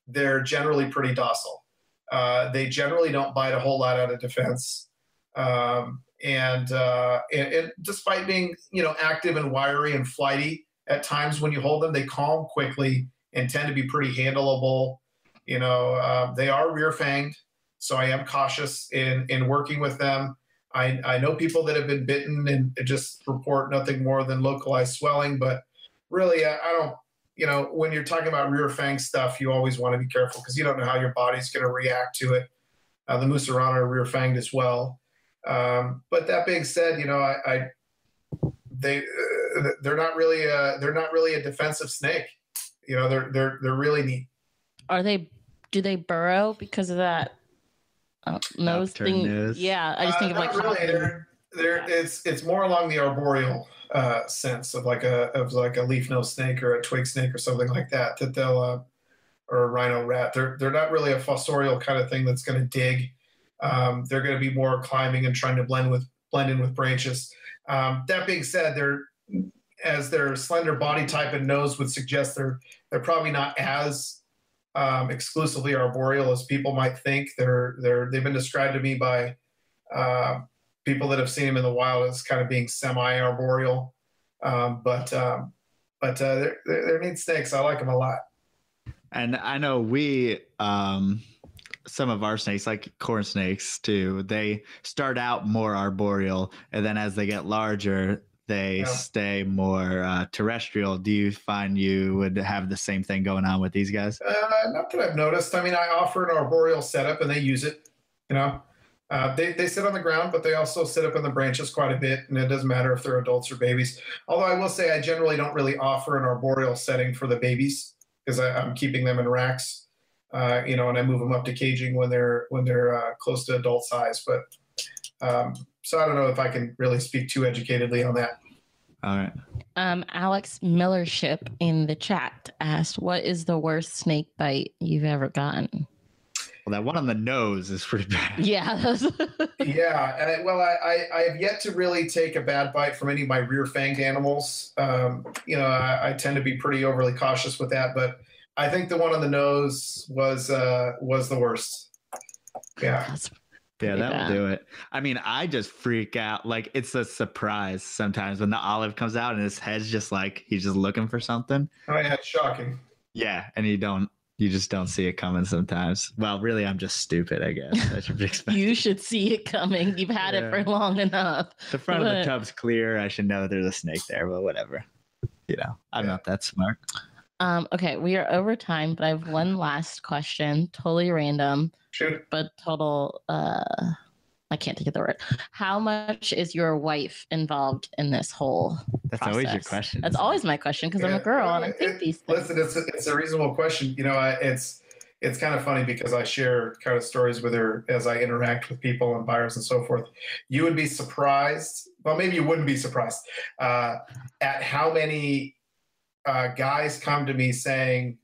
they're generally pretty docile. Uh, they generally don't bite a whole lot out of defense. Um, and, uh, and and despite being you know active and wiry and flighty at times when you hold them they calm quickly and tend to be pretty handleable you know um, they are rear fanged so i am cautious in in working with them I, I know people that have been bitten and just report nothing more than localized swelling, but really, I, I don't, you know, when you're talking about rear fang stuff, you always want to be careful because you don't know how your body's going to react to it. Uh, the Mussurana are rear fanged as well. Um, but that being said, you know, I, I they, uh, they're not really, a, they're not really a defensive snake. You know, they're, they're, they're really neat. Are they? Do they burrow because of that uh, nose Upturned thing? Yeah, I just Uh, think of like not really. They're, they're, it's it's more along the arboreal uh, sense of like a of like a leaf nose snake or a twig snake or something like that that they'll uh, or a rhino rat. They're they're not really a fossorial kind of thing that's going to dig. Um, they're going to be more climbing and trying to blend with blend in with branches. Um, that being said, they're as their slender body type and nose would suggest they're they're probably not as um, exclusively arboreal as people might think. They're they're they've been described to me by uh, people that have seen them in the wild as kind of being semi-arboreal. Um, but um, but uh, they're, they're they're neat snakes. I like them a lot. And I know we, um, some of our snakes, like corn snakes too, they start out more arboreal, and then as they get larger, they Yeah. stay more uh, terrestrial. Do you find you would have the same thing going on with these guys? Uh, not that I've noticed. I mean, I offer an arboreal setup and they use it. You know, uh, they they sit on the ground, but they also sit up in the branches quite a bit, and it doesn't matter if they're adults or babies. Although I will say, I generally don't really offer an arboreal setting for the babies because I'm keeping them in racks. Uh, you know, and I move them up to caging when they're when they're uh, close to adult size. But um, so I don't know if I can really speak too educatedly on that. All right. Um, Alex Millership in the chat asked, "What is the worst snake bite you've ever gotten?" Well, that one on the nose is pretty bad. (laughs) Yeah, (laughs) Yeah, and I, well, I, I I have yet to really take a bad bite from any of my rear fanged animals. Um, you know, I, I tend to be pretty overly cautious with that, but I think the one on the nose was uh, was the worst. Yeah, that's Yeah, Pretty that bad. will do it. I mean, I just freak out. Like it's a surprise sometimes when the olive comes out and his head's just like he's just looking for something. oh yeah, it's shocking. Yeah, and you don't, you just don't see it coming sometimes. Well, really, I'm just stupid. I guess I should be (laughs) you should see it coming. You've had it for long enough. the front of the tub's clear. I should know there's a snake there, but whatever. You know, I'm Yeah. not that smart. Um, okay, we are over time, but I have one last question, totally random, Shoot. but total. Uh, I can't think of the word. How much is your wife involved in this whole? That's always your question. That's isn't it? always my question because I'm a girl and I think it- these things. Listen, it's a, it's a reasonable question. You know, I, it's it's kind of funny because I share kind of stories with her as I interact with people and buyers and so forth. You would be surprised. Well, maybe you wouldn't be surprised uh, at how many uh, guys come to me saying,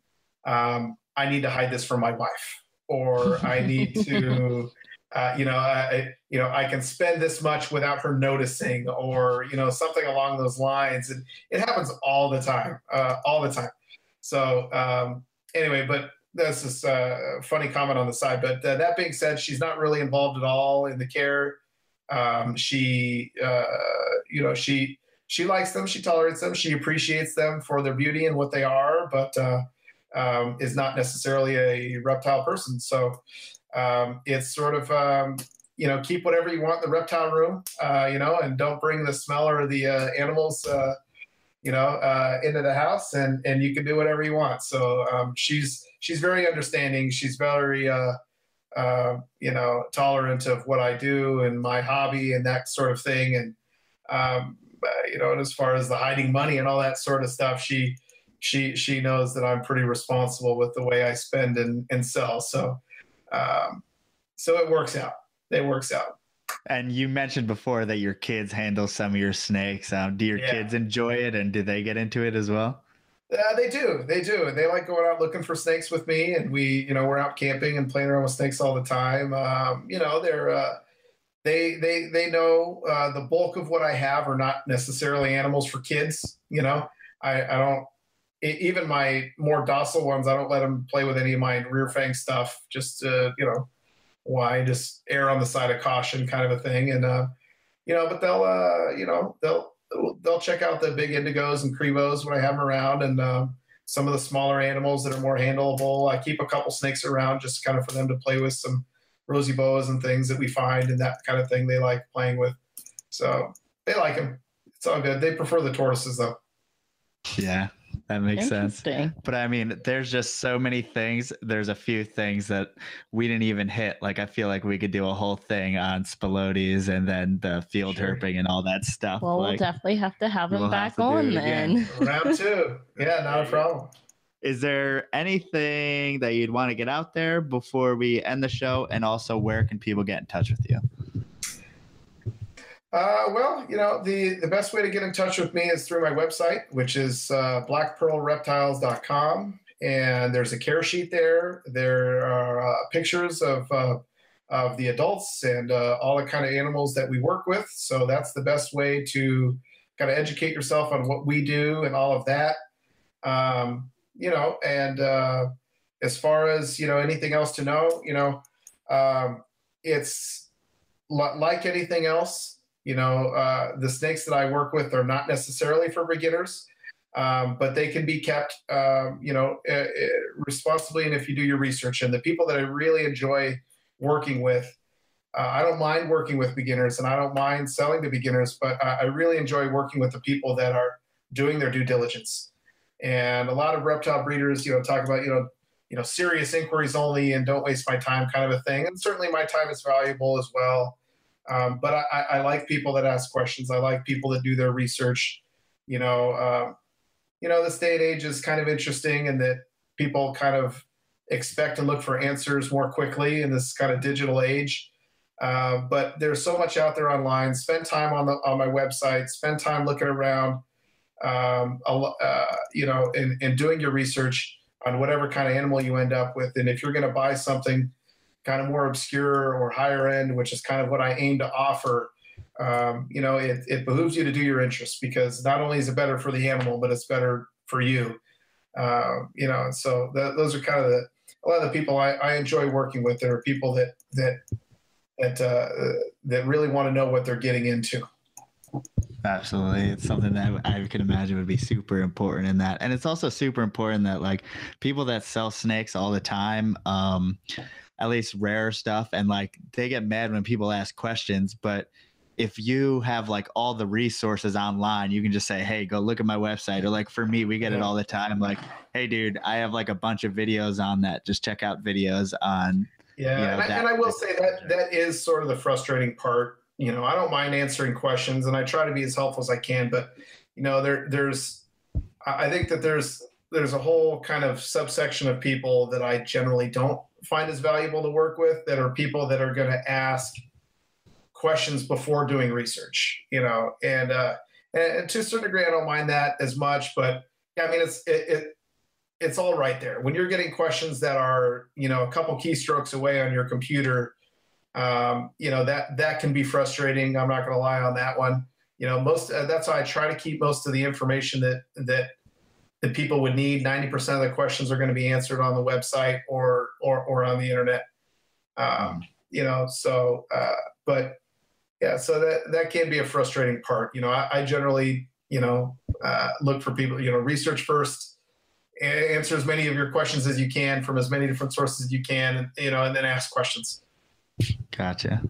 um, "I need to hide this from my wife," or (laughs) "I need to." Uh, you know, I, you know, I can spend this much without her noticing, or you know, something along those lines. And it happens all the time, uh, all the time. So um, anyway, but that's just a funny comment on the side. But uh, that being said, she's not really involved at all in the care. Um, she, uh, you know, she she likes them, she tolerates them, she appreciates them for their beauty and what they are, but uh, um, is not necessarily a reptile person. So um, it's sort of um, you know keep whatever you want in the reptile room, uh, you know, and don't bring the smell or the uh, animals. Uh, you know, uh, into the house, and and you can do whatever you want. So um, she's she's very understanding. She's very uh, uh, you know tolerant of what I do and my hobby and that sort of thing. And um, you know, and as far as the hiding money and all that sort of stuff, she she she knows that I'm pretty responsible with the way I spend and and sell. So um, so it works out. It works out. And you mentioned before that your kids handle some of your snakes. Um, do your Yeah. kids enjoy it, and do they get into it as well? Uh, they do. They do. And They like going out looking for snakes with me, and we, you know, we're out camping and playing around with snakes all the time. Um, you know, they're uh, they they they know uh, the bulk of what I have are not necessarily animals for kids. You know, I I don't even my more docile ones. I don't let them play with any of my rear fang stuff. Just uh, you know, why just err on the side of caution, kind of a thing. And uh, you know, but they'll uh, you know they'll they'll check out the big indigos and cribos when I have them around, and um, some of the smaller animals that are more handleable. I keep a couple snakes around just kind of for them to play with some rosy boas and things that we find and that kind of thing they like playing with. So they like them. It's all good. They prefer the tortoises though. Yeah, that makes sense. But I mean, there's just so many things. There's a few things that we didn't even hit. Like I feel like we could do a whole thing on Spilotes and then the field Sure. herping and all that stuff. Well, we'll definitely have to have we'll him have back to on it again. then. Round two. Yeah, not a (laughs) problem. Is there anything that you'd want to get out there before we end the show? And also, where can people get in touch with you? Uh, well, you know, the, the best way to get in touch with me is through my website, which is uh, blackpearlreptiles.com. And there's a care sheet there. There are uh, pictures of, uh, of the adults and uh, all the kind of animals that we work with. So that's the best way to kind of educate yourself on what we do and all of that. Um, you know, and uh, as far as, you know, anything else to know, you know, um, it's li- like anything else you know, uh, the snakes that I work with are not necessarily for beginners, um, but they can be kept, um, you know, uh, uh, responsibly. And if you do your research, and the people that I really enjoy working with, uh, I don't mind working with beginners, and I don't mind selling to beginners, but I, I really enjoy working with the people that are doing their due diligence. And a lot of reptile breeders, you know, talk about, you know, you know, serious inquiries only, and don't waste my time, kind of a thing. And certainly, my time is valuable as well. Um, but I, I like people that ask questions. I like people that do their research. You know, um, you know, this day and age is kind of interesting in that people kind of expect and look for answers more quickly in this kind of digital age. Uh, but there's so much out there online. Spend time on the on my website. Spend time looking around. Um, uh, you know, and, and doing your research on whatever kind of animal you end up with. And if you're going to buy something kind of more obscure or higher end, which is kind of what I aim to offer, um, you know, it, it behooves you to do your interests because not only is it better for the animal, but it's better for you. Uh, you know, so th- those are kind of the a lot of the people I, I enjoy working with. There are people that that that uh, that really want to know what they're getting into. Absolutely. It's something that I can imagine would be super important in that. And it's also super important that like people that sell snakes all the time, um, at least rare stuff, and like they get mad when people ask questions, but if you have like all the resources online, you can just say, "Hey, go look at my website." Or like for me, we get it all the time. Like, "Hey, dude, I have like a bunch of videos on that. Just check out videos on." Yeah, you know, and, I, and I will say that that is sort of the frustrating part. You know, I don't mind answering questions, and I try to be as helpful as I can. But you know, there there's, I think that there's there's a whole kind of subsection of people that I generally don't find as valuable to work with. That are people that are going to ask questions before doing research, you know, and, uh, and to a certain degree, I don't mind that as much, but yeah, I mean, it's, it, it it's all right there. When you're getting questions that are, you know, a couple keystrokes away on your computer, um, you know, that, that can be frustrating. I'm not going to lie on that one. You know, most, uh, that's why I try to keep most of the information that, that, that people would need. 90% of the questions are going to be answered on the website or, or, or on the internet. Um, you know, so, uh, but yeah, so that that can be a frustrating part. You know, I, I generally, you know, uh, look for people. You know, research first, answer as many of your questions as you can from as many different sources as you can, you know, and then ask questions. Gotcha.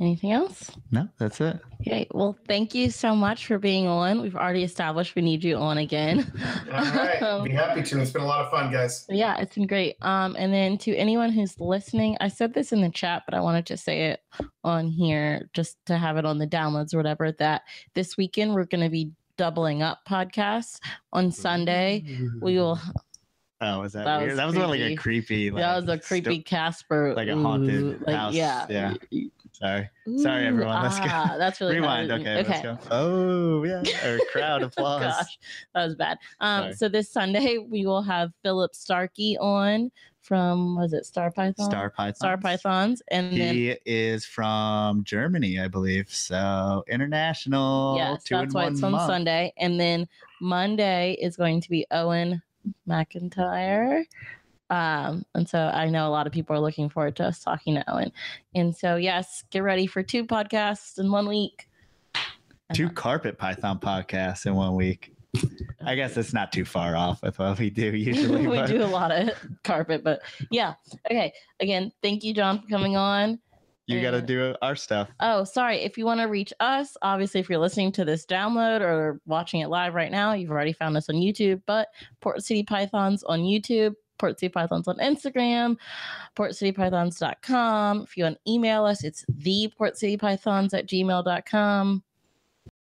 Anything else? No, that's it. Okay. Well, thank you so much for being on. We've already established we need you on again. All right. (laughs) Be happy to. It's been a lot of fun, guys. Yeah, it's been great. Um, and then to anyone who's listening, I said this in the chat, but I wanted to say it on here just to have it on the downloads or whatever. That this weekend we're going to be doubling up podcasts on Sunday. We will Oh, was that, that weird? Was that was like a creepy. Like, that was a creepy sto- Casper, like a haunted like, house. Yeah, yeah. Sorry, Ooh, sorry, everyone. Let's ah, go. That's really rewind. Okay, okay. Let's go. Oh yeah, or crowd (laughs) applause. Gosh, that was bad. Um, so this Sunday we will have Philip Starkey on from was it Star Python? Star Python. Star Pythons, and he then, is from Germany, I believe. So international. Yes, that's why it's on month. Sunday, and then Monday is going to be Owen McIntyre. Um, and so I know a lot of people are looking forward to us talking to Owen. And so, yes, get ready for two podcasts in one week. Two carpet python podcasts in one week. I guess it's not too far off with what we do (laughs) usually. we but... do a lot of carpet, but yeah. Okay. Again, thank you, John, for coming on. You got to do our stuff. Oh, sorry. If you want to reach us, obviously, if you're listening to this download or watching it live right now, you've already found us on YouTube. But Port City Pythons on YouTube, Port City Pythons on Instagram, portcitypythons.com. If you want to email us, it's the Port City Pythons at gmail.com.